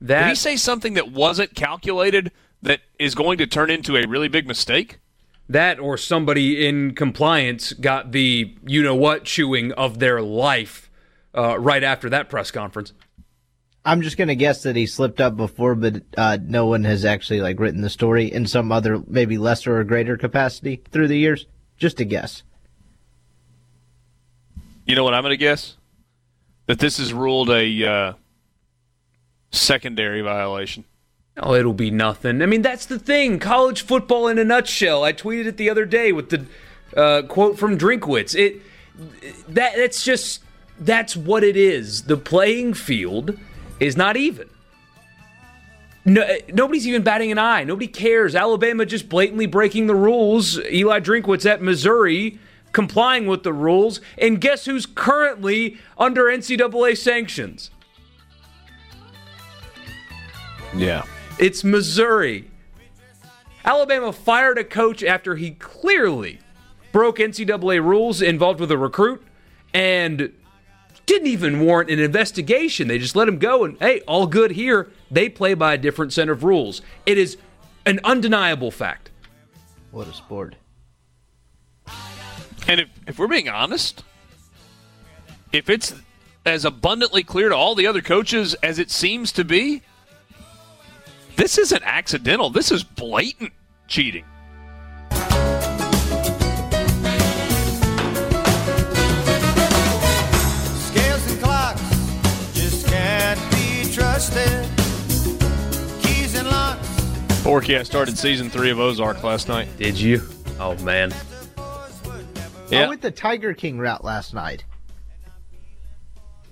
That Did he say something that wasn't calculated that is going to turn into a really big mistake? That or somebody in compliance got the you know what chewing of their life uh, right after that press conference. I'm just gonna guess that he slipped up before, but uh, no one has actually like written the story in some other maybe lesser or greater capacity through the years. Just a guess. You know what I'm going to guess? That this is ruled a uh, secondary violation. Oh, it'll be nothing. I mean, that's the thing. College football in a nutshell. I tweeted it the other day with the uh, quote from Drinkwitz. It that that's just that's what it is. The playing field is not even. No, nobody's even batting an eye. Nobody cares. Alabama just blatantly breaking the rules. Eli Drinkwitz at Missouri complying with the rules. And guess who's currently under NCAA sanctions? Yeah. It's Missouri. Alabama fired a coach after he clearly broke NCAA rules involved with a recruit and didn't even warrant an investigation. They just let him go and, hey, all good here. They play by a different set of rules. It is an undeniable fact. What a sport. And if, if we're being honest, if it's as abundantly clear to all the other coaches as it seems to be, this isn't accidental. This is blatant cheating. Scales and clocks just can't be trusted. Keys and locks. Borky, I started season three of Ozark last night. Did you? Oh, man. Yeah. I went the Tiger King route last night.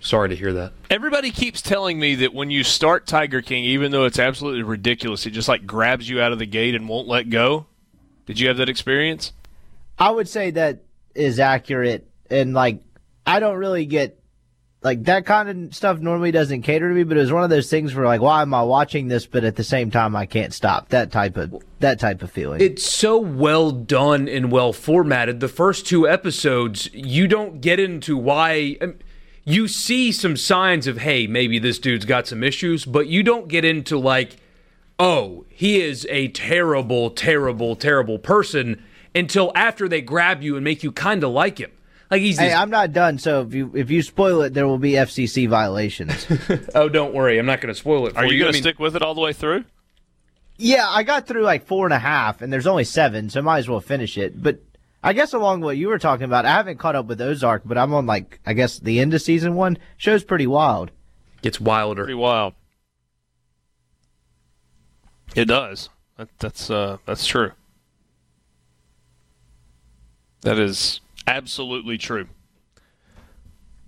Sorry to hear that. Everybody keeps telling me that when you start Tiger King, even though it's absolutely ridiculous, it just like grabs you out of the gate and won't let go. Did you have that experience? I would say that is accurate, and like I don't really get like that kind of stuff. Normally doesn't cater to me, but it was one of those things where like, why am I watching this? But at the same time, I can't stop. That type of that type of feeling. It's so well done and well formatted. The first two episodes, you don't get into why. um, You see some signs of, hey, maybe this dude's got some issues, but you don't get into like, oh, he is a terrible, terrible, terrible person until after they grab you and make you kind of like him. Like he's Hey, this- I'm not done. So if you if you spoil it, there will be FCC violations. [laughs] oh, don't worry, I'm not going to spoil it for Are you I going to stick with it all the way through? yeah, I got through like four and a half, and there's only seven, so I might as well finish it. But I guess along what you were talking about, I haven't caught up with Ozark, but I'm on like I guess the end of season one. Show's pretty wild. Gets wilder. Pretty wild. It does. That, that's uh, that's true. That is absolutely true.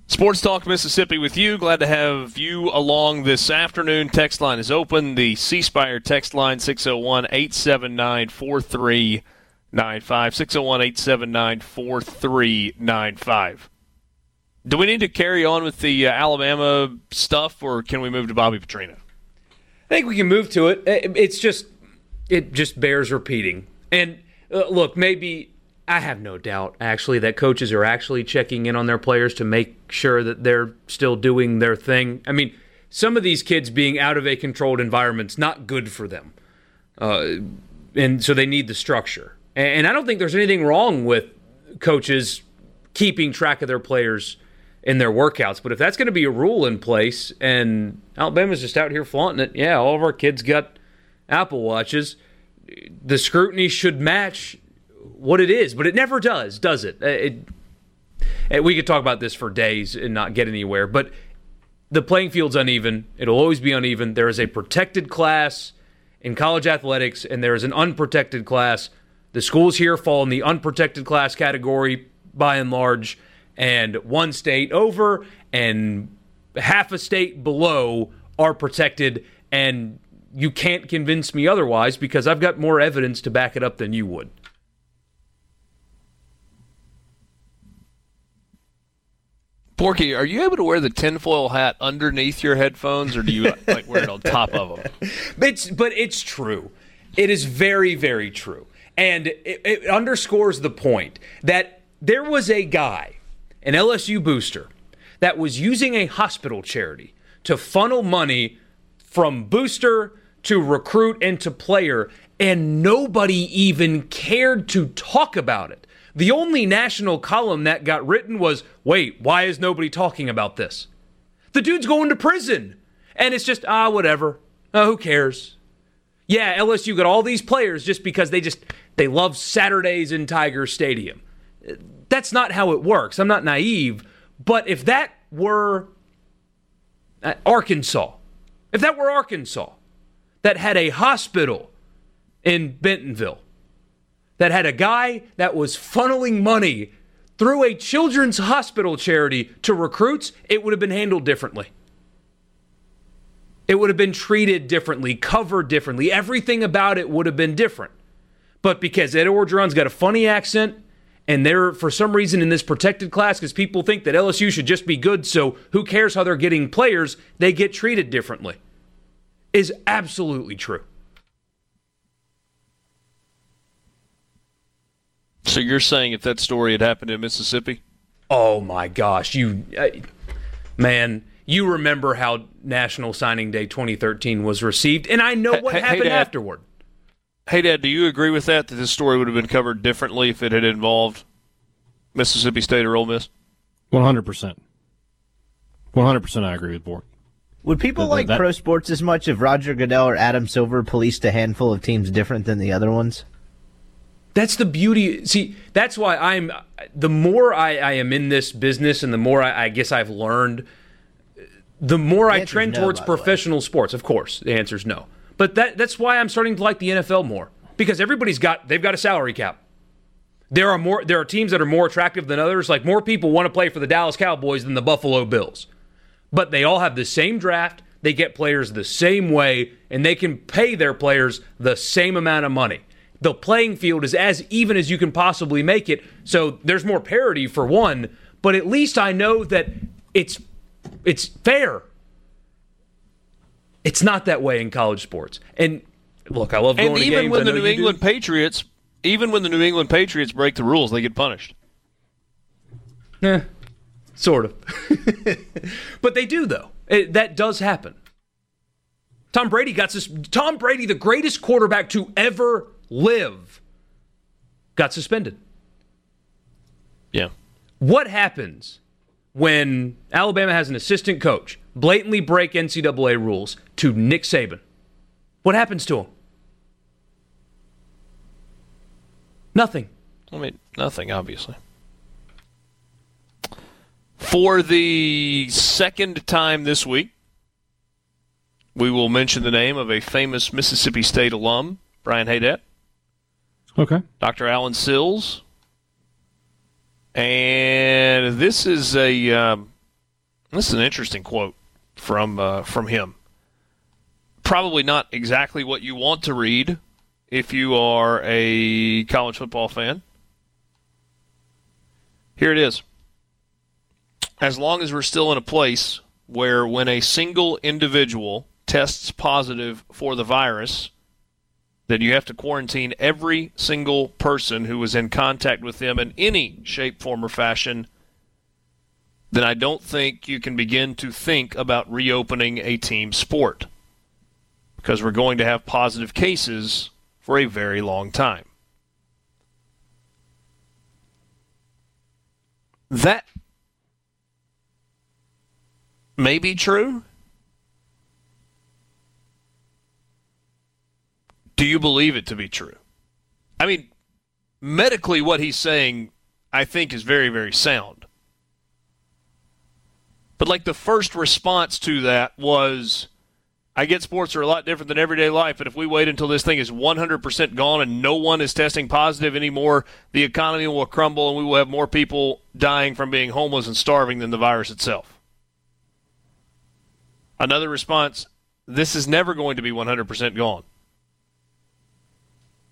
Sports Talk Mississippi with you. Glad to have you along this afternoon. Text line is open. The C Spire text line 601 879 4395. 601 879 4395. Do we need to carry on with the uh, Alabama stuff, or can we move to Bobby Petrino? I think we can move to it. It- It's just, it just bears repeating. And uh, look, maybe I have no doubt, actually, that coaches are actually checking in on their players to make sure that they're still doing their thing. I mean, some of these kids being out of a controlled environment's not good for them, uh, and so they need the structure. And I don't think there's anything wrong with coaches keeping track of their players in their workouts. But if that's going to be a rule in place, and Alabama's just out here flaunting it, yeah, all of our kids got Apple Watches. The scrutiny should match what it is, but it never does, does it? Uh, it, it we could talk about this for days and not get anywhere, but the playing field's uneven. It'll always be uneven. There is a protected class in college athletics, and there is an unprotected class. The schools here fall in the unprotected class category by and large, and one state over and half a state below are protected, and you can't convince me otherwise because I've got more evidence to back it up than you would. Borky, are you able to wear the tinfoil hat underneath your headphones, or do you like wear it on top of them? [laughs] It's but it's true. It is very very true, and it, it underscores the point that there was a guy, an LSU booster, that was using a hospital charity to funnel money from booster to recruit and to player, and nobody even cared to talk about it. The only national column that got written was, wait, why is nobody talking about this? The dude's going to prison. And it's just, ah, whatever. Oh, who cares? Yeah, LSU got all these players just because they just they love Saturdays in Tiger Stadium. That's not how it works. I'm not naive, but if that were uh, Arkansas, if that were Arkansas that had a hospital in Bentonville that had a guy that was funneling money through a children's hospital charity to recruits, it would have been handled differently. It would have been treated differently, covered differently. Everything about it would have been different. But because Ed Orgeron's got a funny accent, and they're for some reason in this protected class because people think that LSU should just be good, so who cares how they're getting players? They get treated differently. Is absolutely true. So you're saying if that story had happened in Mississippi? Oh my gosh, you uh, man, you remember how National Signing Day 2013 was received, and I know what hey, happened hey, Dad. afterward. Hadad, do you agree with that? That this story would have been covered differently if it had involved Mississippi State or Ole Miss? One hundred percent. One hundred percent, I agree with Bork. Would people That- like that- pro sports as much if Roger Goodell or Adam Silver policed a handful of teams different than the other ones? That's the beauty. See, that's why I'm. The more I, I am in this business, and the more I, I guess I've learned, the more I trend no, towards professional sports. Of course, the answer is no. But that that's why I'm starting to like the NFL more because everybody's got they've got a salary cap. There are more. There are teams that are more attractive than others. Like more people want to play for the Dallas Cowboys than the Buffalo Bills, but they all have the same draft. They get players the same way, and they can pay their players the same amount of money. The playing field is as even as you can possibly make it. So there's more parity for one, but at least I know that it's it's fair. It's not that way in college sports. And look, I love going And to even when the New you do. England Patriots, even when the New England Patriots break the rules, they get punished. Eh, sort of. [laughs] but they do, though. It, that does happen. Tom Brady got sus- Tom Brady, the greatest quarterback to ever live, got suspended. Yeah. What happens when Alabama has an assistant coach blatantly break NCAA rules to Nick Saban? What happens to him? Nothing. I mean, nothing, obviously. For the second time this week, we will mention the name of a famous Mississippi State alum, Brian Hadad, Okay. Dr. Alan Sills. And this is a um, this is an interesting quote from uh, from him. Probably not exactly what you want to read if you are a college football fan. Here it is. As long as we're still in a place where when a single individual tests positive for the virus, then you have to quarantine every single person who was in contact with them in any shape, form, or fashion. Then I don't think you can begin to think about reopening a team sport because we're going to have positive cases for a very long time. That may be true. Do you believe it to be true? I mean, medically, what he's saying, I think, is very, very sound. But, like, the first response to that was I get sports are a lot different than everyday life, but if we wait until this thing is 100% gone and no one is testing positive anymore, the economy will crumble and we will have more people dying from being homeless and starving than the virus itself. Another response this is never going to be 100% gone.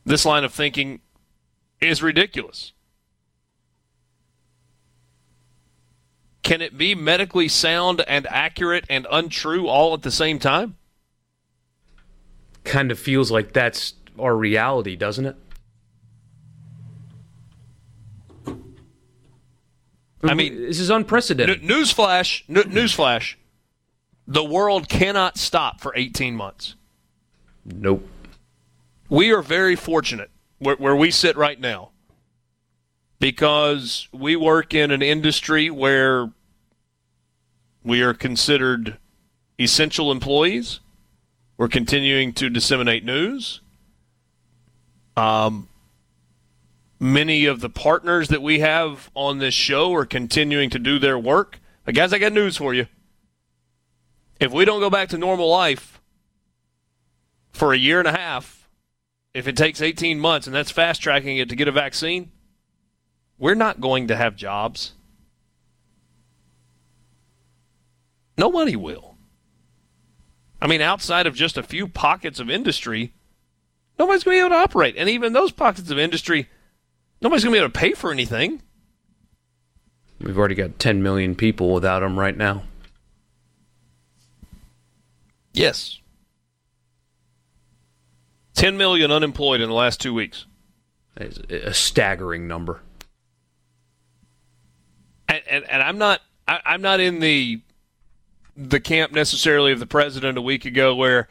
This line of thinking is ridiculous. Can it be medically sound and accurate and untrue all at the same time? Kind of feels like that's our reality, doesn't it? I mean, this is unprecedented. N- newsflash! N- newsflash! The world cannot stop for 18 months. Nope. We are very fortunate where, where we sit right now because we work in an industry where we are considered essential employees. We're continuing to disseminate news. Um, many of the partners that we have on this show are continuing to do their work. But guys, I got news for you. If we don't go back to normal life for a year and a half, if it takes 18 months and that's fast tracking it to get a vaccine, we're not going to have jobs. Nobody will. I mean, outside of just a few pockets of industry, nobody's going to be able to operate. And even those pockets of industry, nobody's going to be able to pay for anything. We've already got 10 million people without them right now. Yes. 10 million unemployed in the last two weeks. It's a staggering number. And, and, and I'm not I, I'm not in the the camp necessarily of the president a week ago where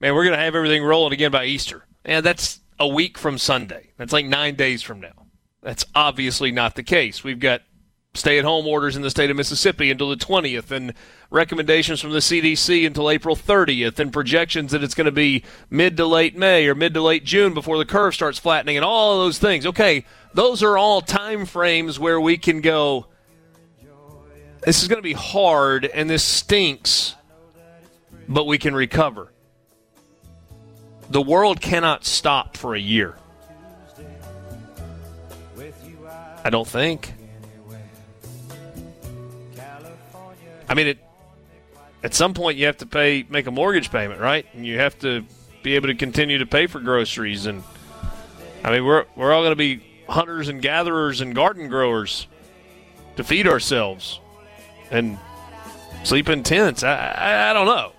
man we're going to have everything rolling again by Easter. And that's a week from Sunday. That's like 9 days from now. That's obviously not the case. We've got stay at home orders in the state of Mississippi until the 20th and recommendations from the CDC until April 30th and projections that it's going to be mid to late May or mid to late June before the curve starts flattening and all of those things. Okay, those are all time frames where we can go this is going to be hard and this stinks, but we can recover. The world cannot stop for a year. I don't think. I mean, it, at some point you have to pay, make a mortgage payment, right? And you have to be able to continue to pay for groceries. And I mean, we're we're all going to be hunters and gatherers and garden growers to feed ourselves and sleep in tents. I, I, I don't know.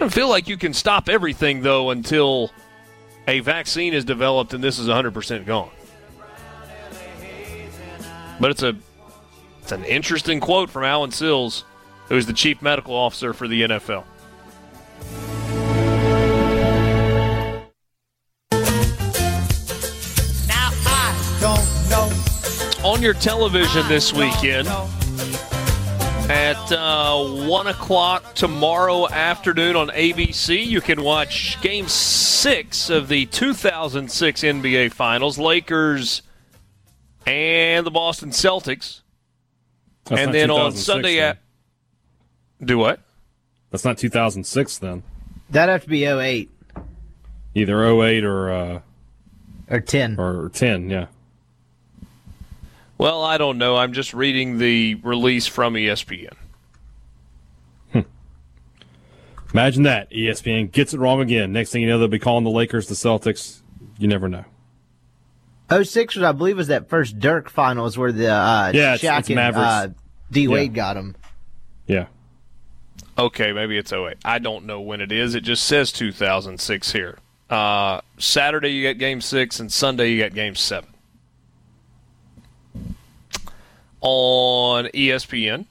I feel like you can stop everything though until a vaccine is developed and this is 100% gone. But it's a it's an interesting quote from Alan Sills, who is the chief medical officer for the NFL. Now I don't know. On your television this weekend at uh, 1 o'clock tomorrow afternoon on ABC, you can watch Game 6 of the 2006 NBA Finals. Lakers and the Boston Celtics. That's and then on Sunday then. at do what? That's not 2006 then. That'd have to be 08 Either 08 or uh, or 10 or 10. Yeah. Well, I don't know. I'm just reading the release from ESPN. Imagine that. ESPN gets it wrong again. Next thing you know, they'll be calling the Lakers the Celtics. You never know. 06 was, I believe, was that first Dirk finals where the uh, Yeah, it's- Shaq it's and Mavericks. uh, D Wade Yeah. got him. Yeah. Okay, maybe it's 08. I don't know when it is. It just says 2006 here. Uh, Saturday you get game six, and Sunday you get game seven. On ESPN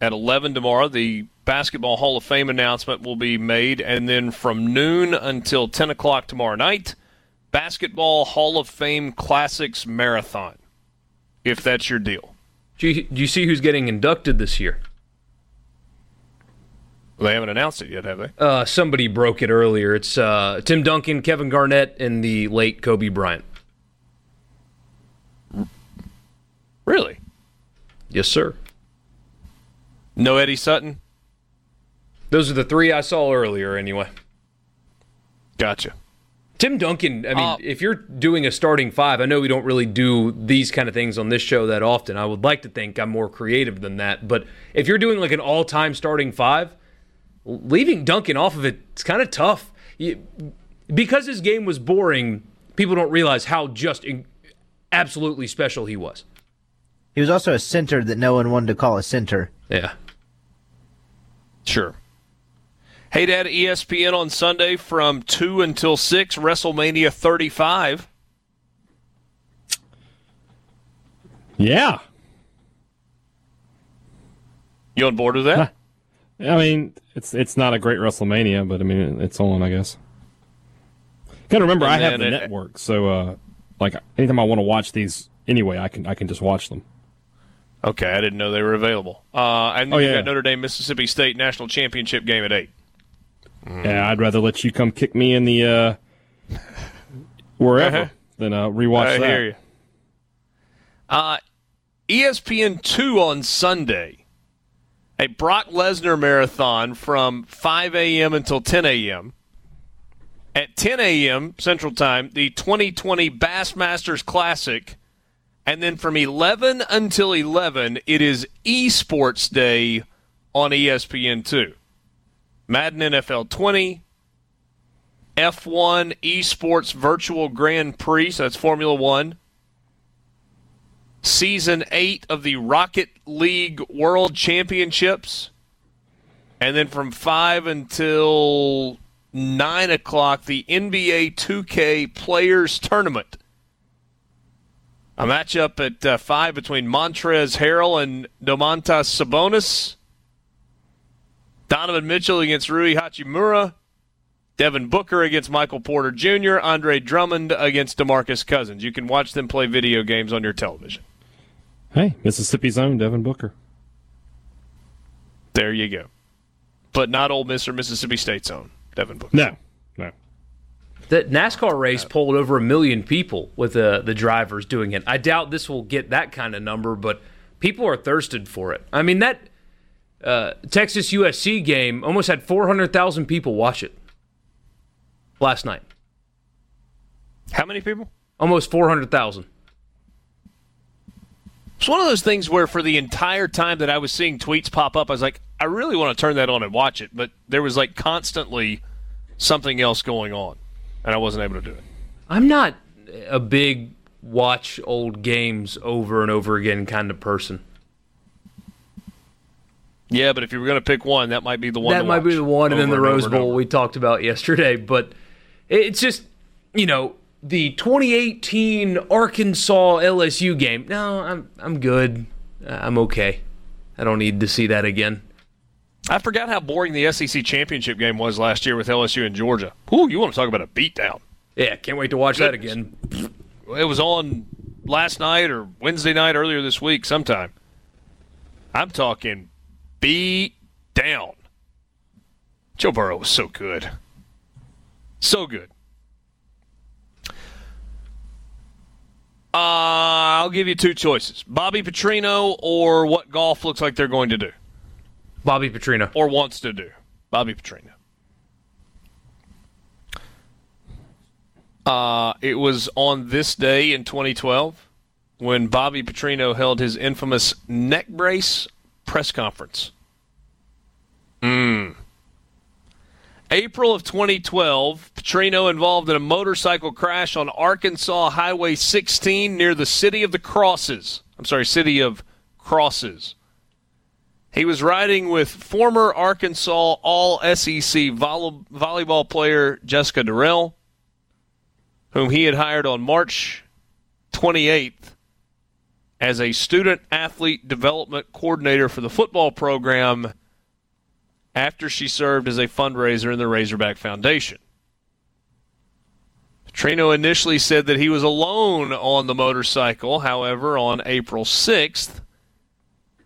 at 11 tomorrow, the Basketball Hall of Fame announcement will be made, and then from noon until 10 o'clock tomorrow night, Basketball Hall of Fame Classics Marathon, if that's your deal. Do you, do you see who's getting inducted this year? They haven't announced it yet, have they? Uh, somebody broke it earlier. It's uh, Tim Duncan, Kevin Garnett, and the late Kobe Bryant. Really? Yes, sir. No Eddie Sutton? Those are the three I saw earlier, anyway. Gotcha. Tim Duncan, I mean, uh, if you're doing a starting five, I know we don't really do these kind of things on this show that often. I would like to think I'm more creative than that. But if you're doing like an all time starting five, leaving Duncan off of it, it's kind of tough. You, because his game was boring, people don't realize how just in, absolutely special he was. He was also a center that no one wanted to call a center. Yeah. Sure. Hadad, ESPN on Sunday from 2 until 6, WrestleMania 35. Yeah. You on board with that? I mean, it's it's not a great WrestleMania, but I mean, it's on, I guess. Got to remember, and I have the it, network, so uh, like anytime I want to watch these anyway, I can I can just watch them. Okay, I didn't know they were available. Uh, and oh, you yeah. got Notre Dame Mississippi State national championship game at eight. Mm. Yeah, I'd rather let you come kick me in the uh, [laughs] wherever uh-huh. than uh, rewatch I that. hear you. Uh, ESPN two on Sunday. A Brock Lesnar marathon from 5 a.m. until 10 a.m. At 10 a.m. Central Time, the 2020 Bassmasters Classic and then from 11 until 11, it is Esports Day on ESPN2. Madden NFL 20, F1 Esports Virtual Grand Prix, so that's Formula One. Season 8 of the Rocket League World Championships. And then from 5 until 9 o'clock, the NBA 2K Players Tournament. A matchup at uh, five between Montrezl Harrell and Domantas Sabonis. Donovan Mitchell against Rui Hachimura. Devin Booker against Michael Porter Jr. Andre Drummond against DeMarcus Cousins. You can watch them play video games on your television. Hey, Mississippi's own Devin Booker. There you go. But not Ole Miss or Mississippi State's own Devin Booker. No, no. The NASCAR race pulled over a million people with the the drivers doing it. I doubt this will get that kind of number, but people are thirsted for it. I mean that uh, Texas USC game almost had four hundred thousand people watch it last night. How many people? Almost four hundred thousand. It's one of those things where, for the entire time that I was seeing tweets pop up, I was like, I really want to turn that on and watch it, but there was like constantly something else going on and I wasn't able to do it. I'm not a big watch old games over and over again kind of person. Yeah, but if you were going to pick one, that might be the one. That might be the one, and then the Rose Bowl we talked about yesterday. But it's just, you know, the 2018 Arkansas LSU game. No, I'm I'm good. Uh, I'm okay. I don't need to see that again. I forgot how boring the SEC championship game was last year with LSU and Georgia. Ooh, you want to talk about a beatdown? Yeah, can't wait to watch Goodness. that again. It was on last night or Wednesday night earlier this week sometime. I'm talking beat down. Joe Burrow was so good. So good. Uh, I'll give you two choices Bobby Petrino or what golf looks like they're going to do. Bobby Petrino. Or wants to do. Bobby Petrino. Uh, it was on this day in 2012 when Bobby Petrino held his infamous neck brace press conference. Mm. April of 2012, Petrino involved in a motorcycle crash on Arkansas Highway 16 near the city of the Crosses. I'm sorry, city of Crosses. He was riding with former Arkansas All SEC volley- volleyball player Jessica Dorrell, whom he had hired on March 28th as a student athlete development coordinator for the football program after she served as a fundraiser in the Razorback Foundation. Petrino initially said that he was alone on the motorcycle. However, on April 6th,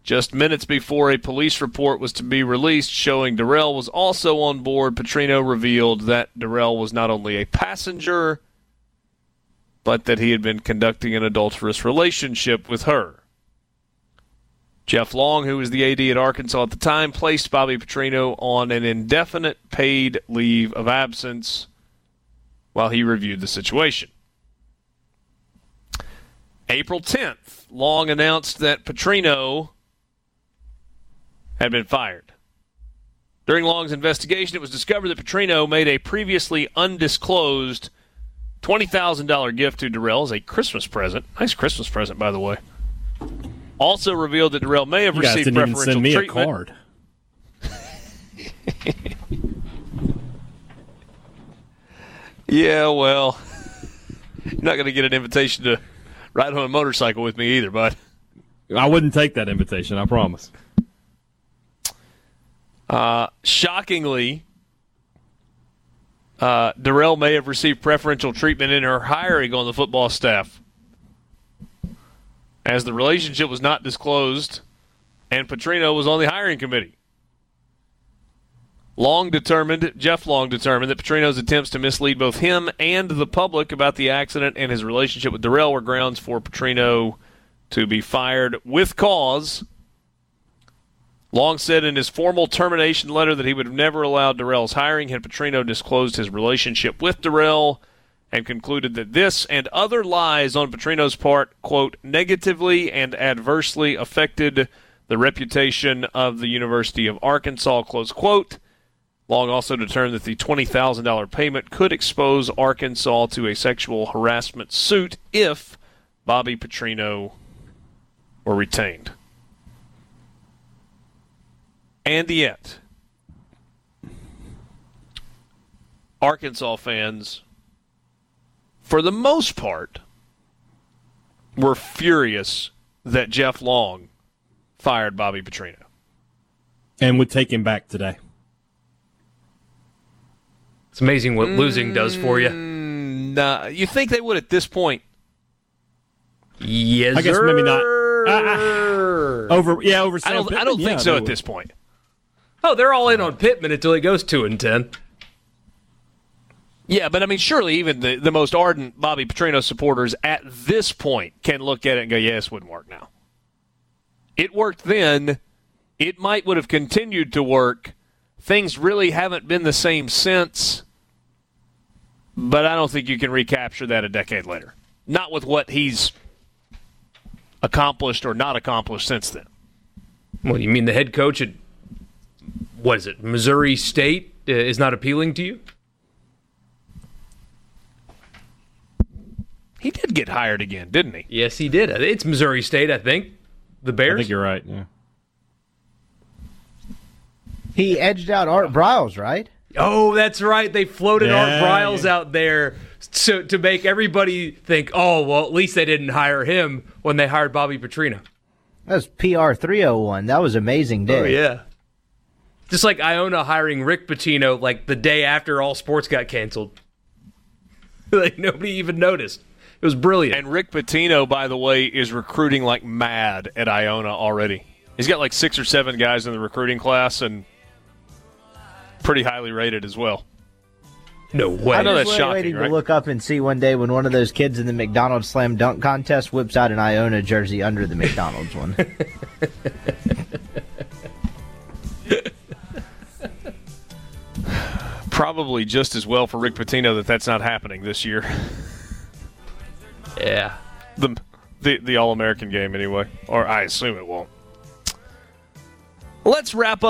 just minutes before a police report was to be released showing Dorrell was also on board, Petrino revealed that Dorrell was not only a passenger, but that he had been conducting an adulterous relationship with her. Jeff Long, who was the AD at Arkansas at the time, placed Bobby Petrino on an indefinite paid leave of absence while he reviewed the situation. April 10th, Long announced that Petrino had been fired. During Long's investigation, it was discovered that Petrino made a previously undisclosed $20,000 gift to Dorrell as a Christmas present. Nice Christmas present, by the way. Also revealed that Durrell may have You guys received preferential send me treatment. a card. [laughs] Yeah, well, you're not going to get an invitation to ride on a motorcycle with me either, bud. I wouldn't take that invitation. I promise. Uh, shockingly, uh, Dorrell may have received preferential treatment in her hiring on the football staff, as the relationship was not disclosed, and Petrino was on the hiring committee. Long determined, Jeff Long determined that Petrino's attempts to mislead both him and the public about the accident and his relationship with Dorrell were grounds for Petrino to be fired with cause. Long said in his formal termination letter that he would have never allowed Dorrell's hiring had Petrino disclosed his relationship with Dorrell and concluded that this and other lies on Petrino's part, quote, negatively and adversely affected the reputation of the University of Arkansas, close quote. Long also determined that the $20,000 payment could expose Arkansas to a sexual harassment suit if Bobby Petrino were retained. And yet, Arkansas fans, for the most part, were furious that Jeff Long fired Bobby Petrino. And would take him back today. It's amazing what losing does for you. Mm, nah, you think they would at this point? Yes, I guess maybe not. Over, yeah, over. I don't. I don't think so at this point. Oh, they're all in on Pittman until he goes two and ten. Yeah, but I mean, surely even the, the most ardent Bobby Petrino supporters at this point can look at it and go, "Yeah, this wouldn't work now." It worked then. It might would have continued to work. Things really haven't been the same since. But I don't think you can recapture that a decade later. Not with what he's accomplished or not accomplished since then. Well, you mean the head coach at what is it, Missouri State, uh, is not appealing to you? He did get hired again, didn't he? Yes, he did. It's Missouri State, I think. The Bears. I think you're right. Yeah. He edged out Art Briles, right? Oh, that's right. They floated Art Yeah, Briles out there so to make everybody think, oh, well, at least they didn't hire him when they hired Bobby Petrino. That was PR 301. That was amazing day. Oh yeah. Just like Iona hiring Rick Pitino like the day after all sports got canceled. [laughs] like nobody even noticed. It was brilliant. And Rick Pitino, by the way, is recruiting like mad at Iona already. He's got like six or seven guys in the recruiting class and pretty highly rated as well. No way. I know that's Just shocking, waiting right? to look up and see one day when one of those kids in the McDonald's slam dunk contest whips out an Iona jersey under the McDonald's one. [laughs] Probably just as well for Rick Pitino that that's not happening this year. Yeah. The the, the All American game anyway, or I assume it won't. Let's wrap up.